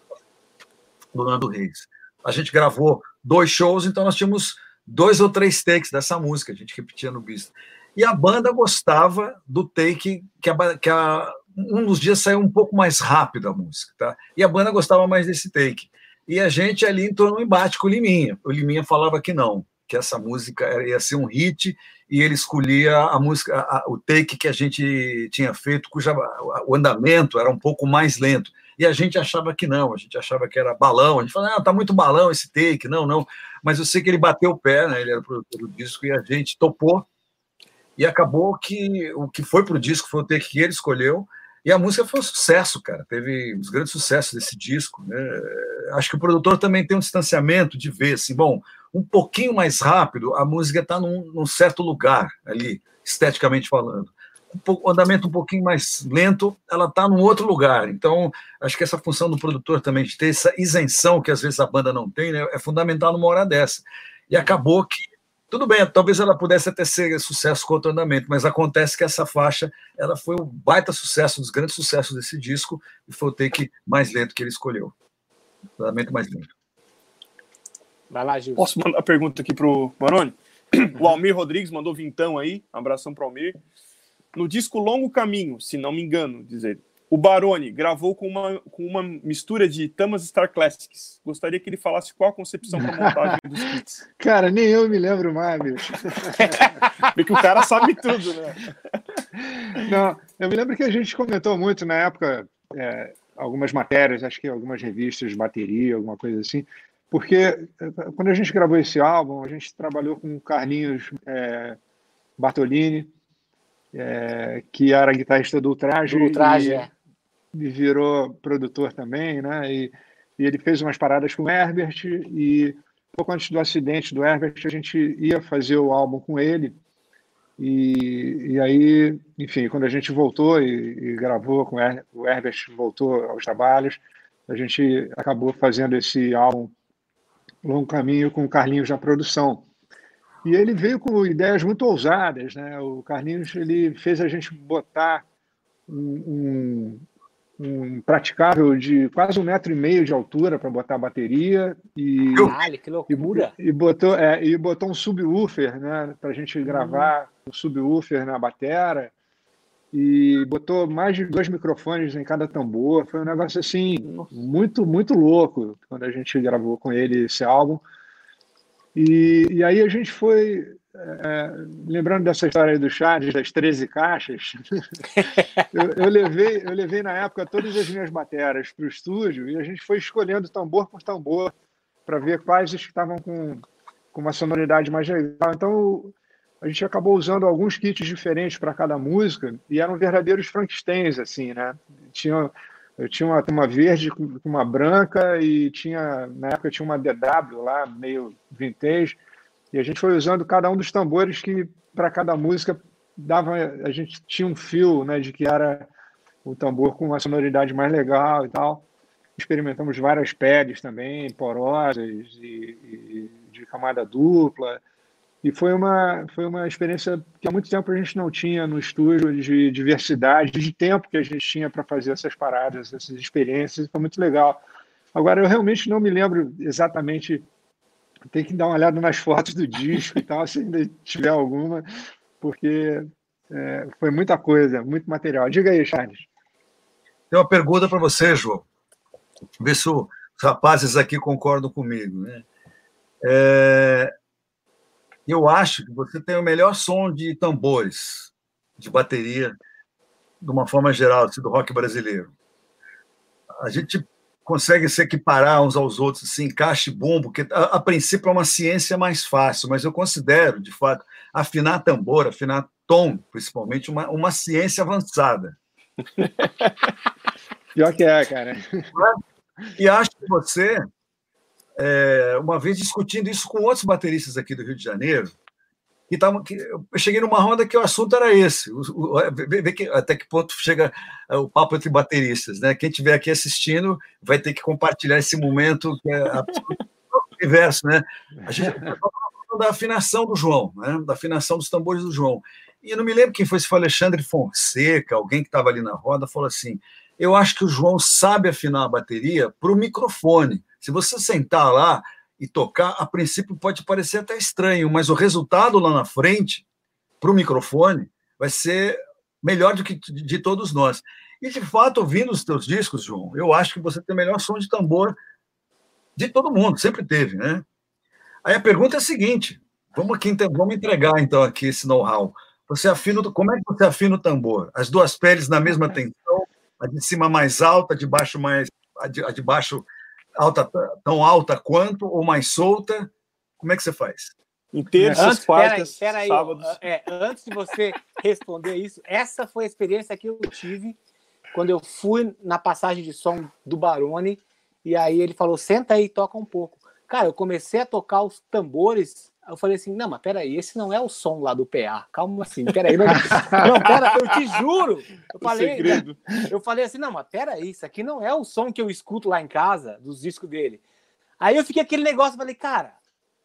do Nando Reis. A gente gravou dois shows, então nós tínhamos dois ou três takes dessa música, a gente repetia no bis. E a banda gostava do take que, a, que a, um dos dias saiu um pouco mais rápido a música, tá? E a banda gostava mais desse take. E a gente ali entrou no embate com o Liminha. O Liminha falava que não, que essa música ia ser um hit e ele escolhia a música, a, o take que a gente tinha feito, cuja o andamento era um pouco mais lento. E a gente achava que não, a gente achava que era balão. A gente falava, ah, tá muito balão esse take, não, não. Mas eu sei que ele bateu o pé, né? Ele era o produtor do disco e a gente topou. E acabou que o que foi pro disco foi o take que ele escolheu. E a música foi um sucesso, cara. Teve os grandes sucessos desse disco. Né? Acho que o produtor também tem um distanciamento de ver assim, bom, um pouquinho mais rápido, a música está num, num, certo lugar ali, esteticamente falando. Um andamento um pouquinho mais lento, ela está num outro lugar. Então, acho que essa função do produtor também, de ter essa isenção que às vezes a banda não tem, né, é fundamental numa hora dessa. E acabou que, tudo bem, talvez ela pudesse até ser sucesso com outro andamento, mas acontece que essa faixa ela foi um baita sucesso, um dos grandes sucessos desse disco, e foi o take mais lento que ele escolheu. O andamento mais lento. Vai lá, Gil. Posso mandar a pergunta aqui pro Maroni? O Almir Rodrigues mandou vintão aí. Um abração pro Almir. No disco Longo Caminho, se não me engano, dizer. O Baroni gravou com uma, com uma mistura de Tamas Star Classics. Gostaria que ele falasse qual a concepção para montagem dos kits. [laughs] Cara, nem eu me lembro mais, bicho. [laughs] Porque o cara sabe tudo, né? [laughs] Não, eu me lembro que a gente comentou muito na época, é, algumas matérias, acho que algumas revistas de bateria, alguma coisa assim, porque eh, quando a gente gravou esse álbum, a gente trabalhou com o Carlinhos é, Bartolini, é, que era guitarrista do Ultraje, do Ultraje e, é. Virou produtor também, né? E, e, ele fez umas paradas com o Herbert e pouco antes do acidente do Herbert a gente ia fazer o álbum com ele e, e aí, enfim, quando a gente voltou e, e gravou com o Herbert voltou aos trabalhos, a gente acabou fazendo esse álbum Longo Caminho com o Carlinhos na produção. E ele veio com ideias muito ousadas, né? O Carlinhos ele fez a gente botar um, um, praticável de quase um metro e meio de altura para botar a bateria e Caralho, que loucura! E, e botou é, e botou um subwoofer, né? Para a gente gravar um subwoofer na batera e botou mais de dois microfones em cada tambor. Foi um negócio assim muito muito louco quando a gente gravou com ele esse álbum. E, e aí a gente foi é, lembrando dessa história aí do Charles, das 13 caixas, [laughs] eu, eu, levei, eu levei na época todas as minhas bateras para o estúdio e a gente foi escolhendo tambor por tambor para ver quais estavam com, com uma sonoridade mais legal. Então a gente acabou usando alguns kits diferentes para cada música e eram verdadeiros Frankensteins, assim, né? Tinha, eu tinha uma, uma verde com uma branca e tinha, na época tinha uma DW lá, meio vintage, e a gente foi usando cada um dos tambores que para cada música dava, a gente tinha um fio, né, de que era o tambor com uma sonoridade mais legal e tal. Experimentamos várias peles também, porosas e, e de camada dupla. E foi uma, foi uma experiência que há muito tempo a gente não tinha no estúdio, de diversidade, de tempo que a gente tinha para fazer essas paradas, essas experiências, foi muito legal. Agora, eu realmente não me lembro exatamente, tem que dar uma olhada nas fotos do disco e tal, [laughs] se ainda tiver alguma, porque é, foi muita coisa, muito material. Diga aí, Charles. Tem uma pergunta para você, João. Ver se os rapazes aqui concordam comigo. Né? É, eu acho que você tem o melhor som de tambores, de bateria, de uma forma geral, assim, do rock brasileiro. A gente consegue se equiparar uns aos outros, assim, encaixe bumbo, que a, a, princípio é uma ciência mais fácil, mas eu considero, de fato, afinar tambor, afinar tom, principalmente, uma, uma ciência avançada. [laughs] Pior que é, cara. E acho que você é, uma vez discutindo isso com outros bateristas aqui do Rio de Janeiro, que tavam, que eu cheguei numa roda que o assunto era esse, ver que, até que ponto chega é, o papo entre bateristas, né? Quem estiver aqui assistindo vai ter que compartilhar esse momento que é o universo, [laughs] né? A gente [laughs] da afinação do João, né? Da afinação dos tambores do João. E eu não me lembro quem foi, se foi Alexandre Fonseca, alguém que estava ali na roda, falou assim: eu acho que o João sabe afinar a bateria para o microfone. Se você sentar lá e tocar, a princípio pode parecer até estranho, mas o resultado lá na frente, para o microfone, vai ser melhor do que de todos nós. E, de fato, ouvindo os teus discos, João, eu acho que você tem o melhor som de tambor de todo mundo, sempre teve, né? Aí a pergunta é a seguinte, vamos, aqui, vamos entregar, então, aqui esse know-how. Você afina, como é que você afina o tambor? As duas peles na mesma tensão, a de cima mais alta, a de baixo mais... a de, a de baixo alta, tão alta quanto ou mais solta? Como é que você faz? Em terças, antes, quartas, sábados. É, antes de você responder isso, essa foi a experiência que eu tive quando eu fui na passagem de som do Barone e aí ele falou, senta aí e toca um pouco. Cara, eu comecei a tocar os tambores eu falei assim, não, mas peraí, esse não é o som lá do PA. Calma assim, peraí. Não, não pera, eu te juro. Eu falei, [laughs] eu falei assim, não, mas peraí, isso aqui não é o som que eu escuto lá em casa, dos discos dele. Aí eu fiquei aquele negócio, falei, cara,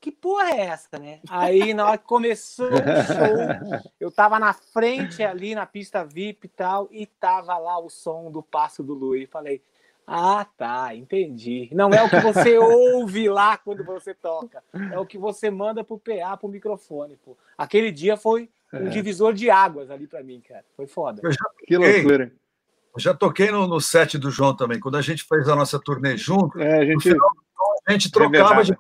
que porra é essa, né? Aí na hora que começou o show, eu tava na frente ali na pista VIP e tal, e tava lá o som do Passo do Lui. Falei, ah, tá, entendi. Não é o que você [laughs] ouve lá quando você toca, é o que você manda pro PA, pro microfone. Pô. Aquele dia foi um é. divisor de águas ali para mim, cara. Foi foda. Eu já, que loucura. Eu já toquei no, no set do João também. Quando a gente fez a nossa turnê junto, é, a, gente... Final, a gente trocava de.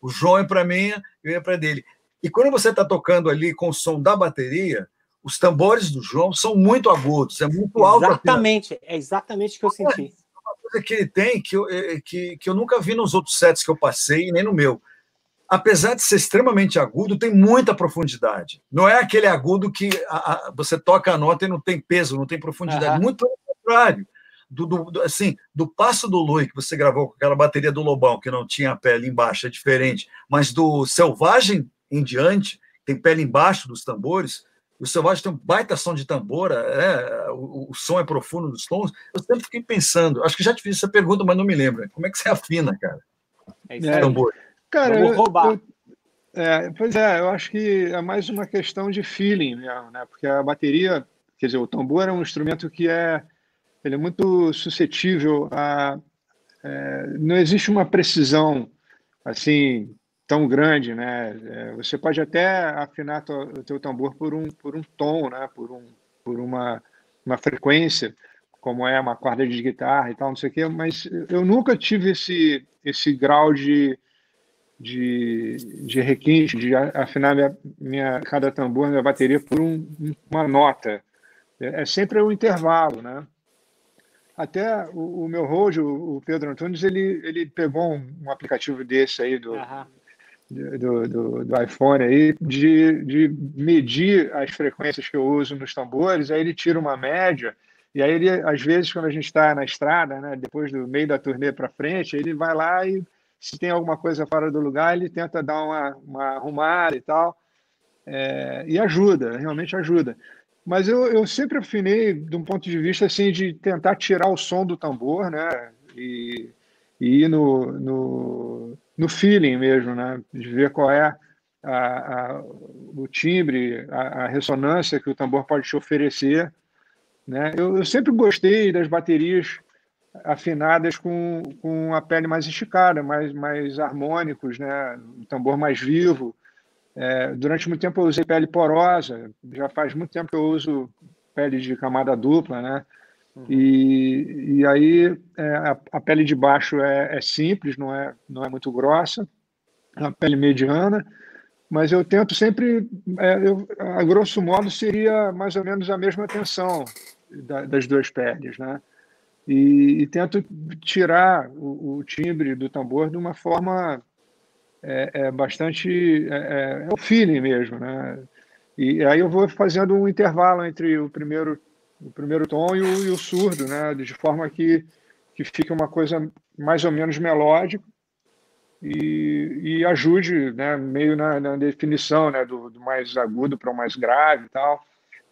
O João é para mim, eu ia para dele. E quando você está tocando ali com o som da bateria, os tambores do João são muito agudos, é muito alto. Exatamente, é exatamente o que eu senti coisa que ele tem que eu, é, que, que eu nunca vi nos outros sets que eu passei, nem no meu. Apesar de ser extremamente agudo, tem muita profundidade. Não é aquele agudo que a, a, você toca a nota e não tem peso, não tem profundidade. Uhum. Muito pelo contrário. Do, do, do, assim, do passo do Lui, que você gravou com aquela bateria do Lobão, que não tinha pele embaixo, é diferente, mas do Selvagem em diante, tem pele embaixo dos tambores, o Selvagem tem um baita som de tambor, é, o, o, som é profundo dos tons. Eu sempre fiquei pensando, acho que já te fiz essa pergunta, mas não me lembro. Como é que você [laughs] afina, cara? É isso é, tambor. Cara, Vamos roubar. Eu, é, pois é, eu acho que é mais uma questão de feeling mesmo, né? Porque a bateria, quer dizer, o tambor é um instrumento que é, ele é muito suscetível a. É, não existe uma precisão assim tão grande, né? É, você pode até afinar o teu tambor por um por um tom, né? Por um por uma uma frequência, como é uma corda de guitarra e tal, não sei o quê. Mas eu nunca tive esse esse grau de de, de requinte, de afinar minha, minha cada tambor, minha bateria por um, uma nota. É, é sempre um intervalo, né? Até o, o meu host, o, o, Pedro Antunes, ele, ele pegou um, um aplicativo desse aí do, uhum do, do, do, iPhone aí de, de medir as frequências que eu uso nos tambores, aí ele tira uma média, e aí ele, às vezes, quando a gente está na estrada, né, depois do meio da turnê para frente, ele vai lá e se tem alguma coisa fora do lugar, ele tenta dar uma, uma arrumada e tal, é, e ajuda, realmente ajuda. Mas eu, eu sempre afinei de um ponto de vista assim de tentar tirar o som do tambor, né, e, e ir no, no no feeling mesmo, né? de ver qual é a, a, o timbre, a, a, ressonância que o tambor pode te oferecer. Né? Eu, eu, sempre gostei das baterias afinadas com, com a pele mais esticada, mais, mais harmônicos, né? tambor mais vivo. É, durante muito tempo eu usei pele porosa, já faz muito tempo que eu uso pele de camada dupla, né? Uhum. E, e aí é, a, a, pele de baixo é, é, simples, não é, não é muito grossa, é uma pele mediana, mas eu tento sempre, é, eu, a grosso modo, seria mais ou menos a mesma tensão da, das duas peles, né? E, e tento tirar o, o, timbre do tambor de uma forma é, é bastante é, é, é, o feeling mesmo, né? E aí eu vou fazendo um intervalo entre o primeiro o primeiro tom e o, e o, surdo, né? De forma que, que fique uma coisa mais ou menos melódica e, e ajude, né? Meio na, na definição, né? Do, do mais agudo para o mais grave e tal.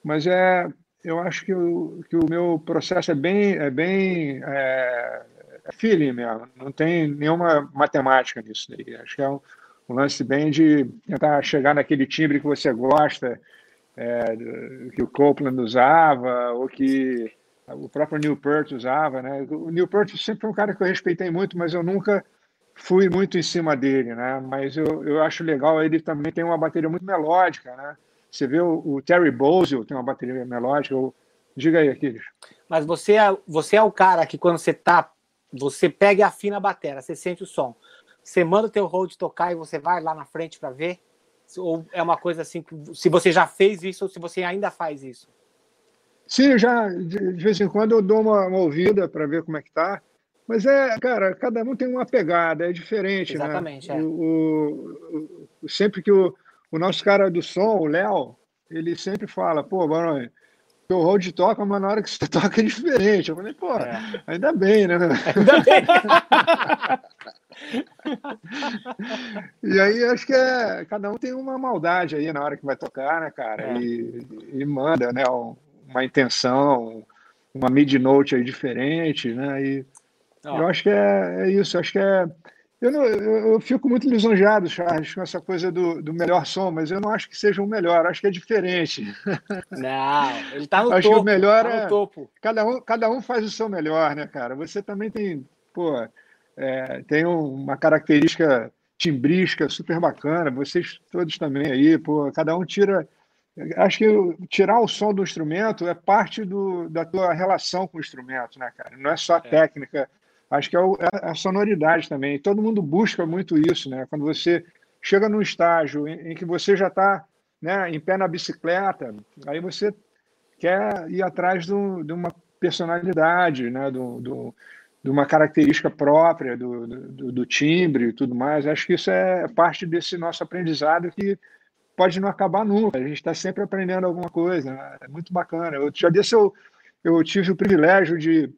Mas é, eu acho que o, que o meu processo é bem, é bem é, é feeling mesmo. Não tem nenhuma matemática nisso daí. Acho que é um, um lance bem de tentar chegar naquele timbre que você gosta é, que o Copeland usava, ou que o próprio Neil Peart usava. Né? O Neil Peart sempre foi um cara que eu respeitei muito, mas eu nunca fui muito em cima dele. Né? Mas eu, eu acho legal, ele também tem uma bateria muito melódica. Né? Você vê o, o Terry Bozzio tem uma bateria melódica. Eu... Diga aí, Aquiles. Mas você é, você é o cara que quando você tá, você pega e afina a bateria, você sente o som. Você manda o teu hold tocar e você vai lá na frente para ver? Ou é uma coisa assim, que, se você já fez isso ou se você ainda faz isso? Sim, já de, vez em quando eu dou uma, uma ouvida para ver como é que tá. Mas é, cara, cada um tem uma pegada, é diferente, né? Exatamente, né? É. O, o, o, sempre que o, o nosso cara do som, o Léo, ele sempre fala, pô, Barões, o hold toca, mas na hora que você [laughs] toca é diferente. Eu falei, pô, é. ainda bem, né? Ainda bem. [laughs] [laughs] e aí acho que é, cada um tem uma maldade aí na hora que vai tocar, né, cara? É. E, e, manda, né, uma intenção, uma mid-note aí diferente, né? E eu acho que é, é isso, acho que é. Eu, não, eu, eu, fico muito lisonjeado, Charles, com essa coisa do, do melhor som, mas eu não acho que seja o um melhor, acho que é diferente. [laughs] Não, ele está no acho topo. Que o melhor tá é, topo. Cada um, cada um faz o seu melhor, né, cara? Você também tem, pô, é, tem uma característica timbrística super bacana, vocês todos também aí, pô, cada um tira. Acho que tirar o som do instrumento é parte do, da tua relação com o instrumento, né, cara? Não é só a é. técnica, acho que é, o, é a sonoridade também. Todo mundo busca muito isso, né? Quando você chega num estágio em, em que você já está né, em pé na bicicleta, aí você quer ir atrás do, de uma personalidade, né? Do, do, de uma característica própria do, do, do, timbre e tudo mais. Acho que isso é parte desse nosso aprendizado que pode não acabar nunca. A gente está sempre aprendendo alguma coisa. Né? É muito bacana. Eu, já desse eu, eu tive o privilégio de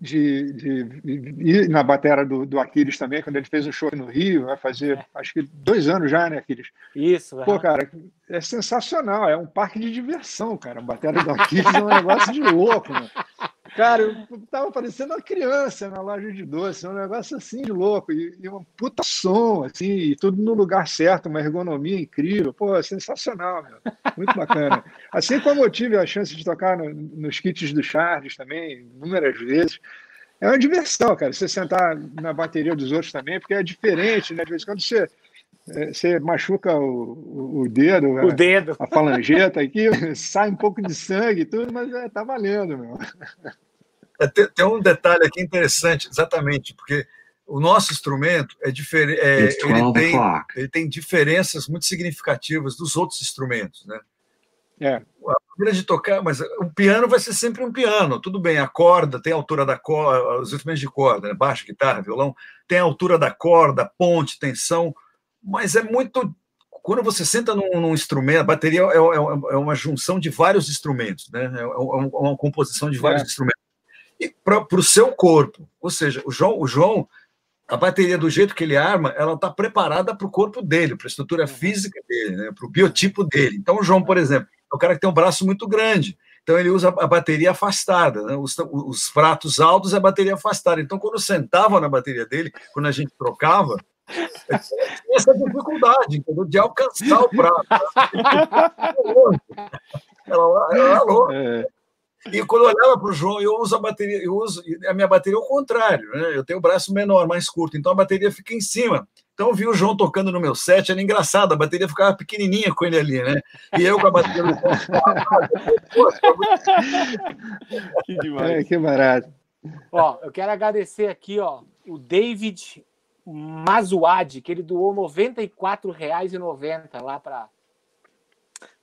de, de, de, ir na batera do, do Aquiles também, quando ele fez um show no Rio, vai fazer, é. acho que dois anos já, né, Aquiles? Isso. Pô, cara, é sensacional, é um parque de diversão, cara. A batera do Aquiles é um negócio de louco, mano. Cara, eu tava parecendo uma criança na loja de doce, um negócio assim de louco, e, e um puta som, assim, e tudo no lugar certo, uma ergonomia incrível, pô, sensacional, meu. muito bacana. [laughs] Assim como eu tive a chance de tocar no, nos kits do Charles também, inúmeras vezes, é uma diversão, cara, você sentar na bateria dos outros também, porque é diferente, né? De vez em quando você você machuca o, o dedo, o a, dedo, a falangeta aqui, [laughs] sai um pouco de sangue e tudo, mas é, tá valendo, meu. É, tem, tem, um detalhe aqui interessante, exatamente, porque o nosso instrumento é diferente, é, ele, tem, ele tem diferenças muito significativas dos outros instrumentos, né? É. A maneira de tocar, mas o piano vai ser sempre um piano, tudo bem, a corda tem a altura da corda, os instrumentos de corda, né? baixo, guitarra, violão, tem a altura da corda, ponte, tensão, mas é muito quando você senta num, num instrumento, a bateria é, é, é, uma junção de vários instrumentos, né? É, é uma composição de vários é. instrumentos e para o seu corpo. Ou seja, o João, o João, a bateria do jeito que ele arma, ela está preparada para o corpo dele, para a estrutura uhum. física dele, né, para o biotipo dele. Então, o João, por exemplo, é um cara que tem um braço muito grande. Então, ele usa a bateria afastada. Né? Os, os pratos altos é a bateria afastada. Então, quando sentava na bateria dele, quando a gente trocava, essa dificuldade entendeu? de alcançar o prato. [laughs] Ela, ela, é. E quando eu olhava para o João, eu uso a bateria, eu uso a minha bateria ao contrário, né? Eu tenho o braço menor, mais curto, então a bateria fica em cima. Então eu vi o João tocando no meu set, era engraçado, a bateria ficava pequenininha com ele ali, né? E eu com a bateria no [laughs] Que demais. É, que barato. Ó, eu quero agradecer aqui, ó, o David Mazuad, que ele doou R$ 94,90 lá para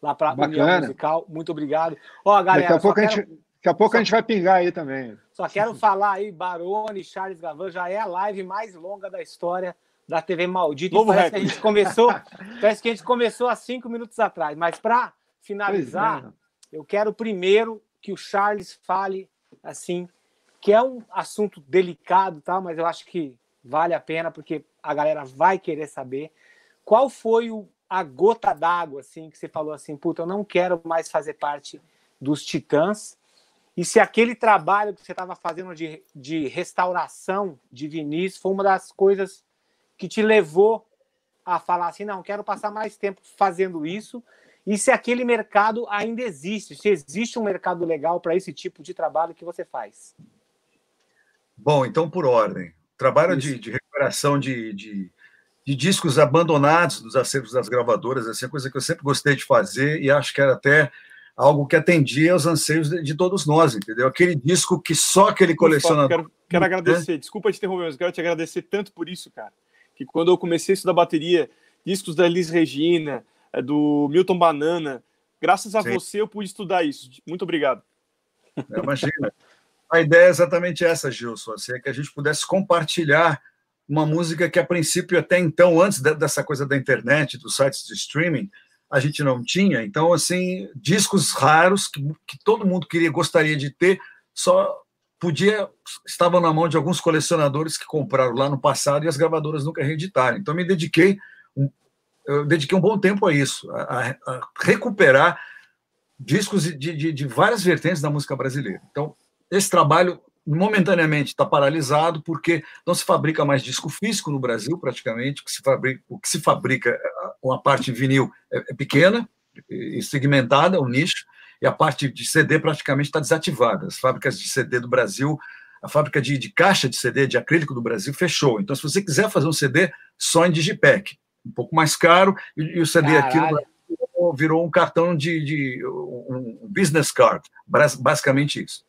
lá para a União Musical. Muito obrigado. Ó, galera, daqui a pouco, quero... a, gente, daqui a, pouco só... a gente vai pingar aí também. Só quero falar aí, Barone, Charles Gavan, já é a live mais longa da história da TV Maldita. Novo parece que a gente começou, parece que a gente começou há cinco minutos atrás. Mas para finalizar, é. eu quero primeiro que o Charles fale assim, que é um assunto delicado, tá? Mas eu acho que vale a pena porque a galera vai querer saber qual foi o a gota d'água, assim, que você falou assim, puta, eu não quero mais fazer parte dos Titãs. E se aquele trabalho que você estava fazendo de, de restauração de Vinícius foi uma das coisas que te levou a falar assim, não, quero passar mais tempo fazendo isso. E se aquele mercado ainda existe, se existe um mercado legal para esse tipo de trabalho que você faz. Bom, então por ordem. Trabalho de, de recuperação de, de de discos abandonados dos acervos das gravadoras, essa é coisa que eu sempre gostei de fazer e acho que era até algo que atendia aos anseios de, todos nós, entendeu? Aquele disco que só aquele colecionador. Quero, quero né? agradecer, desculpa te interromper, mas quero te agradecer tanto por isso, cara. Que quando eu comecei a estudar bateria, discos da Liz Regina, é, do Milton Banana, graças a Sim. você eu pude estudar isso. Muito obrigado. É, imagina. A ideia é exatamente essa, Gilson, assim, é que a gente pudesse compartilhar uma música que, a princípio, até então, antes dessa coisa da internet, dos sites de streaming, a gente não tinha. Então, assim, discos raros que, que todo mundo queria, gostaria de ter, só podia estavam na mão de alguns colecionadores que compraram lá no passado e as gravadoras nunca reeditaram. Então, me dediquei um, eu dediquei um bom tempo a isso, a, a recuperar discos de, de, de várias vertentes da música brasileira. Então, esse trabalho momentaneamente está paralisado porque não se fabrica mais disco físico no Brasil, praticamente. O que se fabrica, o que se fabrica uma parte em vinil é, é pequena e segmentada, um nicho, e a parte de CD praticamente está desativada. As fábricas de CD do Brasil, a fábrica de, de, caixa de CD de acrílico do Brasil fechou. Então, se você quiser fazer um CD, só em Digipack, um pouco mais caro, e, e o CD aqui virou um cartão de, de um business card, basicamente isso.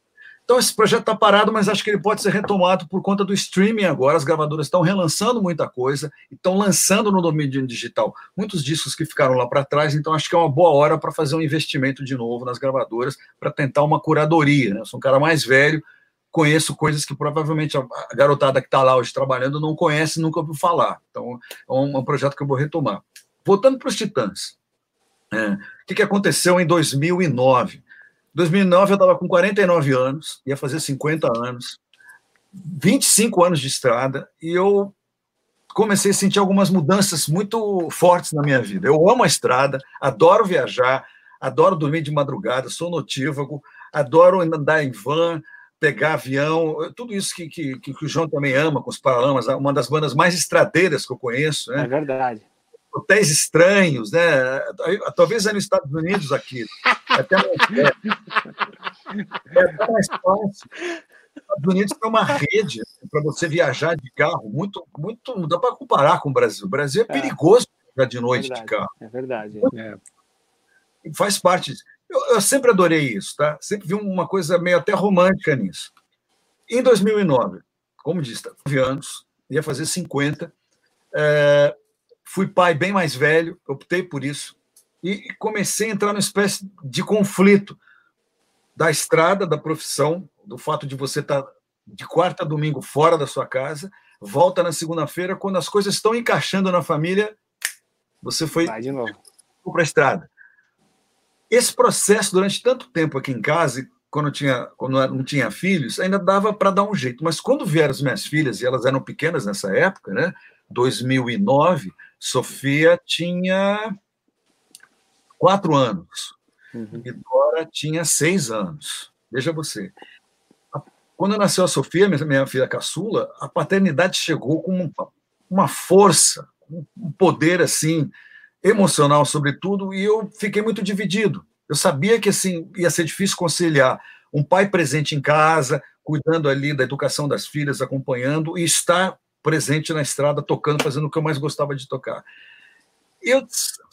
Então, esse projeto está parado, mas acho que ele pode ser retomado por conta do streaming agora. As gravadoras estão relançando muita coisa estão lançando no domínio digital muitos discos que ficaram lá para trás. Então, acho que é uma boa hora para fazer um investimento de novo nas gravadoras, para tentar uma curadoria. Né? Eu sou um cara mais velho, conheço coisas que provavelmente a garotada que está lá hoje trabalhando não conhece, nunca ouviu falar. Então, é um, um projeto que eu vou retomar. Voltando para os Titãs. É, o que aconteceu em 2009? Em 2009 eu estava com 49 anos, ia fazer 50 anos, 25 anos de estrada, e eu comecei a sentir algumas mudanças muito fortes na minha vida. Eu amo a estrada, adoro viajar, adoro dormir de madrugada, sou notívago, adoro andar em van, pegar avião, tudo isso que, que, que o João também ama com os Paralamas, uma das bandas mais estradeiras que eu conheço. Né? É verdade. Hotéis estranhos, né? Talvez é nos Estados Unidos aqui. [laughs] Até mais, é, é até mais fácil. Estados Unidos tem uma rede para você viajar de carro muito, muito. Não dá para comparar com o Brasil. O Brasil é, é. perigoso viajar de noite verdade, de carro. É verdade. É. Faz parte disso. Eu, eu, sempre adorei isso, tá? Sempre vi uma coisa meio até romântica nisso. Em 2009, como disse, 9 anos, ia fazer 50, é, fui pai bem mais velho, optei por isso, e comecei a entrar numa espécie de conflito da estrada, da profissão, do fato de você estar tá de quarta a domingo fora da sua casa, volta na segunda-feira, quando as coisas estão encaixando na família, você foi para a estrada. Esse processo, durante tanto tempo aqui em casa, quando, tinha, quando não tinha filhos, ainda dava para dar um jeito. Mas quando vieram as minhas filhas, e elas eram pequenas nessa época, né? 2009, Sofia tinha quatro anos. Uhum. E Dora tinha seis anos. Veja você. Quando nasceu a Sofia, minha filha caçula, a paternidade chegou com uma força, um poder assim emocional, sobretudo, e eu fiquei muito dividido. Eu sabia que assim ia ser difícil conciliar um pai presente em casa, cuidando ali da educação das filhas, acompanhando, e estar presente na estrada, tocando, fazendo o que eu mais gostava de tocar. Eu,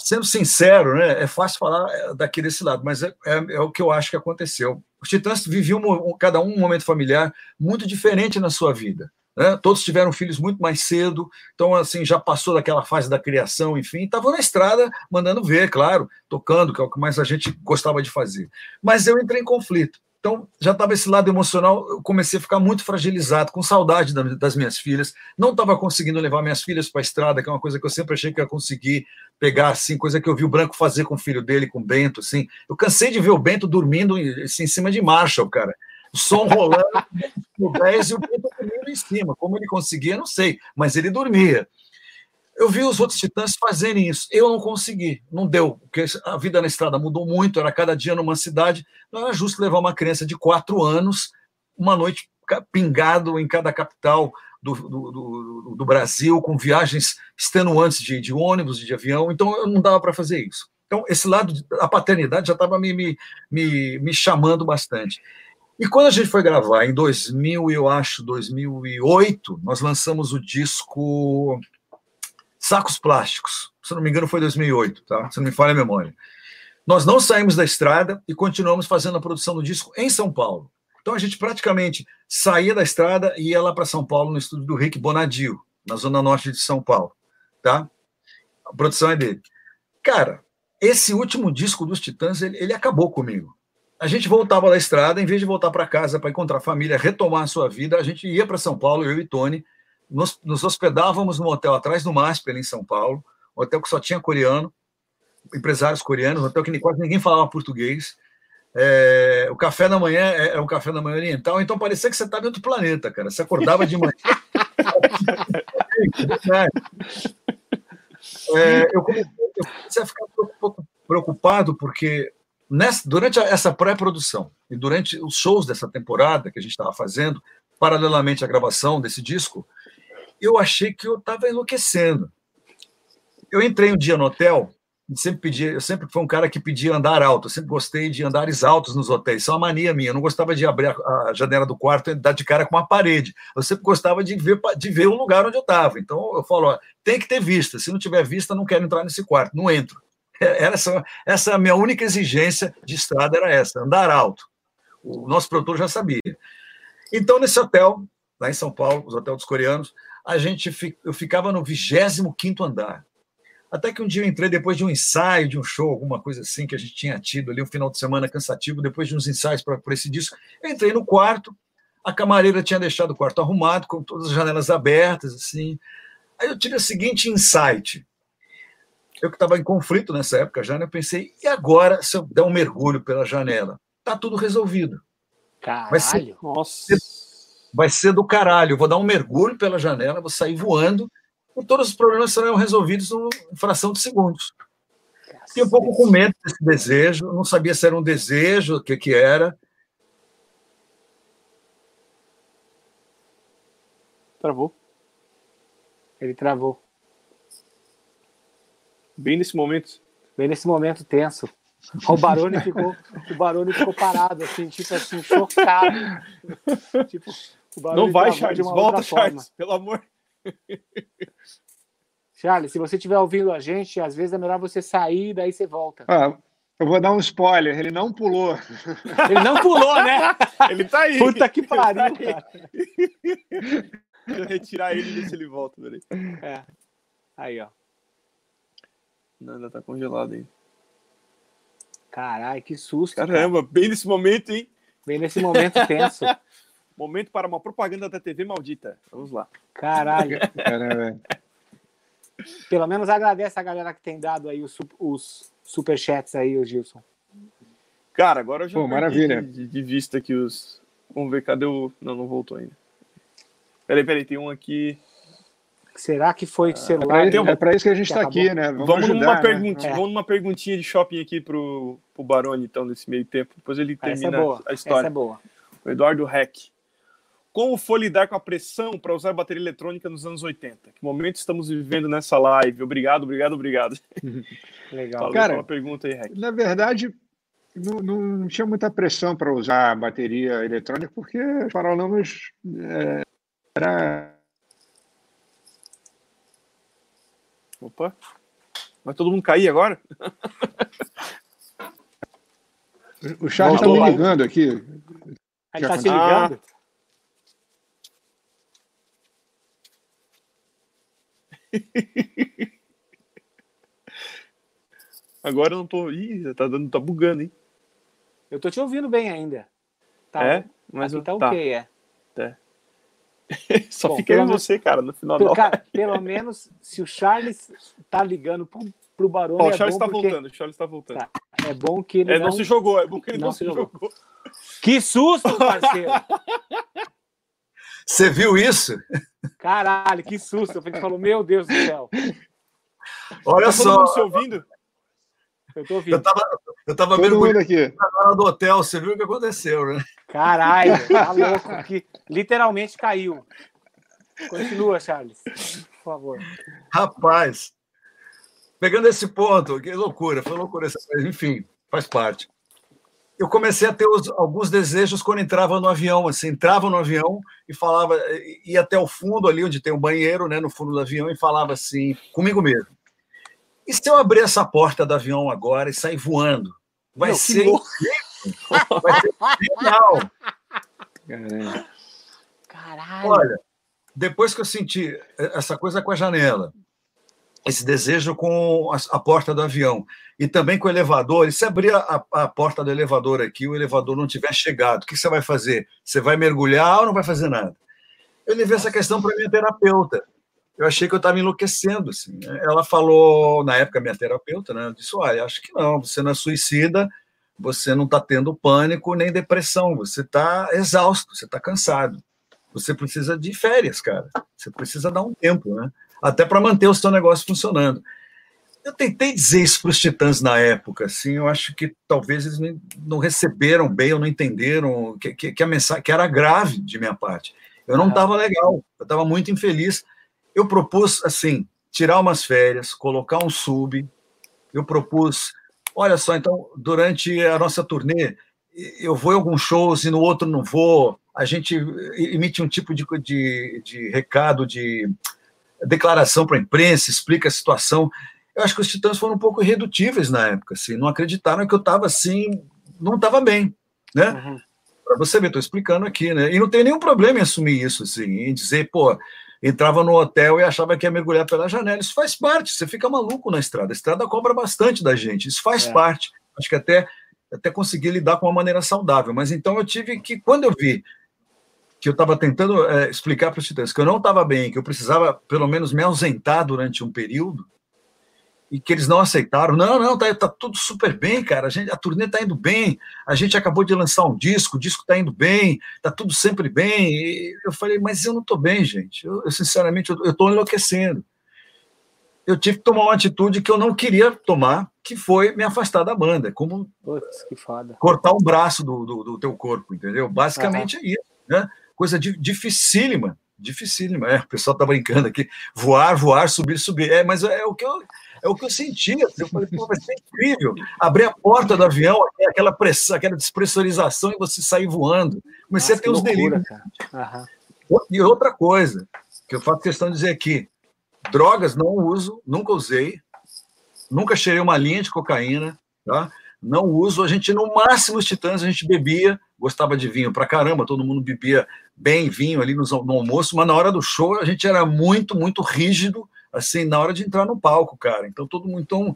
sendo sincero, né, é fácil falar é, daqui desse lado, mas é, é, é o que eu acho que aconteceu. Os Titãs viviam um, cada um um momento familiar muito diferente na sua vida. Né? Todos tiveram filhos muito mais cedo, então assim já passou daquela fase da criação, enfim, estavam na estrada mandando ver, claro, tocando, que é o que mais a gente gostava de fazer. Mas eu entrei em conflito. Então, já estava esse lado emocional, eu comecei a ficar muito fragilizado, com saudade das minhas filhas. Não estava conseguindo levar minhas filhas para a estrada, que é uma coisa que eu sempre achei que ia conseguir pegar, assim, coisa que eu vi o Branco fazer com o filho dele, com o Bento, assim. Eu cansei de ver o Bento dormindo assim, em cima de Marshall, cara o som rolando no 10 e o Bento dormindo em cima. Como ele conseguia, não sei, mas ele dormia. Eu vi os outros titãs fazerem isso. Eu não consegui, não deu, porque a vida na estrada mudou muito, era cada dia numa cidade. Não era justo levar uma criança de quatro anos, uma noite pingado em cada capital do, do, do, do Brasil, com viagens extenuantes de, de ônibus, de avião. Então, eu não dava para fazer isso. Então, esse lado da paternidade já estava me, me, me, me chamando bastante. E quando a gente foi gravar, em 2000, eu acho, 2008, nós lançamos o disco Sacos Plásticos. Se não me engano, foi 2008, tá? Se não me falha a memória. Nós não saímos da estrada e continuamos fazendo a produção do disco em São Paulo. Então a gente praticamente saía da estrada e ia lá para São Paulo, no estúdio do Rick Bonadio, na zona norte de São Paulo, tá? A produção é dele. Cara, esse último disco dos Titãs, ele, ele acabou comigo a gente voltava da estrada, em vez de voltar para casa para encontrar a família, retomar a sua vida, a gente ia para São Paulo, eu e Tony, nos, nos, hospedávamos no hotel atrás do MASP, em São Paulo, um hotel que só tinha coreano, empresários coreanos, um hotel que quase ninguém falava português. É, o café da manhã é, é um café da manhã oriental, então parecia que você estava em outro planeta, cara. Você acordava de manhã. [laughs] é, eu, comecei, eu comecei a ficar um pouco preocupado porque Nessa, durante essa pré-produção e durante os shows dessa temporada que a gente estava fazendo, paralelamente à gravação desse disco, eu achei que eu estava enlouquecendo. Eu entrei um dia no hotel, sempre pedi, eu sempre fui um cara que pedia andar alto, eu sempre gostei de andares altos nos hotéis, isso é uma mania minha, eu não gostava de abrir a, a janela do quarto e dar de cara com uma parede, eu sempre gostava de ver, de ver o lugar onde eu estava, então eu falo, ó, tem que ter vista, se não tiver vista, não quero entrar nesse quarto, não entro. Essa, essa é a minha única exigência de estrada era essa, andar alto. O nosso produtor já sabia. Então, nesse hotel, lá em São Paulo, os hotéis dos coreanos, a gente eu ficava no 25 andar. Até que um dia eu entrei depois de um ensaio, de um show, alguma coisa assim que a gente tinha tido ali, um final de semana cansativo, depois de uns ensaios para esse disco. Eu entrei no quarto, A camareira tinha deixado o quarto arrumado, com todas as janelas abertas, assim. Aí eu tive o seguinte insight. Eu que estava em conflito nessa época já, né? eu pensei, e agora se eu der um mergulho pela janela? Tá tudo resolvido. Caralho, nossa. Vai ser do caralho. Eu vou dar um mergulho pela janela, vou sair voando, e todos os problemas serão resolvidos em fração de segundos. Fiquei um pouco com medo desse desejo, não sabia se era um desejo, o que, que era. Travou. Ele travou. Bem nesse momento. Bem nesse momento tenso. O Barone [laughs] ficou, o Barone ficou parado, assim, tipo assim, chocado. [laughs] Tipo, Não vai, Charles, volta, Charles, pelo amor. [laughs] Charles, se você estiver ouvindo a gente, às vezes é melhor você sair, daí você volta. Ah, eu vou dar um spoiler, ele não pulou. [laughs] Ele não pulou, né? ele tá aí. Puta que pariu, cara. Vou retirar ele e ver se ele volta, peraí. É. Aí, ó. Não, ainda tá congelado aí. Caralho, que susto. Caramba, cara. bem nesse momento, hein? Bem nesse momento tenso. [laughs] momento para uma propaganda da TV maldita. Vamos lá. Caralho. [laughs] Caramba. Pelo menos agradece a galera que tem dado aí os, os superchats aí, o Gilson. Cara, agora eu já Pô, maravilha. De, de, vista aqui os. Vamos ver, cadê o. Não, não voltou ainda. Peraí, peraí, tem um aqui. Será que foi ah, celular? É para isso que a gente está aqui, né? Vamos, vamos ajudar, numa né? perguntinha, é. vamos numa perguntinha de shopping aqui pro, pro Barone, então, nesse meio tempo. Depois ele termina é a história. Essa é boa. O Eduardo Heck. Como foi lidar com a pressão para usar bateria eletrônica nos anos 80? Que momento estamos vivendo nessa live? Obrigado, obrigado, obrigado. [laughs] Legal. Falei Cara, uma pergunta aí, Heck. Na verdade, não, não tinha muita pressão para usar bateria eletrônica, porque os paralamas é, era Opa. Vai todo mundo cair agora? O chat está me ligando aqui. Ele está se ligando? Ah. [laughs] Agora eu não tô. Ih, tá, dando, tá bugando, hein? Eu tô te ouvindo bem ainda. Tá, é? Mas aqui tá, tá ok, é. é. [laughs] Só Bom, fica eu você, cara, no final pelo, cara, pelo menos, se o Charles tá ligando pro, pro Barone. Oh, o é Charles é tá porque... voltando, o Charles tá voltando. Tá. É bom que ele. É, não... não... se jogou, é bom que ele não, não se jogou. jogou. Que susto, parceiro! [laughs] Você viu isso? Caralho, que susto! Eu falou, meu Deus do céu. Olha tá só. se ouvindo? Eu tô ouvindo. Eu tava, eu tava mergulhando aqui. na do hotel, você viu o que aconteceu, né? Caralho, tá louco. Que literalmente caiu. Continua, Charles, por favor. Rapaz, pegando esse ponto, que loucura, foi loucura essa coisa, enfim, faz parte. Eu comecei a ter os, alguns desejos quando entrava no avião, assim, entrava no avião e falava, ia até o fundo ali, onde tem um banheiro, né, no fundo do avião, e falava assim, comigo mesmo, e se eu abrir essa porta do avião agora e sair voando? Vai Meu, ser Vai ser genial. Caralho. Olha, depois que eu senti essa coisa com a janela, esse desejo com a, porta do avião e também com o elevador, e se abrir a, a, porta do elevador aqui, o elevador não tiver chegado, o que você vai fazer? Você vai mergulhar ou não vai fazer nada? Eu levei essa questão para minha terapeuta eu achei que eu estava enlouquecendo. Assim. Ela falou, na época, minha terapeuta, né? Eu disse: olha, acho que não, você não é suicida, você não está tendo pânico nem depressão, você está exausto, você está cansado. Você precisa de férias, cara. Você precisa dar um tempo, né? Até para manter o seu negócio funcionando. Eu tentei dizer isso para os titãs na época, assim, eu acho que talvez eles não receberam bem ou não entenderam que, que, que a mensagem que era grave de minha parte. Eu não estava legal, eu estava muito infeliz eu propus, assim, tirar umas férias, colocar um sub. Eu propus, olha só, então, durante a nossa turnê, eu vou em alguns shows e no outro não vou. A gente emite um tipo de, de, de recado, de declaração para a imprensa, explica a situação. Eu acho que os Titãs foram um pouco irredutíveis na época, assim, não acreditaram que eu estava assim, não estava bem, né? Uhum. Para você ver, estou explicando aqui, né? E não tem nenhum problema em assumir isso, assim, em dizer, pô, entrava no hotel e achava que ia mergulhar pela janela. Isso faz parte, você fica maluco na estrada. A estrada cobra bastante da gente, isso faz é. parte. Acho que até, até consegui lidar com uma maneira saudável. Mas então eu tive que, quando eu vi que eu estava tentando é, explicar para os titãs que eu não estava bem, que eu precisava pelo menos me ausentar durante um período, e que eles não aceitaram. Não, não, tá, tá tudo super bem, cara. A, gente, a turnê tá indo bem. A gente acabou de lançar um disco, o disco tá indo bem, tá tudo sempre bem. E eu falei, mas eu não tô bem, gente. Eu, eu sinceramente, eu, eu tô enlouquecendo. Eu tive que tomar uma atitude que eu não queria tomar, que foi me afastar da banda. Como Putz, cortar um braço do, do, do, teu corpo, entendeu? Basicamente uhum. é isso, né? Coisa dificílima, dificílima. É, o pessoal tá brincando aqui, voar, voar, subir, subir. É, mas é, o que eu é o que eu sentia. Eu falei, pô, vai ser incrível. Abrir a porta do avião, aquela pressão, aquela despressurização e você sair voando. Comecei Nossa, a ter os delírios. Uhum. E outra coisa que eu faço questão de dizer aqui: drogas não uso, nunca usei, nunca cheirei uma linha de cocaína, tá? Não uso. A gente, no máximo, os titãs, a gente bebia, gostava de vinho pra caramba, todo mundo bebia bem vinho ali no, no almoço, mas na hora do show a gente era muito, muito rígido, assim, na hora de entrar no palco, cara. Então, todo mundo. Então,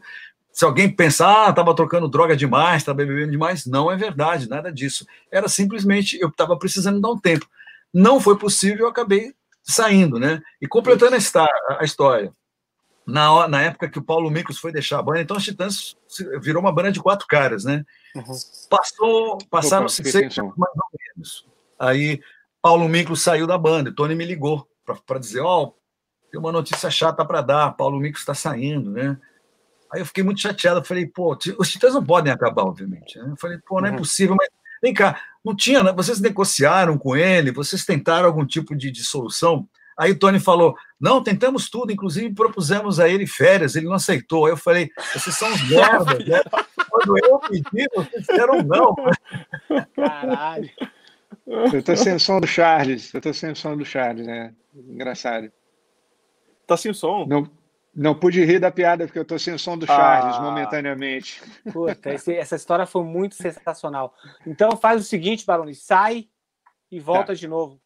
se alguém pensar, ah, estava trocando droga demais, estava bebendo demais, não é verdade, nada disso. Era simplesmente, eu estava precisando dar um tempo. Não foi possível, eu acabei saindo, né? E completando a, a história. Na, na época que o Paulo Micos foi deixar a banda, então os Titãs virou uma banda de quatro caras, né? Uhum. Passou, passaram-se seis mais ou menos. Aí Paulo Miklos saiu da banda, Tony me ligou para dizer, ó, oh, tem uma notícia chata para dar, Paulo Miklos está saindo, né? Aí eu fiquei muito chateado, falei, pô, os Titãs não podem acabar, obviamente. Né? Eu falei, pô, não é uhum. possível, mas vem cá, não tinha, né? vocês negociaram com ele, vocês tentaram algum tipo de, de solução? Aí o Tony falou: não, tentamos tudo, inclusive propusemos a ele férias, ele não aceitou. Aí eu falei: vocês são os merdas, né? Quando eu pedi, vocês disseram não. Caralho. Eu tô sem som do Charles, eu tô sem som do Charles, né? Engraçado. Tá sem som? Não, não pude rir da piada porque eu tô sem som do Charles ah. momentaneamente. Puta, esse, essa história foi muito sensacional. Então faz o seguinte, Baroni, sai e volta tá. de novo.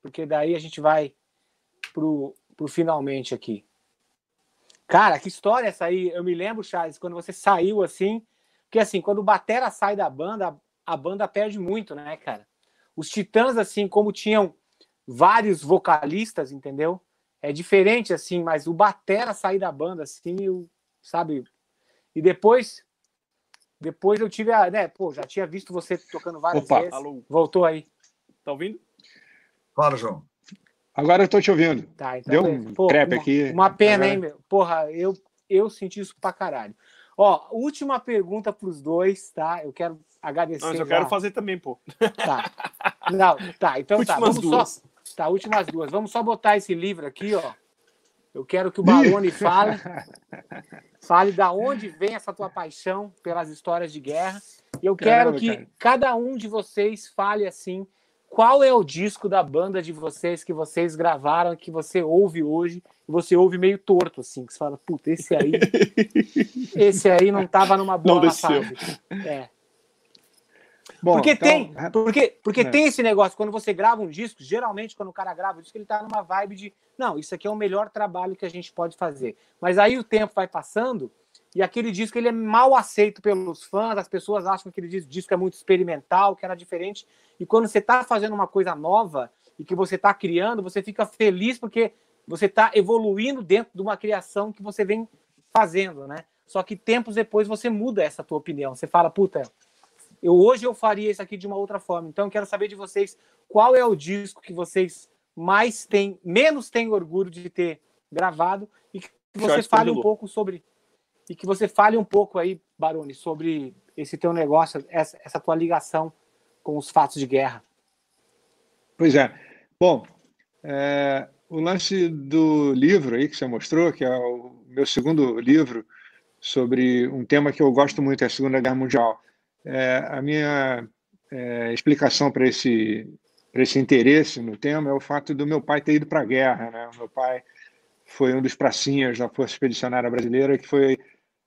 Porque daí a gente vai pro, pro finalmente aqui. Cara, que história essa aí? Eu me lembro, Charles, quando você saiu assim, porque assim, quando o Batera sai da banda, a banda perde muito, né, cara? Os Titãs, assim, como tinham vários vocalistas, entendeu? É diferente, assim, mas o Batera sair da banda, assim, eu, sabe? E depois, depois eu tive a, né, pô, já tinha visto você tocando várias Opa, vezes. Alô. Voltou aí. Tá ouvindo? Fala, João. Agora eu tô te ouvindo. Tá, então Deu um Pô, crepe uma, aqui. Uma pena, hein, meu? Porra, eu, eu senti isso pra caralho. Ó, última pergunta pros dois, tá? Eu quero agradecer. Mas eu já. quero fazer também, pô. Tá. Não, tá, então tá. Vamos duas. só. Tá, últimas duas. Vamos só botar esse livro aqui, ó. Eu quero que o Barone fale. fale da onde vem essa tua paixão pelas histórias de guerra. E eu Caramba, quero que cara. cada um de vocês fale assim qual é o disco da banda de vocês que vocês gravaram, que você ouve hoje, e você ouve meio torto, assim, que você fala, puta, esse aí. [laughs] esse aí não tava numa boa fase. É. Bom, porque então, tem, é, porque, porque é. tem esse negócio, quando você grava um disco, geralmente quando o cara grava um disco, ele tá numa vibe de, não, isso aqui é o melhor trabalho que a gente pode fazer. Mas aí o tempo vai passando e aquele disco ele é mal aceito pelos fãs, as pessoas acham que aquele disco é muito experimental, que era diferente. E quando você está fazendo uma coisa nova e que você está criando, você fica feliz porque você está evoluindo dentro de uma criação que você vem fazendo, né? Só que tempos depois você muda essa tua opinião. Você fala, puta, eu hoje eu faria isso aqui de uma outra forma. Então eu quero saber de vocês qual é o disco que vocês mais têm, menos têm orgulho de ter gravado e que vocês falem um pouco sobre e que você fale um pouco aí, Baroni, sobre esse teu negócio, essa, essa tua ligação com os fatos de guerra. Pois é. Bom, é, o lance do livro aí que você mostrou, que é o meu segundo livro sobre um tema que eu gosto muito, é a Segunda Guerra Mundial. É, a minha é, explicação para esse, esse interesse no tema é o fato do meu pai ter ido para a guerra. Né? Meu pai foi um dos pracinhas da Força Expedicionária Brasileira que foi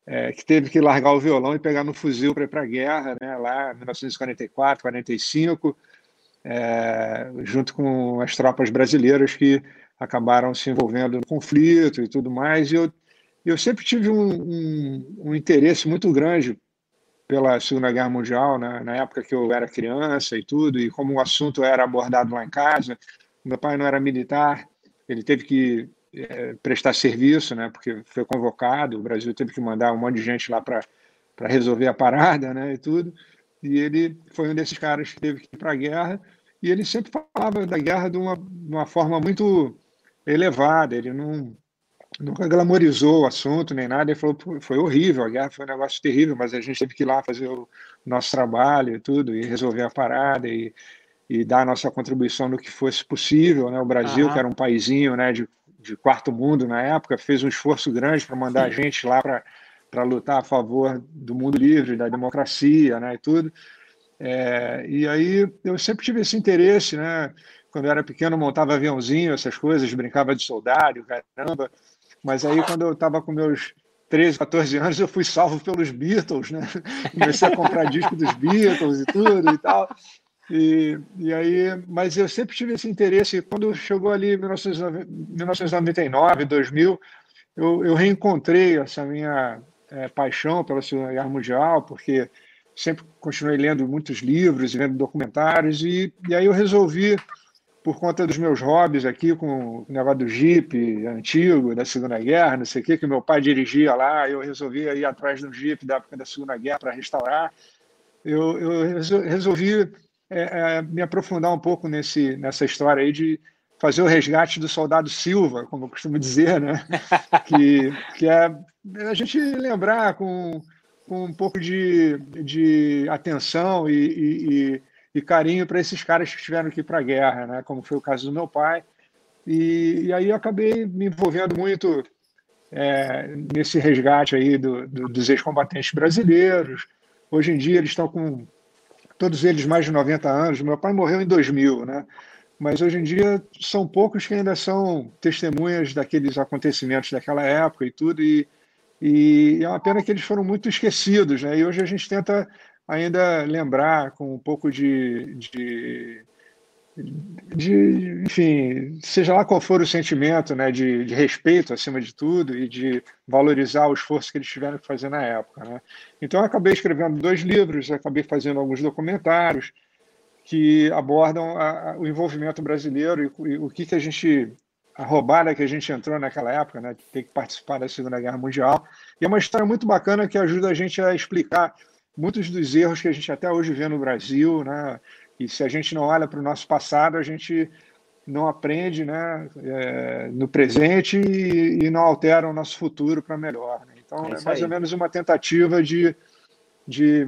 é, que teve que largar o violão e pegar no fuzil para ir para a guerra, né, lá em 1944, 45, é, junto com as tropas brasileiras que acabaram se envolvendo no conflito e tudo mais. E eu, eu sempre tive um, um, um interesse muito grande pela Segunda Guerra Mundial, né? na época que eu era criança e tudo, e como o assunto era abordado lá em casa. Meu pai não era militar, ele teve que é, prestar serviço, né? porque foi convocado, o Brasil teve que mandar um monte de gente lá para resolver a parada né? e tudo. E ele foi um desses caras que teve que ir para a guerra, e ele sempre falava da guerra de uma, de uma forma muito elevada, ele não nunca glamorizou o assunto nem nada. Ele falou foi horrível, a guerra foi um negócio terrível, mas a gente teve que ir lá fazer o nosso trabalho e tudo, e resolver a parada e, e dar a nossa contribuição no que fosse possível. Né? O Brasil, uhum. que era um paísinho né, de, de quarto mundo na época, fez um esforço grande para mandar a gente lá para lutar a favor do mundo livre, da democracia né, e tudo. É, e aí eu sempre tive esse interesse, né? Quando eu era pequeno, montava aviãozinho, essas coisas, brincava de soldado, caramba. Mas aí, quando eu estava com meus 13, 14 anos, eu fui salvo pelos Beatles, né? [laughs] Comecei a comprar disco dos Beatles e tudo e tal. E, e aí, mas eu sempre tive esse interesse. Quando chegou ali 1999, 2000, eu, eu reencontrei essa minha é, paixão pela Segunda Guerra Mundial, porque sempre continuei lendo muitos livros e vendo documentários, e, e aí eu resolvi por conta dos meus hobbies aqui, com o negócio do Jeep antigo, da Segunda Guerra, não sei o que, que meu pai dirigia lá, eu resolvi ir atrás do Jeep da época da Segunda Guerra para restaurar. Eu, eu resolvi é, é, me aprofundar um pouco nesse, nessa história aí de fazer o resgate do soldado Silva, como eu costumo dizer, né? [laughs] que, que é a gente lembrar com, com um pouco de, de atenção e, e, e carinho para esses caras que tiveram que ir para a guerra, né? como foi o caso do meu pai. E, e aí eu acabei me envolvendo muito é, nesse resgate aí do, do, dos ex-combatentes brasileiros. Hoje em dia eles estão com todos eles mais de 90 anos. Meu pai morreu em 2000, né? Mas hoje em dia são poucos que ainda são testemunhas daqueles acontecimentos daquela época e tudo. E, e é uma pena que eles foram muito esquecidos, né? E hoje a gente tenta ainda lembrar com um pouco de, de, de, enfim, seja lá qual for o sentimento, né, de, de, respeito acima de tudo e de valorizar o esforço que eles tiveram que fazer na época. Né? Então, acabei escrevendo dois livros, acabei fazendo alguns documentários que abordam a, a, o envolvimento brasileiro e, e, o que, que a gente a roubada que a gente entrou naquela época, né, de ter que participar da Segunda Guerra Mundial. E é uma história muito bacana que ajuda a gente a explicar muitos dos erros que a gente até hoje vê no Brasil, né? E se a gente não olha para o nosso passado, a gente não aprende, né? É, no presente e, e, não altera o nosso futuro para melhor. Né? Então é, é mais aí. ou menos uma tentativa de de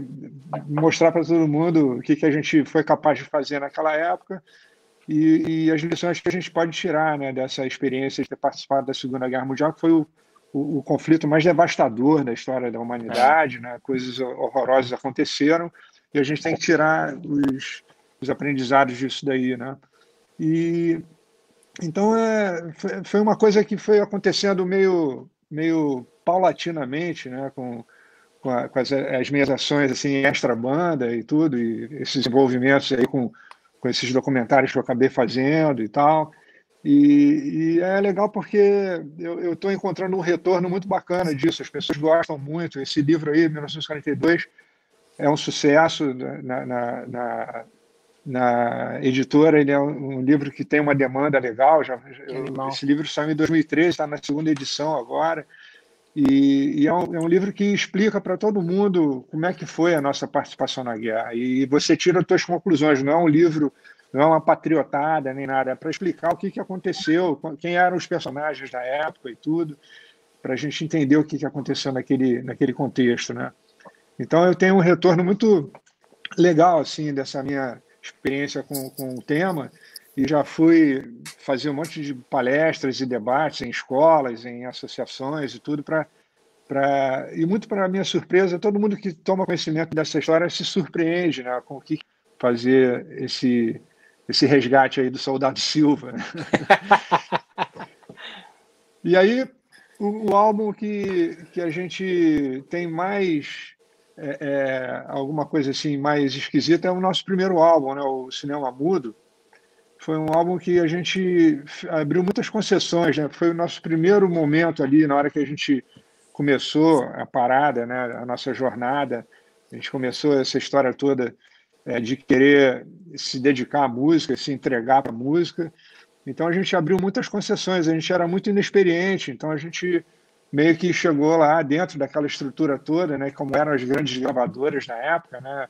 mostrar para todo mundo o que, que a gente foi capaz de fazer naquela época e, e, as lições que a gente pode tirar né, dessa experiência de ter participado da Segunda Guerra Mundial, que foi o, o, o, conflito mais devastador da história da humanidade, é. né? coisas horrorosas aconteceram e a gente tem que tirar os, os aprendizados disso daí, né? E então é, foi uma coisa que foi acontecendo meio meio paulatinamente, né? Com, com, a, com as, as, minhas ações assim extra banda e tudo e esses envolvimentos aí com com esses documentários que eu acabei fazendo e tal. E, e, é legal porque eu estou encontrando um retorno muito bacana disso. As pessoas gostam muito. Esse livro aí, 1942, é um sucesso na, na, na, na editora. Ele é um, livro que tem uma demanda legal. Já, eu, esse livro saiu em 2013, está na segunda edição agora. E, e é, um, é, um, livro que explica para todo mundo como é que foi a nossa participação na guerra. E você tira as suas conclusões. Não é um livro não é uma patriotada nem nada, é para explicar o que, que aconteceu, quem eram os personagens da época e tudo, para a gente entender o que, que aconteceu naquele, naquele contexto, né? Então eu tenho um retorno muito legal assim dessa minha experiência com, com o tema e já fui fazer um monte de palestras e debates em escolas, em associações e tudo para para e muito para minha surpresa todo mundo que toma conhecimento dessa história se surpreende né, com o que fazer esse esse resgate aí do soldado Silva. Né? [laughs] e aí, o, o, álbum que, que a gente tem mais é, é, alguma coisa assim mais esquisita é o nosso primeiro álbum, né, o Cinema Mudo. Foi um álbum que a gente abriu muitas concessões, né? Foi o nosso primeiro momento ali na hora que a gente começou a parada, né, a nossa jornada A gente começou essa história toda é, de querer se dedicar à música, se entregar para a música. Então a gente abriu muitas concessões, a gente era muito inexperiente, então a gente meio que chegou lá dentro daquela estrutura toda, né, como eram as grandes gravadoras na época, né,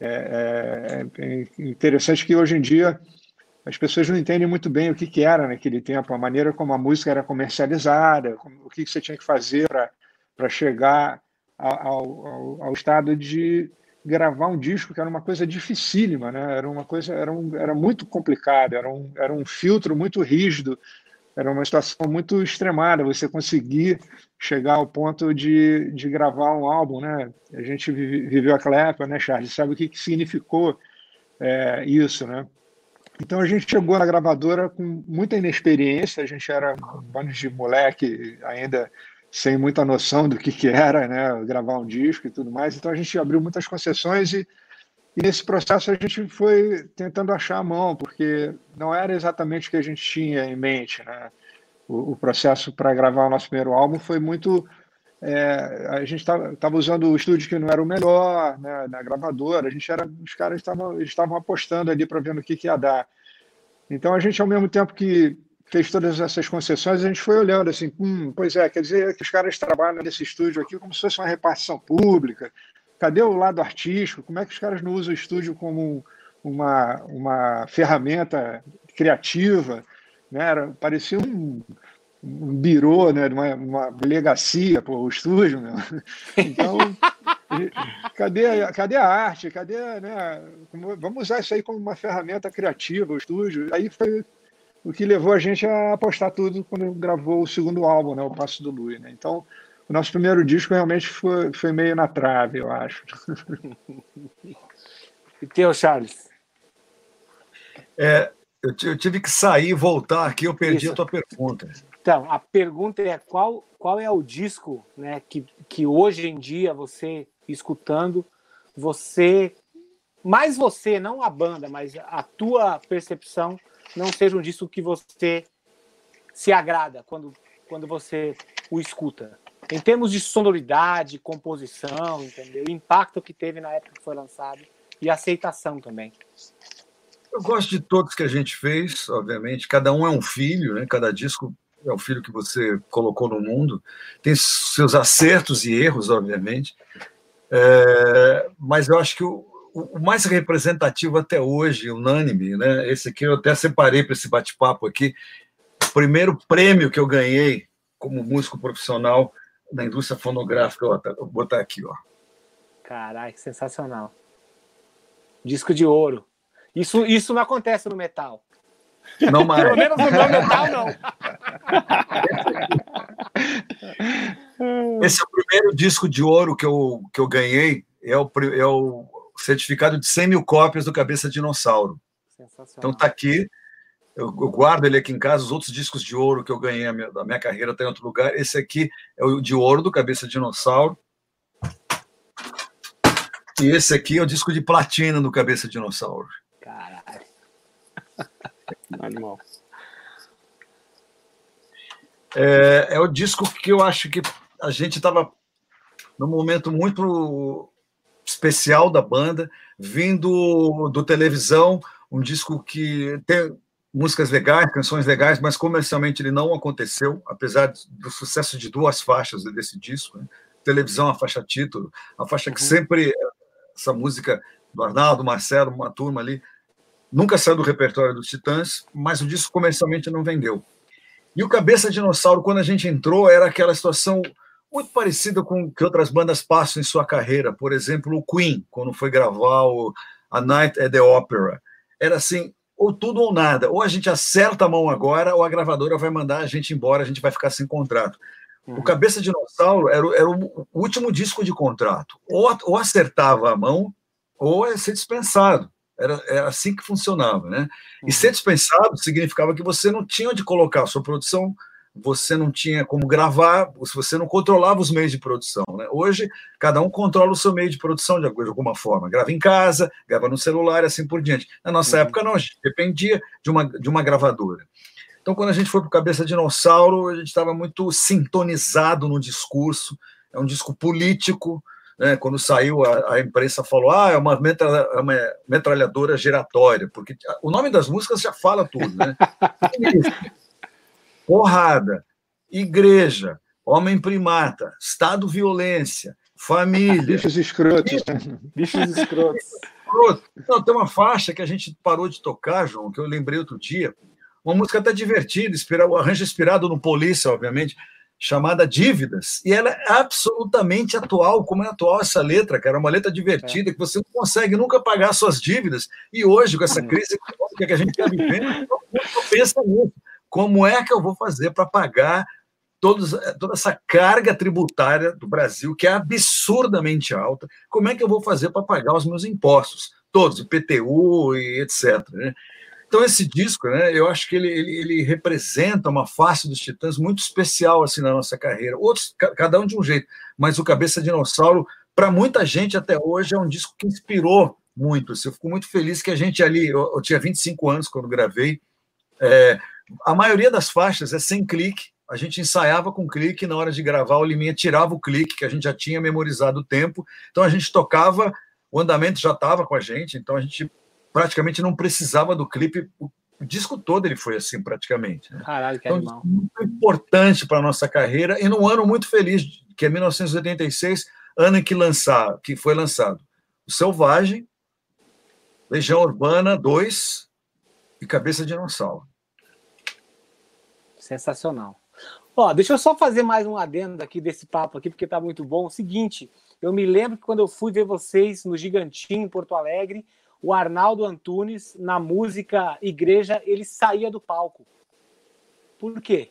é, é, é, interessante que hoje em dia as pessoas não entendem muito bem o que, que era naquele tempo, a maneira como a música era comercializada, o que, que você tinha que fazer para chegar ao, ao, ao, estado de gravar um disco, que era uma coisa dificílima, né? era uma coisa, era, um, era muito complicado, era um, era um filtro muito rígido era uma situação muito extremada você conseguir chegar ao ponto de, de gravar um álbum, né? A gente viveu aquela época, né, Charles? Sabe o que, que significou é, isso, né? Então a gente chegou na gravadora com muita inexperiência, a gente era um bando de moleque ainda sem muita noção do que, que era, né? Gravar um disco e tudo mais. Então a gente abriu muitas concessões e e nesse processo a gente foi tentando achar a mão, porque não era exatamente o que a gente tinha em mente. Né? O, o processo para gravar o nosso primeiro álbum foi muito. É, a gente estava usando o estúdio que não era o melhor, né, na gravadora. A gente era, os caras estavam apostando ali para ver no que, que ia dar. Então a gente, ao mesmo tempo que fez todas essas concessões, a gente foi olhando assim, hum, pois é, quer dizer que os caras trabalham nesse estúdio aqui como se fosse uma repartição pública, Cadê o lado artístico? Como é que os caras não usam o estúdio como uma, uma ferramenta criativa? Né? Era, parecia um, um birô, né? uma, uma delegacia, pô, o estúdio. Meu. [laughs] Então, cadê, cadê a arte? Cadê, né? Vamos usar isso aí como uma ferramenta criativa, o estúdio. Aí foi o que levou a gente a apostar tudo quando gravou o segundo álbum, né? O Passo do Lui. Né? Então, o nosso primeiro disco realmente foi, foi meio na trave, eu acho. [laughs] E teu, Charles? É, eu, eu, tive que sair e voltar aqui, eu perdi Isso. a tua pergunta. Então, a pergunta é qual, qual é o disco né, que, que hoje em dia você, escutando, você, mais você, não a banda, mas a tua percepção, não seja um disco que você se agrada quando, quando você o escuta? Em termos de sonoridade, composição, entendeu? O impacto que teve na época que foi lançado e aceitação também. Eu gosto de todos que a gente fez, obviamente. Cada um é um filho, né? Cada disco é o filho que você colocou no mundo. Tem seus acertos e erros, obviamente. É, mas eu acho que o, o, mais representativo até hoje, unânime, né? Esse aqui eu até separei para esse bate-papo aqui. O primeiro prêmio que eu ganhei como músico profissional da indústria fonográfica. Ó, tá, vou botar aqui, ó. Que sensacional. Disco de ouro. Isso, isso não acontece no metal. Não mais. Pelo menos no meu metal, não. Esse é o primeiro disco de ouro que eu, que eu ganhei. É o, é o certificado de 100 mil cópias do Cabeça Dinossauro. Então tá aqui. Eu, eu, guardo ele aqui em casa. Os outros discos de ouro que eu ganhei minha, da minha carreira tem em outro lugar. Esse aqui é o de ouro do Cabeça Dinossauro. E esse aqui é o disco de platina do Cabeça Dinossauro. Caralho. [laughs] Animal. É, é o disco que eu acho que a gente estava num momento muito especial da banda, vindo do televisão, um disco que tem, músicas legais, canções legais, mas comercialmente ele não aconteceu, apesar do sucesso de duas faixas desse disco. Né? Televisão, a faixa título, a faixa que uhum. sempre, essa música do Arnaldo, Marcelo, uma turma ali, nunca saiu do repertório dos Titãs, mas o disco comercialmente não vendeu. E o Cabeça Dinossauro, quando a gente entrou, era aquela situação muito parecida com o que outras bandas passam em sua carreira. Por exemplo, o Queen, quando foi gravar o A Night at the Opera. Era assim, ou tudo ou nada. Ou a gente acerta a mão agora, ou a gravadora vai mandar a gente embora, a gente vai ficar sem contrato. Uhum. O Cabeça Dinossauro era, era o último disco de contrato. Ou, ou acertava a mão, ou ia ser dispensado. Era, era assim que funcionava. Né? Uhum. E ser dispensado significava que você não tinha onde colocar a sua produção você não tinha como gravar, se você não controlava os meios de produção. Né? Hoje, cada um controla o seu meio de produção de alguma forma. Grava em casa, grava no celular e assim por diante. Na nossa uhum. época, não, a gente dependia de uma, de uma gravadora. Então, quando a gente foi para o Cabeça Dinossauro, a gente estava muito sintonizado no discurso. É um disco político, né, quando saiu, a, a, imprensa falou: ah, é uma, metralha, é uma, metralhadora giratória, porque o nome das músicas já fala tudo, né? [laughs] Porrada, igreja, homem primata, Estado violência, família. Bichos escrotos. Bichos escrotos. Não, tem uma faixa que a gente parou de tocar, João, que eu lembrei outro dia. Uma música até divertida, inspirado, arranjo inspirado no Polícia, obviamente, chamada Dívidas, e ela é absolutamente atual, como é atual essa letra, cara, uma letra divertida, é. que você não consegue nunca pagar suas dívidas, e hoje, com essa crise econômica que a gente está vivendo, todo mundo pensa nisso, como é que eu vou fazer para pagar todos, toda essa carga tributária do Brasil, que é absurdamente alta, como é que eu vou fazer para pagar os meus impostos, todos, IPTU e etc., né? Então, esse disco, né, eu acho que ele, ele, ele, representa uma face dos Titãs muito especial assim na nossa carreira. Outros, cada um de um jeito, mas o Cabeça Dinossauro, para muita gente até hoje, é um disco que inspirou muito. Assim, eu fico muito feliz que a gente ali, eu, eu tinha 25 anos quando gravei, é, a maioria das faixas é sem clique, a gente ensaiava com clique, na hora de gravar, o Liminha tirava o clique, que a gente já tinha memorizado o tempo, então a gente tocava, o andamento já estava com a gente, então a gente praticamente não precisava do clipe. O disco todo ele foi assim, praticamente. Né? Caralho, que então, animal. Muito importante para a nossa carreira e num ano muito feliz, que é 1986, ano em que, lançar, que foi lançado O Selvagem, Legião Urbana 2 e Cabeça de Dinossauro. Sensacional. Ó, deixa eu só fazer mais um adendo aqui desse papo aqui, porque tá muito bom. O seguinte, eu me lembro que quando eu fui ver vocês no Gigantinho, em Porto Alegre, o Arnaldo Antunes, na música Igreja, ele saía do palco. Por quê?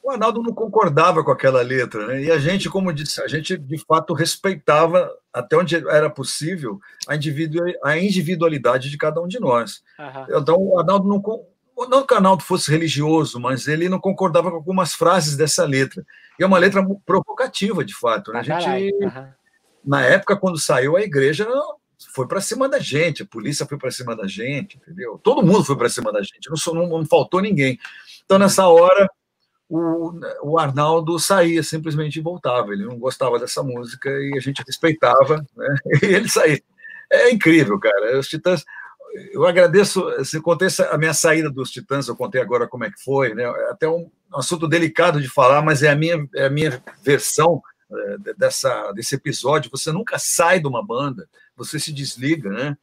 O Arnaldo não concordava com aquela letra, né? E a gente, como disse, a gente de fato respeitava até onde era possível a, individualidade de cada um de nós. Uhum. Então, o Arnaldo não não que o Arnaldo fosse religioso, mas ele não concordava com algumas frases dessa letra. E é uma letra provocativa, de fato. Né? A gente, uhum. na época, quando saiu, a igreja foi para cima da gente, a polícia foi para cima da gente, entendeu? Todo mundo foi para cima da gente, não, não, não, faltou ninguém. Então, nessa hora, o, o Arnaldo saía simplesmente voltava. Ele não gostava dessa música e a gente respeitava, né? [laughs] E ele saía. É incrível, cara. Os Titãs. Eu agradeço. Se contei a minha saída dos Titãs, eu contei agora como é que foi, né? É até um assunto delicado de falar, mas é a minha, é a minha versão é, dessa, desse episódio. Você nunca sai de uma banda você se desliga, né?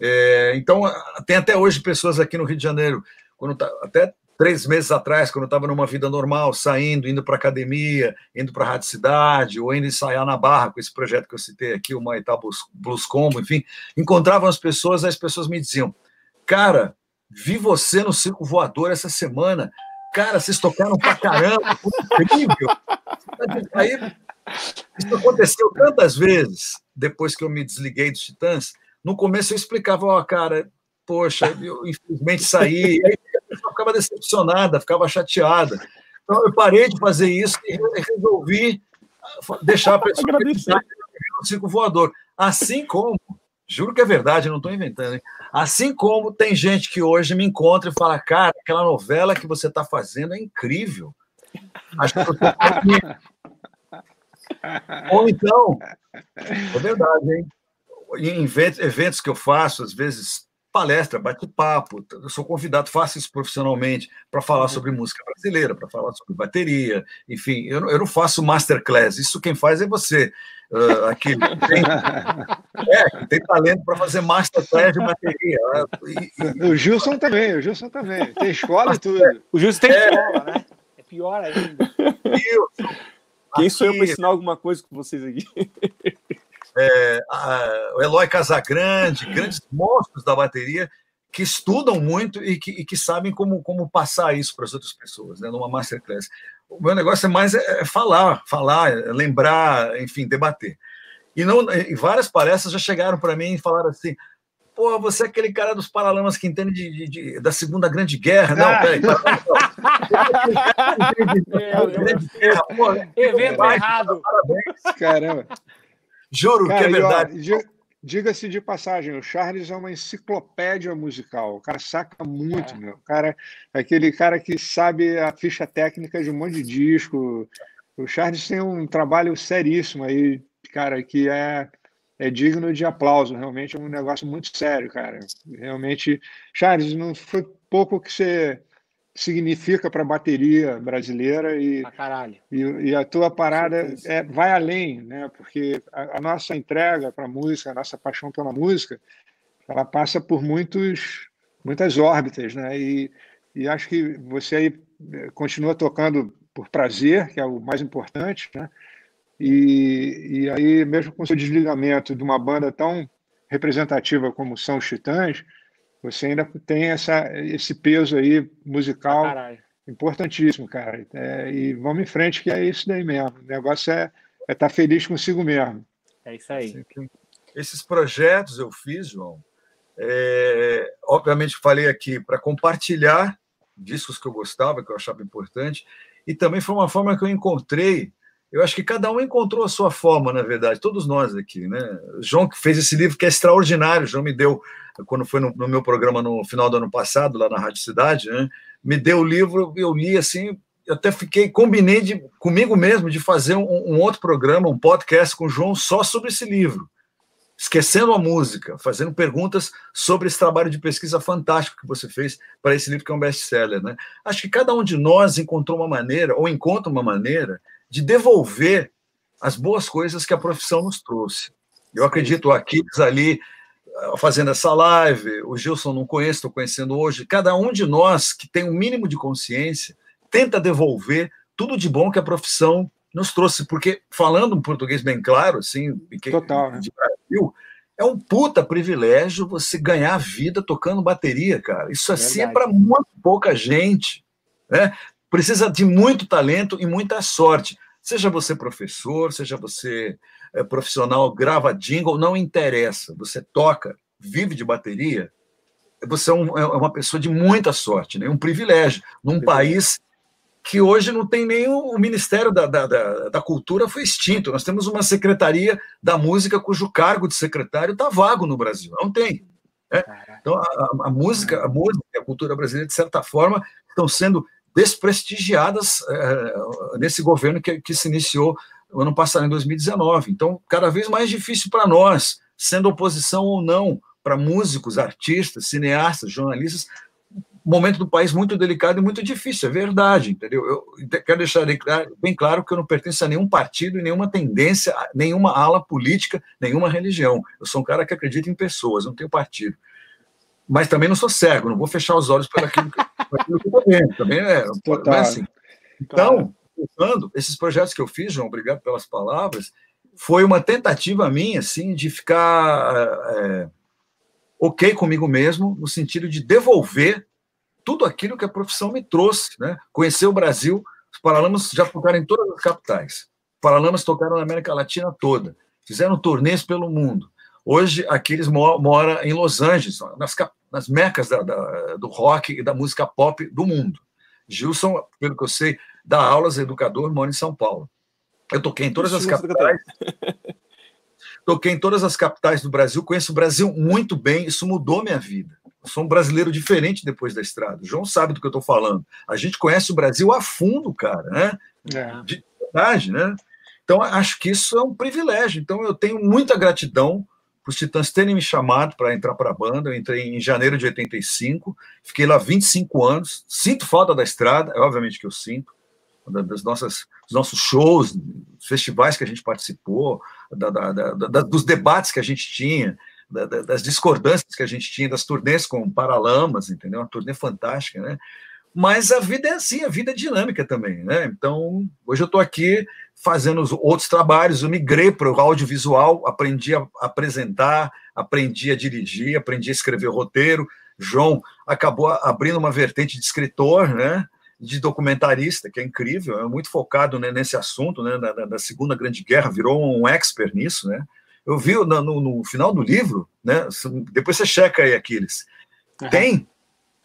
É, então, tem até hoje pessoas aqui no Rio de Janeiro, quando tá, até três meses atrás, quando eu estava numa vida normal, saindo, indo para academia, indo para a Rádio Cidade, ou indo ensaiar na Barra com esse projeto que eu citei aqui, o Maitá Blues Combo, enfim, encontravam as pessoas, as pessoas me diziam, cara, vi você no Circo Voador essa semana, cara, vocês tocaram pra caramba, incrível. Aí isso aconteceu tantas vezes depois que eu me desliguei dos Titãs. No começo eu explicava, ó, oh, cara, poxa, eu infelizmente saí. Pessoa ficava decepcionada, ficava chateada. Então eu parei de fazer isso e resolvi deixar a pessoa no circo voador. Assim como, juro que é verdade, não estou inventando, hein? assim como tem gente que hoje me encontra e fala, cara, aquela novela que você está fazendo é incrível. Acho que você [laughs] ou então, é verdade, hein? Em eventos que eu faço, às vezes palestra, bate-papo, eu sou convidado, faço isso profissionalmente para falar sobre música brasileira, para falar sobre bateria, enfim, eu não, eu não, faço masterclass, isso quem faz é você, uh, aqui, tem, é, tem talento para fazer masterclass de bateria. E, e, o Gilson também, o Gilson também, tem escola e tudo. O Gilson tem é, escola, né? É pior ainda. Gilson, quem aqui, sou eu para ensinar alguma coisa com vocês aqui? É, a, o Eloy Casagrande, grandes [laughs] monstros da bateria que estudam muito e que, e que sabem como, como passar isso para as outras pessoas, né, numa masterclass. O meu negócio é mais é, é falar, falar, é lembrar, enfim, debater. E, não, e várias palestras já chegaram para mim e falaram assim: Pô, você é aquele cara dos Paralamas que entende de, de, de, da Segunda Grande Guerra. Não, ah. peraí. [laughs] Evento errado. Parabéns. Caramba. Juro cara, que é verdade. Diga-se de passagem, o Charles é uma enciclopédia musical. O cara saca muito, é. meu. O cara é aquele cara que sabe a ficha técnica de um monte de disco. o Charles tem um trabalho seríssimo aí, cara, que é, é digno de aplauso. Realmente é um negócio muito sério, cara. Realmente, Charles, não foi pouco que você significa para a bateria brasileira e, e, e, a tua parada é, vai além, né? Porque a, a nossa entrega para a música, a nossa paixão pela música, ela passa por muitos, muitas órbitas, né? E, e acho que você aí eh, continua tocando por prazer, que é o mais importante, né? E, e aí, mesmo com o seu desligamento de uma banda tão representativa como são os Titãs, você ainda tem essa, esse peso aí musical ah, importantíssimo, cara. É, e vamos em frente, que é isso daí mesmo. O negócio é estar é tá feliz consigo mesmo. É isso aí. Esses projetos eu fiz, João. É, obviamente, falei aqui para compartilhar discos que eu gostava, que eu achava importante, e também foi uma forma que eu encontrei. Eu acho que cada um encontrou a sua forma, na verdade, todos nós aqui, né? João que fez esse livro que é extraordinário, João me deu quando foi no, no, meu programa no final do ano passado, lá na Rádio Cidade, né, me deu o livro, eu li assim, eu até fiquei, combinei de, comigo mesmo de fazer um, um, outro programa, um podcast com o João só sobre esse livro. Esquecendo a música, fazendo perguntas sobre esse trabalho de pesquisa fantástico que você fez para esse livro que é um best-seller. Né? Acho que cada um de nós encontrou uma maneira, ou encontra uma maneira, de devolver as boas coisas que a profissão nos trouxe. Eu acredito, o Aquiles ali fazendo essa live, o Gilson não conheço, estou conhecendo hoje. Cada um de nós que tem um mínimo de consciência tenta devolver tudo de bom que a profissão nos trouxe, porque falando um português bem claro, assim, Total, né? de Brasil, é um puta privilégio você ganhar vida tocando bateria, cara. Isso assim é para muito pouca gente, né? Precisa de muito talento e muita sorte. Seja você professor, seja você é, profissional, grava jingle, não interessa. Você toca, vive de bateria, você é, um, é uma pessoa de muita sorte, né? um privilégio, num país que hoje não tem nem o Ministério da, da, da, da, Cultura foi extinto. Nós temos uma Secretaria da Música cujo cargo de secretário está vago no Brasil. Não tem. Né? Então, a, a, música, a música e a cultura brasileira, de certa forma, estão sendo desprestigiadas é, nesse governo que, que se iniciou no ano passado, em 2019. Então, cada vez mais difícil para nós, sendo oposição ou não, para músicos, artistas, cineastas, jornalistas, momento do país muito delicado e muito difícil, é verdade, entendeu? Eu quero deixar bem claro que eu não pertenço a nenhum partido, nenhuma tendência, nenhuma ala política, nenhuma religião. Eu sou um cara que acredita em pessoas, não tenho partido mas também não sou cego, não vou fechar os olhos para aquilo, que, aquilo que eu estou vendo. Também é, Total. assim. Então, claro. esses projetos que eu fiz, João, obrigado pelas palavras, foi uma tentativa minha, assim, de ficar é, ok comigo mesmo, no sentido de devolver tudo aquilo que a profissão me trouxe, né? Conhecer o Brasil, os Paralamas já tocaram em todas as capitais. Paralamas tocaram na América Latina toda, fizeram turnês pelo mundo. Hoje, Aquiles mora em Los Angeles, nas, nas mecas da, da, do rock e da música pop do mundo. Gilson, pelo que eu sei, dá aulas, educador, mora em São Paulo. Eu toquei em todas as capitais. toquei em todas as capitais do Brasil, conheço o Brasil muito bem, isso mudou minha vida. Eu sou um brasileiro diferente depois da estrada. O João sabe do que eu estou falando. A gente conhece o Brasil a fundo, cara, né? É. De verdade, né? Então, acho que isso é um privilégio. Então, eu tenho muita gratidão os Titãs terem me chamado para entrar para a banda. Eu entrei em janeiro de 85, fiquei lá 25 anos. Sinto falta da estrada, é obviamente que eu sinto, das nossas, dos nossos shows, festivais que a gente participou, da, da, da, dos debates que a gente tinha, das discordâncias que a gente tinha, das turnês com Paralamas, entendeu? Uma turnê fantástica, né? Mas a vida é assim, a vida é dinâmica também, né? Então, hoje eu estou aqui fazendo outros trabalhos, eu migrei para o audiovisual, aprendi a apresentar, aprendi a dirigir, aprendi a escrever roteiro. João acabou abrindo uma vertente de escritor, né? De documentarista, que é incrível, é muito focado né, nesse assunto, né? Da, da, Segunda Grande Guerra, virou um expert nisso, né? Eu vi no, no, no final do livro, né? Depois você checa aí, Aquiles. Uhum. Tem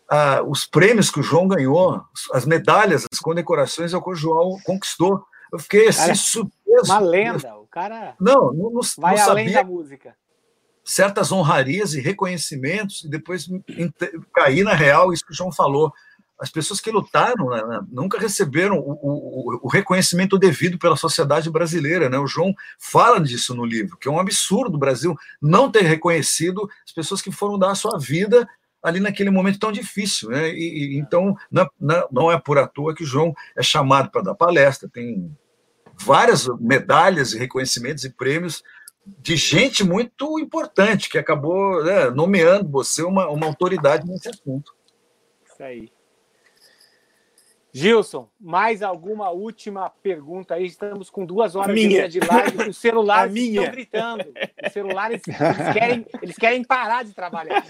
ah, os prêmios que o João ganhou, as medalhas, as condecorações ao que o João conquistou. Eu fiquei assim, cara, surpreso. Uma lenda, o cara não, não, não vai não além da música. Certas honrarias e reconhecimentos, e depois cair na real, isso que o João falou. as pessoas que lutaram né, né nunca receberam o, o, o, reconhecimento devido pela sociedade brasileira. Né? O João fala disso no livro, que é um absurdo o Brasil não ter reconhecido as pessoas que foram dar a sua vida ali naquele momento tão difícil. Né? E, e então, não, não é por à toa que João é chamado para dar palestra, tem várias medalhas e reconhecimentos e prêmios de gente muito importante que acabou né, nomeando você uma, uma autoridade nesse assunto. Isso aí. Gilson, mais alguma última pergunta aí? Estamos com duas horas minha. de live. Os celulares [laughs] estão gritando. Os celulares eles querem, eles querem parar de trabalhar.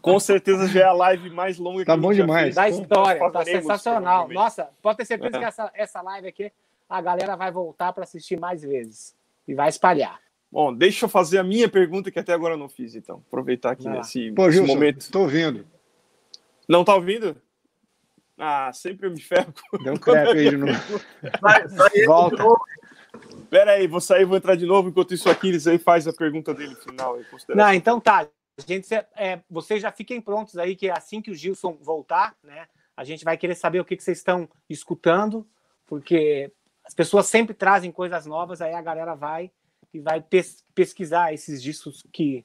Com certeza já é a live mais longa tá que bom demais. da história. Tá sensacional. Nossa, pode ter certeza é. que essa, essa live aqui a galera vai voltar para assistir mais vezes e vai espalhar. Bom, deixa eu fazer a minha pergunta que até agora eu não fiz, então. Aproveitar aqui ah. nesse, Pô, Gilson, momento. Estou ouvindo. Não tá ouvindo? Ah, sempre eu me ferro. Deu um [laughs] crepe aí de [laughs] novo. Vai, vai Volta. Pera aí, vou sair, vou entrar de novo. Enquanto isso, aqui, eles aí faz a pergunta dele final. Aí, Não, então tá. Gente, é, vocês já fiquem prontos aí, que é assim que o Gilson voltar, né? A gente vai querer saber o que, que vocês estão escutando, porque as pessoas sempre trazem coisas novas, aí a galera vai e vai pes pesquisar esses discos que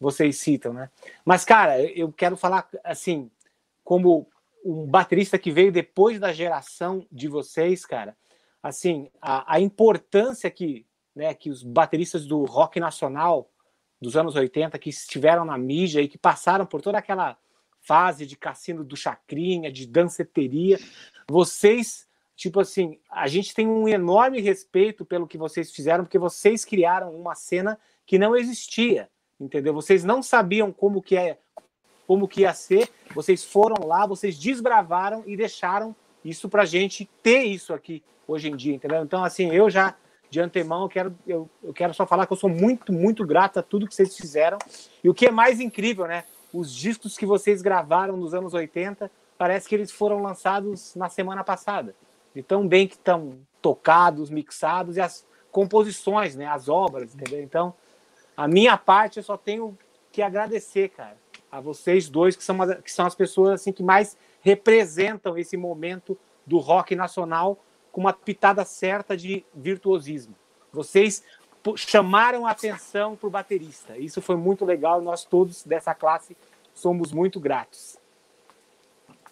vocês citam, né? Mas, cara, eu quero falar assim, como um baterista que veio depois da geração de vocês, cara, assim, a, a importância que, né, que os bateristas do rock nacional dos anos 80 que estiveram na mídia e que passaram por toda aquela fase de cassino do chacrinha, de danceteria, vocês, tipo assim, a gente tem um enorme respeito pelo que vocês fizeram, porque vocês criaram uma cena que não existia, entendeu? Vocês não sabiam como que é como que ia ser. Vocês foram lá, vocês desbravaram e deixaram isso para gente ter isso aqui hoje em dia, entendeu? Então, assim, eu já de antemão eu quero, eu, eu quero só falar que eu sou muito, muito grato a tudo que vocês fizeram. E o que é mais incrível, né? Os discos que vocês gravaram nos anos 80, parece que eles foram lançados na semana passada. De tão bem que estão tocados, mixados e as composições, né? As obras, entendeu? Então, a minha parte eu só tenho que agradecer, cara a vocês dois, que são, uma, que são as pessoas assim que mais representam esse momento do rock nacional com uma pitada certa de virtuosismo. Vocês chamaram a atenção para o baterista. Isso foi muito legal. Nós todos dessa classe somos muito gratos.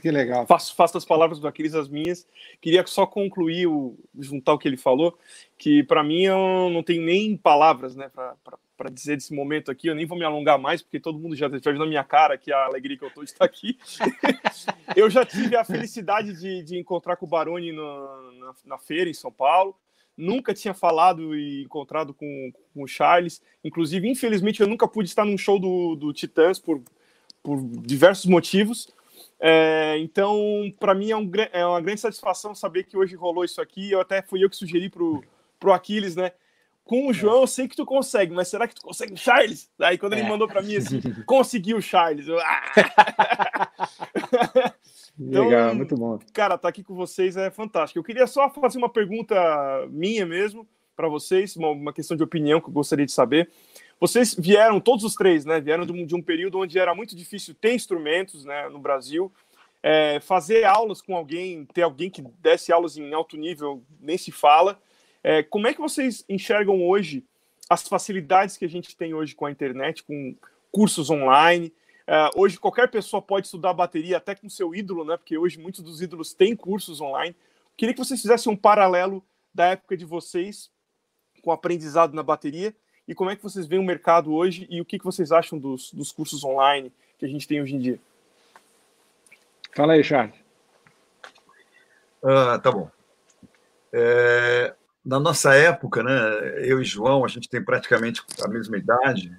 Que legal. Faço, faço as palavras do Aquiles as minhas. Queria só concluir, o, juntar o que ele falou, que para mim eu não tenho nem palavras né, para dizer desse momento aqui. Eu nem vou me alongar mais, porque todo mundo já está na minha cara que a alegria que eu estou está aqui. [laughs] eu já tive a felicidade de, de encontrar com o Baroni na, na, na, feira em São Paulo. Nunca tinha falado e encontrado com, com o Charles. Inclusive, infelizmente, eu nunca pude estar num show do, do Titãs por, por diversos motivos é, então, para mim é, um, é, uma grande satisfação saber que hoje rolou isso aqui. Eu até fui eu que sugeri pro, pro Aquiles, né? Com o é. João, eu sei que tu consegue, mas será que tu consegue Charles? Aí quando ele é. mandou para mim assim, [laughs] conseguiu Charles. Eu, ah! [laughs] então, Legal, muito bom. Cara, tá aqui com vocês é fantástico. Eu queria só fazer uma pergunta minha mesmo para vocês, uma, uma questão de opinião que eu gostaria de saber. Vocês vieram, todos os três, né? Vieram de um, de um período onde era muito difícil ter instrumentos né, no Brasil. É, fazer aulas com alguém, ter alguém que desse aulas em alto nível, nem se fala. É, como é que vocês enxergam hoje as facilidades que a gente tem hoje com a internet, com cursos online? É, hoje qualquer pessoa pode estudar bateria até com seu ídolo, né? Porque hoje muitos dos ídolos têm cursos online. Queria que vocês fizessem um paralelo da época de vocês com o aprendizado na bateria e como é que vocês veem o mercado hoje e o que, que vocês acham dos, dos cursos online que a gente tem hoje em dia? Fala aí, Charles. Ah, tá bom. É, na nossa época, né, eu e João, a gente tem praticamente a mesma idade,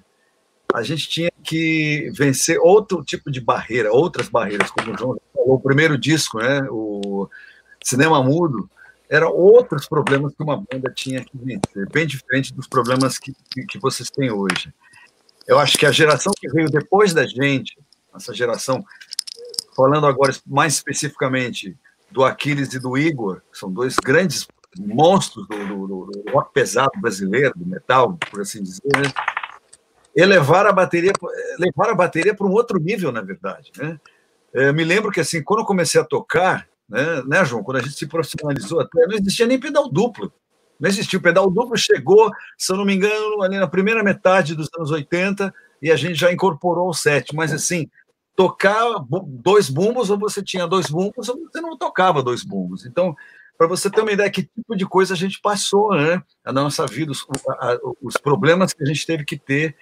a gente tinha que vencer outro tipo de barreira, outras barreiras, como o João falou, o primeiro disco, né, o cinema mudo, eram outros problemas que uma banda tinha que vencer, bem diferente dos problemas que, que, vocês têm hoje. Eu acho que a geração que veio depois da gente, essa geração, falando agora mais especificamente do Aquiles e do Igor, que são dois grandes monstros do, do, do rock pesado brasileiro, do metal, por assim dizer, né? elevar a bateria, levar a bateria para um outro nível, na verdade, né? É, me lembro que, assim, quando eu comecei a tocar, né, né, João? Quando a gente se profissionalizou até, não existia nem pedal duplo. Não existia. O pedal duplo chegou, se eu não me engano, ali na primeira metade dos anos 80, e a gente já incorporou o set. Mas, assim, tocar dois bumbos, ou você tinha dois bumbos, ou você não tocava dois bumbos. Então, para você ter uma ideia que tipo de coisa a gente passou né, na nossa vida, os, a, os problemas que a gente teve que ter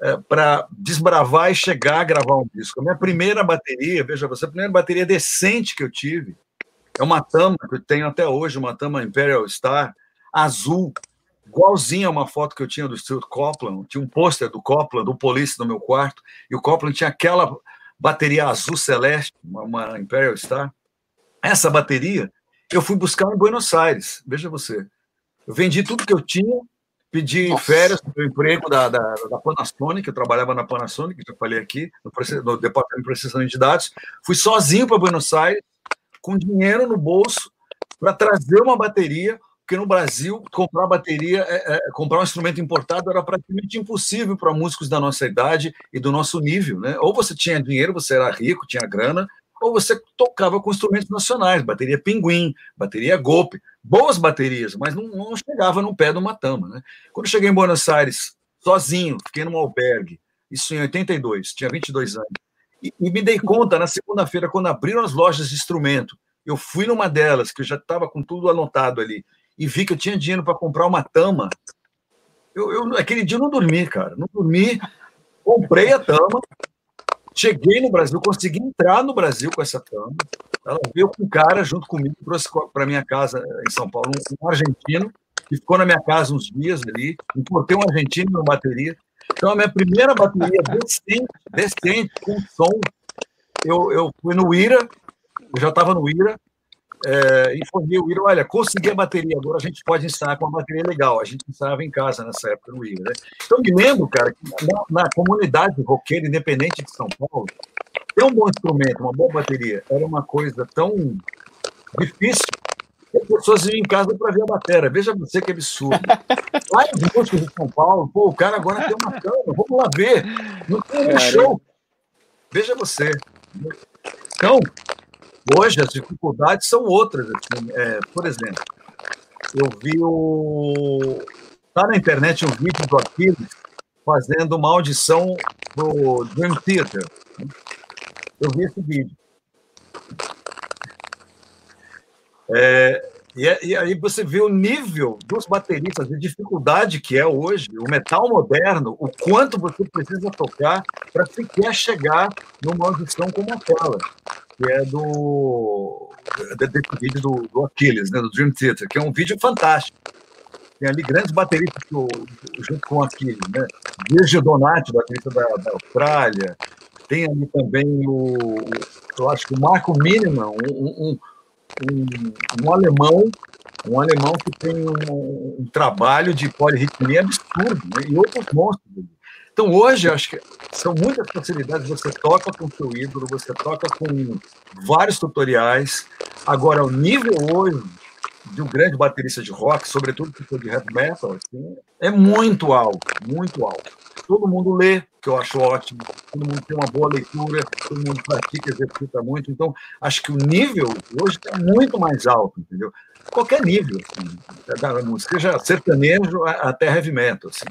é, para desbravar e chegar a gravar um disco. A minha primeira bateria, veja você, a primeira bateria decente que eu tive é uma Tama, que eu tenho até hoje, uma Tama Imperial Star, azul, igualzinha a uma foto que eu tinha do Stuart Copland. Tinha um pôster do Copland, do Police, no meu quarto, e o Copland tinha aquela bateria azul celeste, uma, uma Imperial Star. Essa bateria eu fui buscar em Buenos Aires, veja você. Eu vendi tudo que eu tinha, pedi Nossa. férias do emprego da, da, da, Panasonic, eu trabalhava na Panasonic, já falei aqui, no, no departamento de processamento de dados. Fui sozinho para Buenos Aires, com dinheiro no bolso, para trazer uma bateria, porque no Brasil, comprar bateria, é, é, comprar um instrumento importado era praticamente impossível para músicos da nossa idade e do nosso nível. Né? Ou você tinha dinheiro, você era rico, tinha grana, ou você tocava com instrumentos nacionais, bateria Pinguim, bateria Golpe, boas baterias, mas não, não chegava no pé de uma tama. Né? Quando cheguei em Buenos Aires, sozinho, fiquei num albergue, isso em 82, tinha 22 anos, e, me dei conta na segunda-feira, quando abriram as lojas de instrumento, eu fui numa delas, que eu já estava com tudo anotado ali, e vi que eu tinha dinheiro para comprar uma tama. Eu, eu, aquele dia eu não dormi, cara, não dormi, comprei a tama, Cheguei no Brasil, consegui entrar no Brasil com essa tama. Ela veio com um cara junto comigo, trouxe para minha casa em São Paulo, um, argentino, que ficou na minha casa uns dias ali. Importei um argentino na bateria. Então, a minha primeira bateria decente, decente, com som, eu, eu fui no Ira, eu já estava no Ira, é, informei o Ira, olha, consegui a bateria, agora a gente pode ensaiar com uma bateria legal. A gente ensaiava em casa nessa época no Ira. Né? Então, me lembro, cara, que na, na comunidade roqueira independente de São Paulo, ter um bom instrumento, uma boa bateria, era uma coisa tão difícil as pessoas iam em casa para ver a bateria. Veja você que absurdo. [laughs] Lá em músicos de São Paulo, pô, o cara agora tem uma cama, vamos lá ver. Não tem um show. Veja você. Então, Hoje as dificuldades são outras. Assim, é, por exemplo, eu vi o. Está na internet um vídeo do Aquiles fazendo uma audição do Dream Theater. Eu vi esse vídeo. É, e, é, e, aí você vê o nível dos bateristas, a dificuldade que é hoje, o metal moderno, o quanto você precisa tocar para sequer chegar numa audição como aquela que é do desse vídeo do, do Aquiles, né, do Dream Theater, que é um vídeo fantástico. Tem ali grandes bateristas junto com o Aquiles, né? Virgil Donati, baterista da, da Austrália. Tem ali também o, eu acho que o Marco Miniman, um, um, um, um alemão um alemão que tem um, um trabalho de polirritmia absurdo, né? e outros monstros. Então, hoje, acho que são muitas facilidades. Você toca com o seu ídolo, você toca com vários tutoriais. Agora, o nível hoje de um grande baterista de rock, sobretudo que de heavy metal, assim, é muito alto, muito alto. Todo mundo lê, que eu acho ótimo, todo mundo tem uma boa leitura, todo mundo pratica, exercita muito. Então, acho que o nível hoje está muito mais alto, entendeu? Qualquer nível, assim, da música, seja sertanejo até heavy metal. Assim.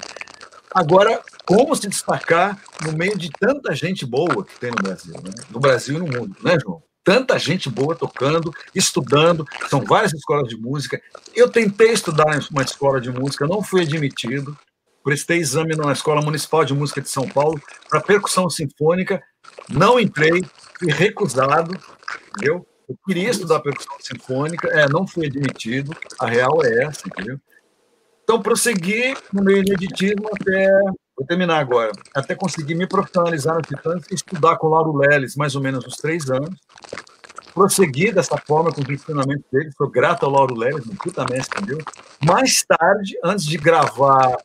Agora, como se destacar no meio de tanta gente boa que tem no Brasil, né? no Brasil e no mundo, né, João? Tanta gente boa tocando, estudando, são várias escolas de música. Eu tentei estudar em uma escola de música, não fui admitido. Prestei exame na Escola Municipal de Música de São Paulo para percussão sinfônica, não entrei, fui recusado, entendeu? Eu queria estudar percussão sinfônica, é, não fui admitido, a real é essa, entendeu? Então, prossegui no meio de editismo até. Vou terminar agora. Até conseguir me profissionalizar no Titãs e estudar com o Lauro Leles mais ou menos uns três anos. Prossegui dessa forma com os ensinamentos dele. Sou grato ao Lauro Leles, um puta mestre, entendeu? Mais tarde, antes de gravar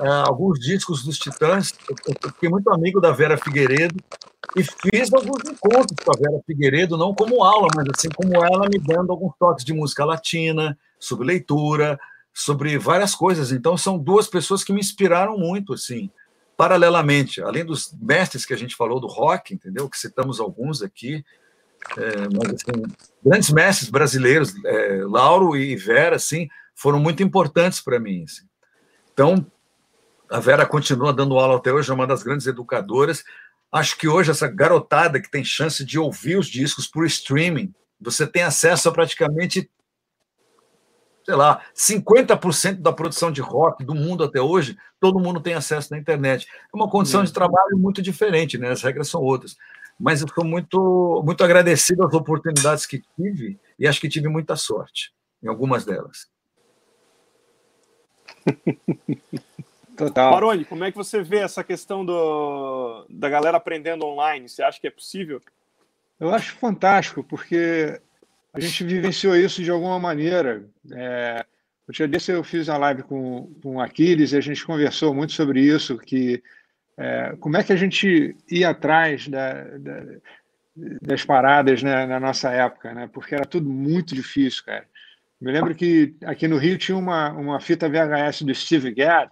é, alguns discos dos Titãs, eu, eu fiquei muito amigo da Vera Figueiredo e fiz alguns encontros com a Vera Figueiredo, não como aula, mas assim como ela me dando alguns toques de música latina, sobre leitura, sobre várias coisas. Então, são duas pessoas que me inspiraram muito, assim. paralelamente, além dos mestres que a gente falou do rock, entendeu? Que citamos alguns aqui, é, mas, assim, grandes mestres brasileiros, é, Lauro e Vera, assim, foram muito importantes para mim. Assim. Então, a Vera continua dando aula até hoje, é uma das grandes educadoras. Acho que hoje essa garotada que tem chance de ouvir os discos por streaming, você tem acesso a praticamente, sei lá, 50% da produção de rock do mundo até hoje, todo mundo tem acesso na internet. É uma condição de trabalho muito diferente, né? As regras são outras. Mas eu estou muito, muito agradecido às oportunidades que tive e acho que tive muita sorte em algumas delas. [laughs] Total. Maroni, como é que você vê essa questão do, da galera aprendendo online? Você acha que é possível? Eu acho fantástico, porque a gente vivenciou isso de alguma maneira. É, o dia desse eu fiz a live com, com o Aquiles e a gente conversou muito sobre isso, que é, como é que a gente ia atrás da, da, das paradas né, na nossa época, né? porque era tudo muito difícil, cara. Me lembro que aqui no Rio tinha uma, uma fita VHS do Steve Gadd,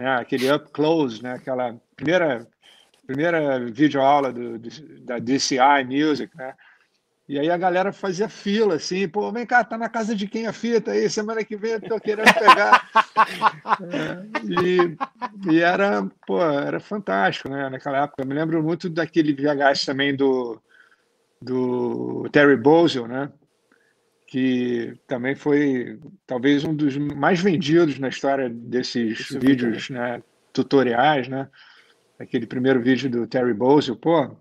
né, aquele Up Close, né, aquela primeira primeira videoaula do, do, da DCI Music, né? E aí a galera fazia fila, assim, pô, vem cá, tá na casa de quem a fita aí, semana que vem eu tô querendo pegar. é, [laughs] e, e, era, pô, era fantástico, né, naquela época. Eu me lembro muito daquele VHS também do, do Terry Bozzio, né? Que também foi talvez um dos mais vendidos na história desses Esse vídeos vídeo, né? né, tutoriais, né? Aquele primeiro vídeo do Terry Bozzio, pô.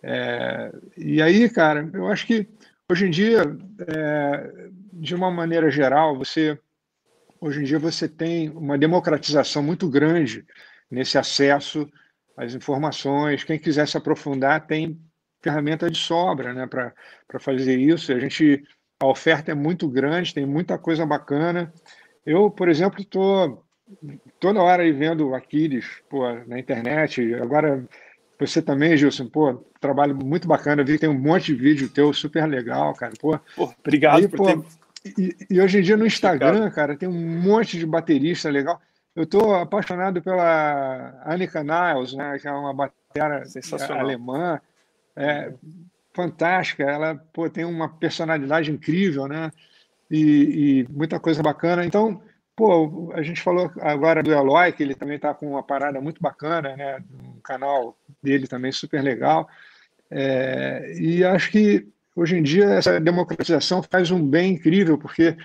É, e aí, cara, eu acho que hoje em dia, é, de uma maneira geral, você hoje em dia você tem uma democratização muito grande nesse acesso às informações. Quem quiser se aprofundar tem ferramenta de sobra, né, para fazer isso. A gente a oferta é muito grande, tem muita coisa bacana. Eu, por exemplo, estou toda hora aí vendo Aquiles pô, na internet. Agora, você também, Gilson, pô, trabalho muito bacana. Eu vi que tem um monte de vídeo teu super legal, cara. Pô, pô obrigado por pô, ter... E, e, hoje em dia no Instagram, obrigado. cara, tem um monte de baterista legal. Eu estou apaixonado pela Annika Niles, né, que é uma batera alemã. É, fantástica, ela pô, tem uma personalidade incrível, né? E, e, muita coisa bacana. Então, pô, a gente falou agora do Eloy, que ele também está com uma parada muito bacana, né? Um canal dele também super legal. É, e acho que hoje em dia essa democratização faz um bem incrível, porque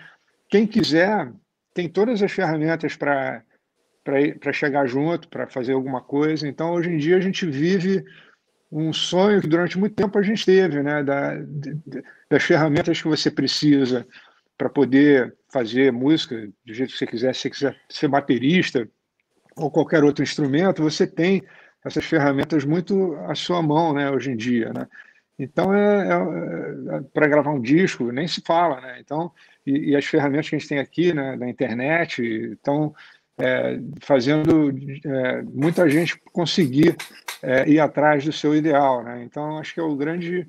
quem quiser tem todas as ferramentas para para chegar junto, para fazer alguma coisa. Então, hoje em dia, a gente vive um sonho que durante muito tempo a gente teve, né? Da, de, das ferramentas que você precisa para poder fazer música do jeito que você quiser, se você quiser ser baterista ou qualquer outro instrumento, você tem essas ferramentas muito à sua mão, né? Hoje em dia, né? Então, é, é, é para gravar um disco, nem se fala, né? Então, e, e, as ferramentas que a gente tem aqui né, na internet, então, é, fazendo é, muita gente conseguir é, ir atrás do seu ideal. Né? Então, acho que é o grande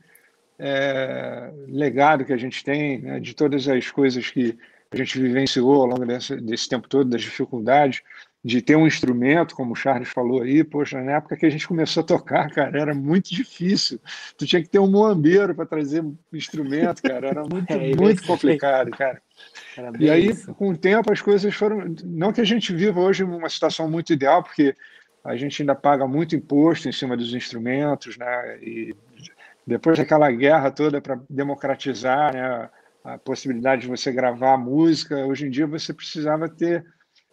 é, legado que a gente tem né, de todas as coisas que a gente vivenciou ao longo desse, desse tempo todo, das dificuldades, de ter um instrumento, como o Charles falou aí, poxa, na época que a gente começou a tocar, cara, era muito difícil. Tu tinha que ter um moambeiro para trazer instrumento, cara, era muito, [laughs] é, muito complicado, cara. E aí, isso. com o tempo, as coisas foram. Não que a gente viva hoje uma situação muito ideal, porque a gente ainda paga muito imposto em cima dos instrumentos, né? E depois daquela guerra toda para democratizar né, a possibilidade de você gravar música, hoje em dia você precisava ter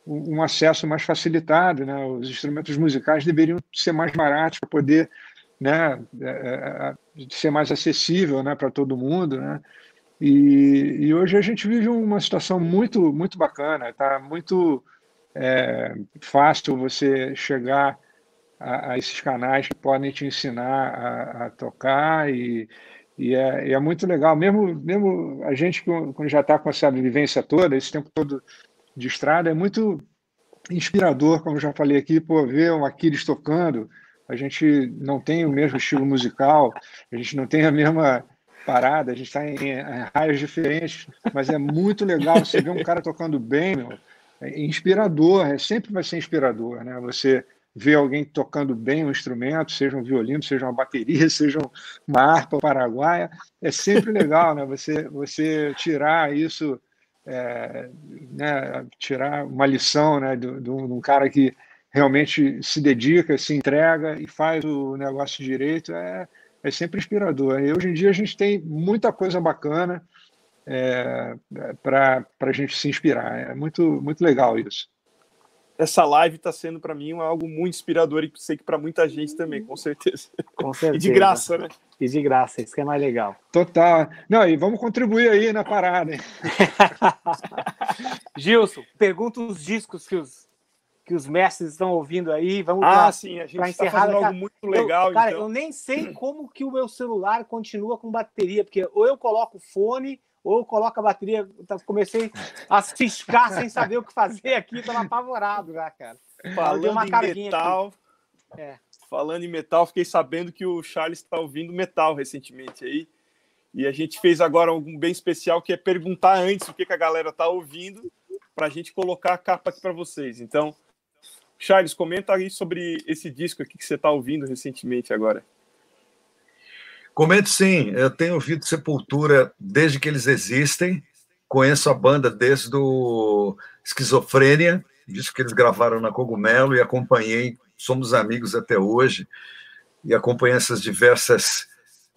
um acesso mais facilitado, né? Os instrumentos musicais deveriam ser mais baratos para poder, né, é, é, é, ser mais acessível, né, para todo mundo, né? E, e, hoje a gente vive uma situação muito muito bacana, tá muito é, fácil você chegar a, a, esses canais que podem te ensinar a, a tocar e, e, é, é, muito legal, mesmo mesmo a gente quando já está com essa vivência toda, esse tempo todo de estrada, é muito inspirador, como já falei aqui, por ver o Aquiles tocando. A gente não tem o mesmo estilo musical, a gente não tem a mesma parada, a gente está em, em raios diferentes, mas é muito legal você ver um cara tocando bem, meu, é inspirador, é, sempre vai ser inspirador, né? Você ver alguém tocando bem um instrumento, seja um violino, seja uma bateria, [laughs] seja uma harpa paraguaia, é sempre legal, né? Você, você tirar isso, é, né? tirar uma lição, né? De, um, um cara que realmente se dedica, se entrega e faz o negócio direito, é, é sempre inspirador. E hoje em dia a gente tem muita coisa bacana é, para a gente se inspirar. É muito, muito legal isso essa live está sendo para mim algo muito inspirador e sei que para muita gente também, com certeza. Com certeza. [laughs] E de graça, né? E de graça, isso que é mais legal. Total. Não, e vamos contribuir aí na parada. [laughs] Gilson, pergunta os discos que os, que os mestres estão ouvindo aí. Vamos ah, pra, sim, a gente está fazendo algo muito legal. Eu, cara, então. eu nem sei como que o meu celular continua com bateria, porque ou eu coloco fone ou coloca a bateria. Tá, comecei a ciscar sem saber o que fazer aqui, estava apavorado já, cara. Falando uma em metal. É. Falando em metal, fiquei sabendo que o Charles está ouvindo metal recentemente aí. E a gente fez agora algo bem especial que é perguntar antes o que, que a galera está ouvindo para a gente colocar a capa aqui para vocês. Então, Charles, comenta aí sobre esse disco aqui que você está ouvindo recentemente agora. Comento sim, eu tenho ouvido Sepultura desde que eles existem, conheço a banda desde o Esquizofrênia, disco que eles gravaram na Cogumelo e acompanhei, somos amigos até hoje, e acompanhei essas diversas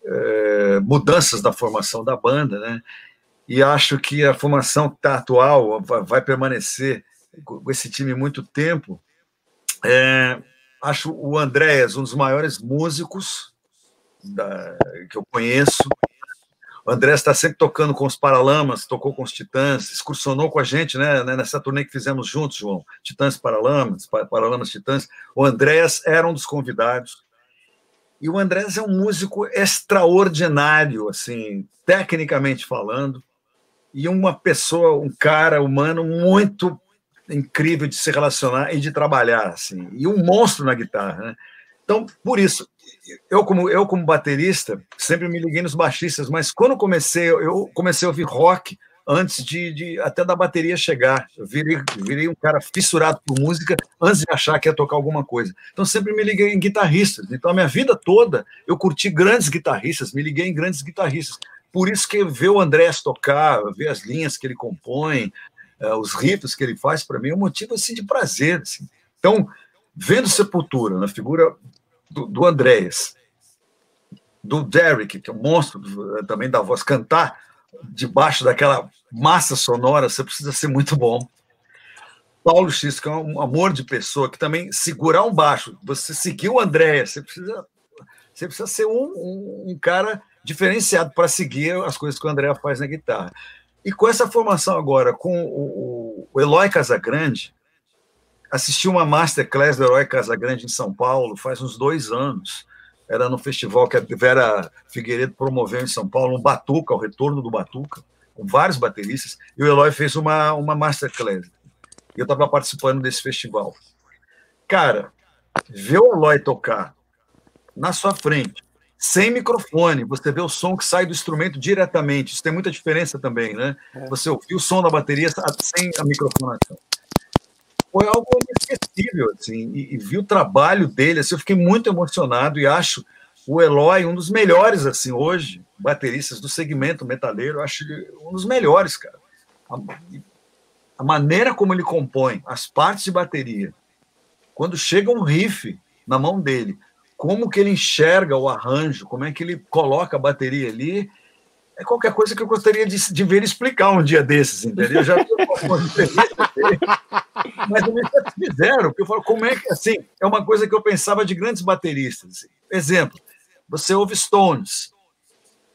é, mudanças na formação da banda, né? E acho que a formação tá atual vai permanecer com esse time muito tempo. É, acho o Andréas um dos maiores músicos da, que eu conheço. O André está sempre tocando com os Paralamas, tocou com os Titãs, excursionou com a gente né, né nessa turnê que fizemos juntos, João. Titãs Paralamas, Paralamas Titãs. O Andrés era um dos convidados. E o Andrés é um músico extraordinário, assim, tecnicamente falando, e uma pessoa, um cara humano muito incrível de se relacionar e de trabalhar, assim, e um monstro na guitarra, né? Então, por isso, eu como eu como baterista sempre me liguei nos baixistas, mas quando comecei eu comecei a ouvir rock antes de, de até da bateria chegar. Eu virei, virei um cara fissurado por música antes de achar que ia tocar alguma coisa. Então sempre me liguei em guitarristas. Então a minha vida toda eu curti grandes guitarristas, me liguei em grandes guitarristas. Por isso que ver o Andrés tocar, ver as linhas que ele compõe, uh, os riffs que ele faz, para mim é um motivo assim de prazer. Assim. Então, vendo Sepultura na figura do, do Andréas, do Derek, que é um monstro também da voz, cantar debaixo daquela massa sonora, você precisa ser muito bom. Paulo X, que é um amor de pessoa, que também segurar um baixo, você seguir o Andréas, você precisa, você precisa ser um, um, um cara diferenciado para seguir as coisas que o André faz na guitarra. E com essa formação agora, com o, o Eloy Casagrande, assisti uma masterclass do Herói Casagrande em São Paulo faz uns dois anos. Era no festival que a Vera Figueiredo promoveu em São Paulo, um Batuca, o retorno do Batuca, com vários bateristas, e o Eloy fez uma, uma masterclass. Eu estava participando desse festival. Cara, ver o Eloy tocar na sua frente, sem microfone, você vê o som que sai do instrumento diretamente. Isso tem muita diferença também, né? É. Você ouvir o som da bateria sem a microfonação foi algo inesquecível, assim, e, e vi o trabalho dele, assim, eu fiquei muito emocionado e acho o Eloy um dos melhores, assim, hoje, bateristas do segmento metaleiro, acho ele um dos melhores, cara. A, a maneira como ele compõe as partes de bateria, quando chega um riff na mão dele, como que ele enxerga o arranjo, como é que ele coloca a bateria ali, é qualquer coisa que eu gostaria de, de ver explicar um dia desses, entendeu? Eu já mas eu me fizeram, porque eu falo, como é que assim, é uma coisa que eu pensava de grandes bateristas. Exemplo, você ouve Stones,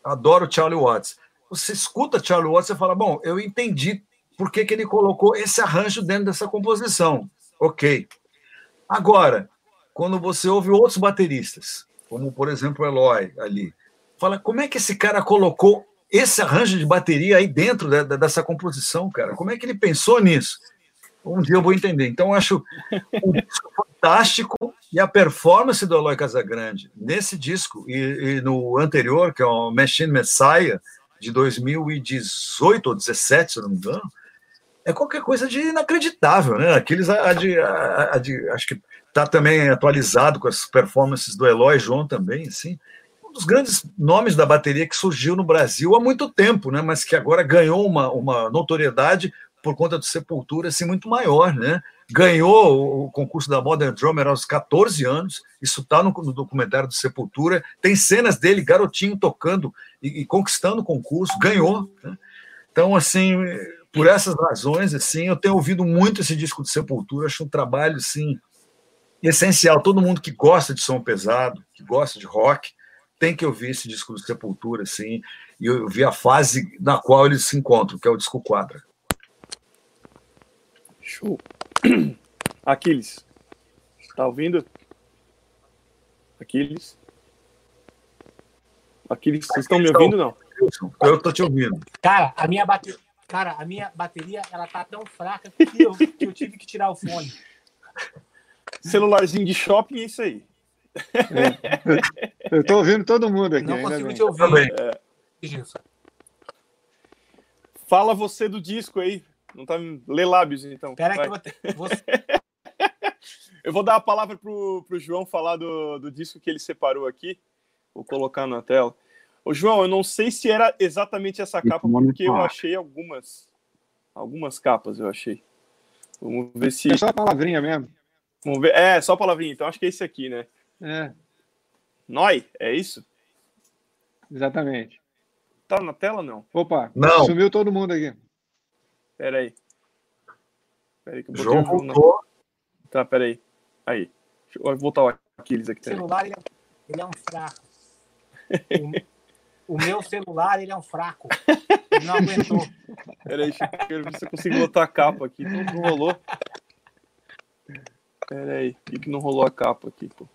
adoro Charlie Watts. Você escuta Charlie Watts e fala, bom, eu entendi por que, que ele colocou esse arranjo dentro dessa composição. Ok. Agora, quando você ouve outros bateristas, como por exemplo o Eloy ali, fala, como é que esse cara colocou esse arranjo de bateria aí dentro da, da, dessa composição, cara. Como é que ele pensou nisso? Um dia eu vou entender. Então, acho um disco fantástico e a performance do Eloy Casagrande nesse disco e, e, no anterior, que é o Machine Messiah, de 2018 ou 2017, se não me engano, é qualquer coisa de inacreditável, né? Aqueles a, de, a de, acho que está também atualizado com as performances do Eloy João também, assim. Um dos grandes nomes da bateria que surgiu no Brasil há muito tempo, né? Mas que agora ganhou uma, uma notoriedade por conta do Sepultura assim muito maior, né? Ganhou o concurso da Modern Drummer aos 14 anos. Isso está no, no, documentário do Sepultura. Tem cenas dele garotinho tocando e, e conquistando o concurso. Ganhou. Né? Então, assim, por essas razões, assim, eu tenho ouvido muito esse disco de Sepultura, acho um trabalho, assim, essencial. Todo mundo que gosta de som pesado, que gosta de rock, tem que ouvir esse disco do Sepultura, assim, e eu vi a fase na qual eles se encontram, que é o disco quadra. Show. [clears throat] Aquiles, tá ouvindo? Aquiles? Aquiles, vocês estão me ouvindo não? Eu tô te ouvindo. Cara, a minha bateria, cara, a minha bateria, ela tá tão fraca que eu, que eu tive que tirar o fone. Celularzinho de shopping é isso aí. É. Eu tô ouvindo todo mundo aqui. Não consigo te ouvir. É. Fala você do disco aí. Não tá lê lábios então. Pera que eu vou, ter... você... [laughs] eu vou dar a palavra pro, pro João falar do, do disco que ele separou aqui. Vou colocar na tela. Ô, João, eu não sei se era exatamente essa capa, porque eu achei algumas. Algumas capas eu achei. Vamos ver se. É só a palavrinha mesmo. Vamos ver. É, só a palavrinha. Então acho que é esse aqui, né? É. Noi, é isso? Exatamente. Tá na tela não? Opa, não. sumiu todo mundo aqui. Pera aí. Pera aí que eu João voltou. Tá, pera aí. Aí. Deixa eu voltar o Aquiles aqui. O celular, ele é, ele é um fraco. O meu celular, ele é um fraco. Ele não aguentou. Peraí, quero ver se eu consigo botar a capa aqui. Não, não rolou. Peraí, por que não rolou a capa aqui, pô?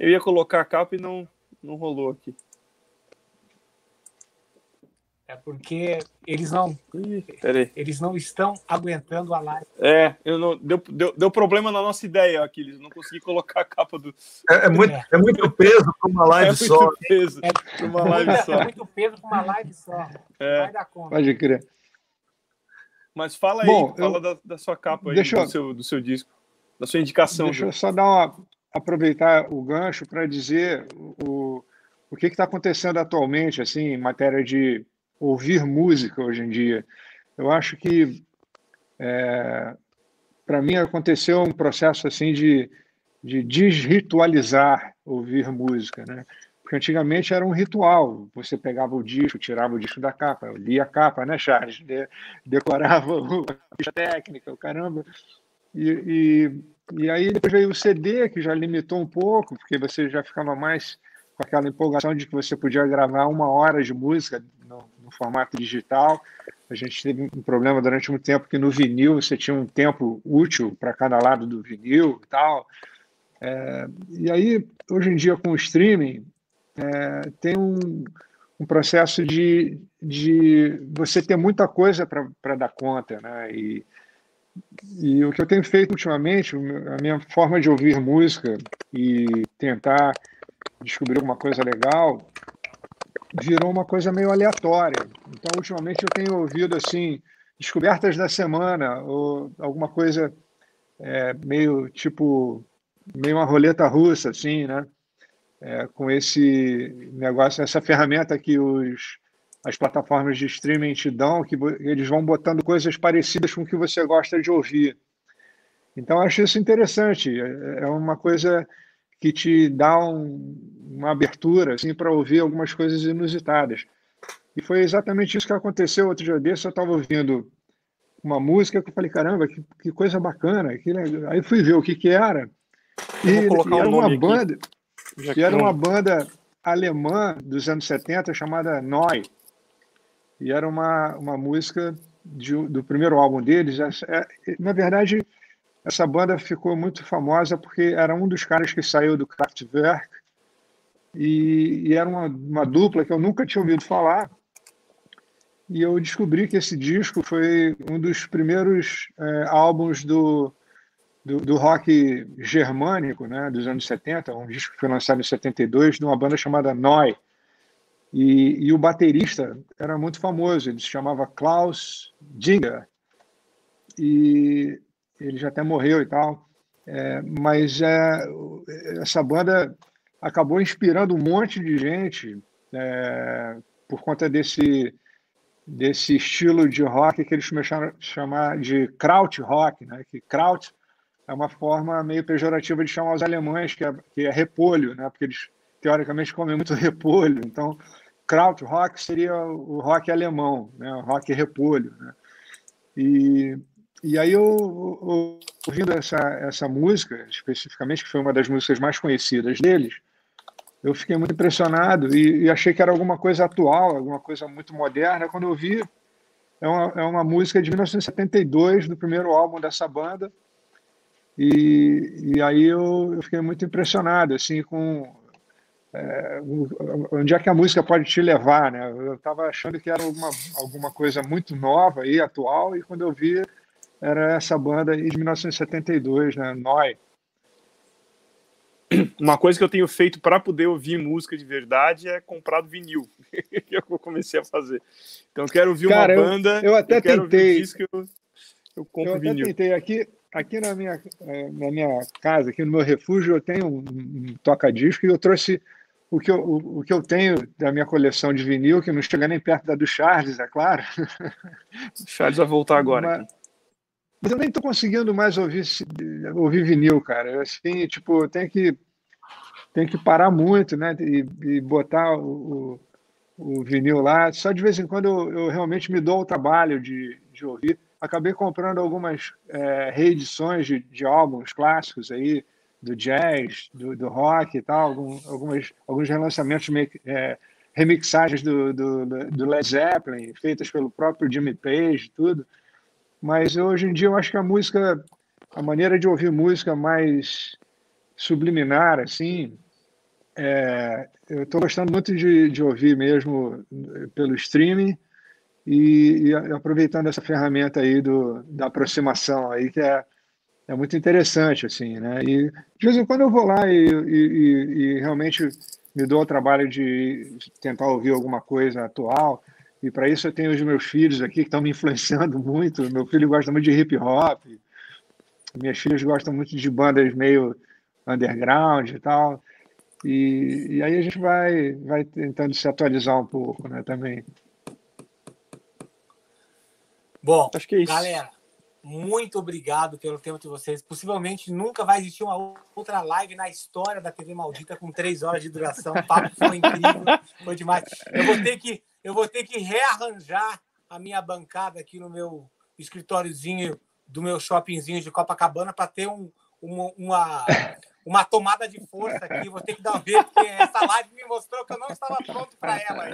Eu ia colocar a capa e não, não rolou aqui. É porque eles não. Ih, eles não estão aguentando a live. É, eu não, deu, deu, deu problema na nossa ideia aqui. Eles não consegui colocar a capa do. É, é muito, é. é muito peso para uma live é só. Muito peso para uma live só. É muito peso para uma live só. É. Vai dar conta. Pode crer. Mas fala aí, Bom, fala eu... da, da, sua capa aí, deixa do, seu, do seu disco, da sua indicação. Deixa eu só dar uma, aproveitar o gancho para dizer o, o que está acontecendo atualmente, assim, em matéria de ouvir música hoje em dia. Eu acho que, é, para mim, aconteceu um processo assim de, de desritualizar ouvir música, né? Porque antigamente era um ritual. Você pegava o disco, tirava o disco da capa, lia a capa, né, Charles? De, decorava [laughs] a ficha técnica, o caramba. E, e, e, aí depois veio o CD, que já limitou um pouco, porque você já ficava mais com aquela empolgação de que você podia gravar uma hora de música no, no formato digital. A gente teve um problema durante muito tempo que no vinil você tinha um tempo útil para cada lado do vinil e tal. É, e aí, hoje em dia, com o streaming, é, tem um, um processo de, de você ter muita coisa para dar conta, né? E, e o que eu tenho feito ultimamente, a minha forma de ouvir música e tentar descobrir alguma coisa legal, virou uma coisa meio aleatória. Então, ultimamente, eu tenho ouvido assim descobertas da semana ou alguma coisa é, meio tipo meio uma roleta russa, assim, né? É, com esse negócio, essa ferramenta que os as plataformas de streaming te dão, que eles vão botando coisas parecidas com o que você gosta de ouvir. Então, acho isso interessante. É, é uma coisa que te dá um, uma abertura assim, para ouvir algumas coisas inusitadas. E foi exatamente isso que aconteceu outro dia desse. Eu estava ouvindo uma música que eu falei, caramba, que, que coisa bacana. Que legal. Aí fui ver o que, que era. E, e era um uma banda. Que era uma banda alemã dos anos 70 chamada Noi. E era uma, uma música de, do primeiro álbum deles. É, na verdade, essa banda ficou muito famosa porque era um dos caras que saiu do Kraftwerk e, e era uma, uma dupla que eu nunca tinha ouvido falar. E eu descobri que esse disco foi um dos primeiros é, álbuns do, do, do, rock germânico, né, dos anos 70, um disco que foi lançado em 72, de uma banda chamada Noi. E, e o baterista era muito famoso, ele se chamava Klaus Dinger, e ele já até morreu e tal, é, mas é, essa banda acabou inspirando um monte de gente é, por conta desse desse estilo de rock que eles começaram a chamar de kraut rock, né? Que kraut é uma forma meio pejorativa de chamar os alemães, que é, que é repolho, né? Porque eles teoricamente comem muito repolho. Então, kraut rock seria o rock alemão, né? O rock repolho, né? E e aí eu, eu ouvindo essa essa música especificamente que foi uma das músicas mais conhecidas deles, eu fiquei muito impressionado e, e, achei que era alguma coisa atual, alguma coisa muito moderna. Quando eu vi, é uma, é uma música de 1972, do primeiro álbum dessa banda. E, e aí eu, eu fiquei muito impressionado, assim, com é, onde é que a música pode te levar, né? Eu estava achando que era alguma, alguma coisa muito nova e atual, e quando eu vi, era essa banda aí de 1972, né? Noi uma coisa que eu tenho feito para poder ouvir música de verdade é comprar vinil, [laughs] que eu comecei a fazer. Então, eu quero ouvir Cara, uma banda. Eu, até eu tentei. Disco, eu, eu compro eu vinil. até tentei. Aqui, aqui na, minha, é, na minha casa, aqui no meu refúgio, eu tenho um, um toca-disco e eu trouxe o que, eu, o, o, que eu tenho da minha coleção de vinil, que não chega nem perto da do Charles, é claro. O Charles vai voltar agora. Mas, mas eu nem estou conseguindo mais ouvir, ouvir vinil, cara. Assim, tipo, tem que tem que parar muito, né? E, e botar o, o, o, vinil lá. Só de vez em quando eu, eu, realmente me dou o trabalho de, de ouvir. Acabei comprando algumas é, reedições de, de álbuns clássicos aí, do jazz, do, do rock e tal, algum, algumas, alguns relançamentos, é, remixagens do, do, do, Led Zeppelin, feitas pelo próprio Jimmy Page, tudo. Mas hoje em dia eu acho que a música, a maneira de ouvir música mais subliminar, assim. É, eu estou gostando muito de, de, ouvir mesmo eh, pelo streaming e, e, aproveitando essa ferramenta aí do, da aproximação aí, que é, é muito interessante, assim, né? E de vez em quando eu vou lá e, e, e realmente me dou o trabalho de tentar ouvir alguma coisa atual. E para isso eu tenho os meus filhos aqui que estão me influenciando [laughs] muito. Meu filho gosta muito de hip hop, minhas filhas gostam muito de bandas meio underground e tal. E, e aí a gente vai, vai tentando se atualizar um pouco, né, também. Bom, Acho que é isso. galera, muito obrigado pelo tempo de vocês. Possivelmente nunca vai existir uma outra live na história da TV Maldita com três horas de duração. O papo foi incrível, foi demais. Eu vou ter que, eu vou ter que rearranjar a minha bancada aqui no meu escritóriozinho do meu shoppingzinho de Copacabana para ter um, uma, uma, uma, tomada de força aqui. Vou ter que dar um ver, porque essa live me mostrou que eu não estava pronto para ela.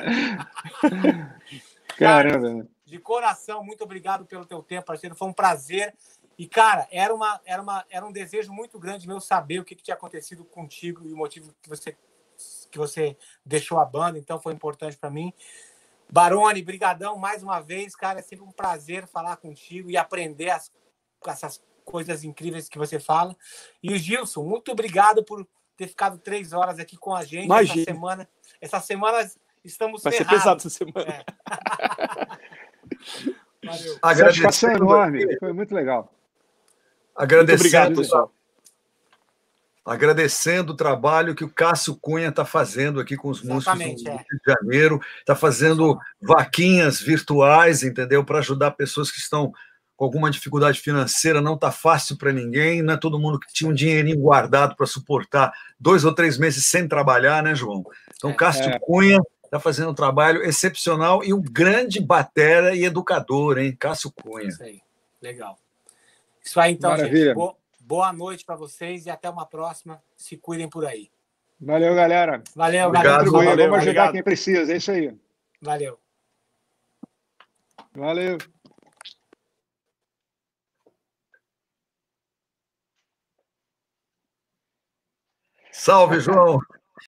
Caramba. De coração, muito obrigado pelo teu tempo, parceiro. Foi um prazer. E, cara, era, uma, era, uma, era um desejo muito grande meu saber o que, que tinha acontecido contigo e o motivo que você, que você deixou a banda. Então, foi importante para mim. Barone, brigadão mais uma vez, cara. É sempre um prazer falar contigo e aprender as, essas coisas incríveis que você fala. E o Gilson, muito obrigado por ter ficado três horas aqui com a gente Imagina. essa semana. Essa semana estamos Vai ferrados. ser pesado essa semana. É. [laughs] Valeu. Satisfação enorme, foi muito legal. Agradecendo, muito obrigado, pessoal. Agradecendo o trabalho que o Cássio Cunha está fazendo aqui com os Exatamente, músicos do é. Rio de Janeiro, está fazendo vaquinhas virtuais, entendeu? Para ajudar pessoas que estão com alguma dificuldade financeira, não está fácil para ninguém, não é todo mundo que tinha um dinheirinho guardado para suportar dois ou três meses sem trabalhar, né, João? Então, Cássio é. Cunha está fazendo um trabalho excepcional e um grande batera e educador, hein? Cássio Cunha. Isso aí, legal. Isso aí, então, Maravilha. gente. Boa, boa noite para vocês e até uma próxima. Se cuidem por aí. Valeu, galera. Valeu, obrigado, galera. Valeu, Vamos ajudar obrigado. quem precisa, é isso aí. Valeu. Valeu. Salve, João!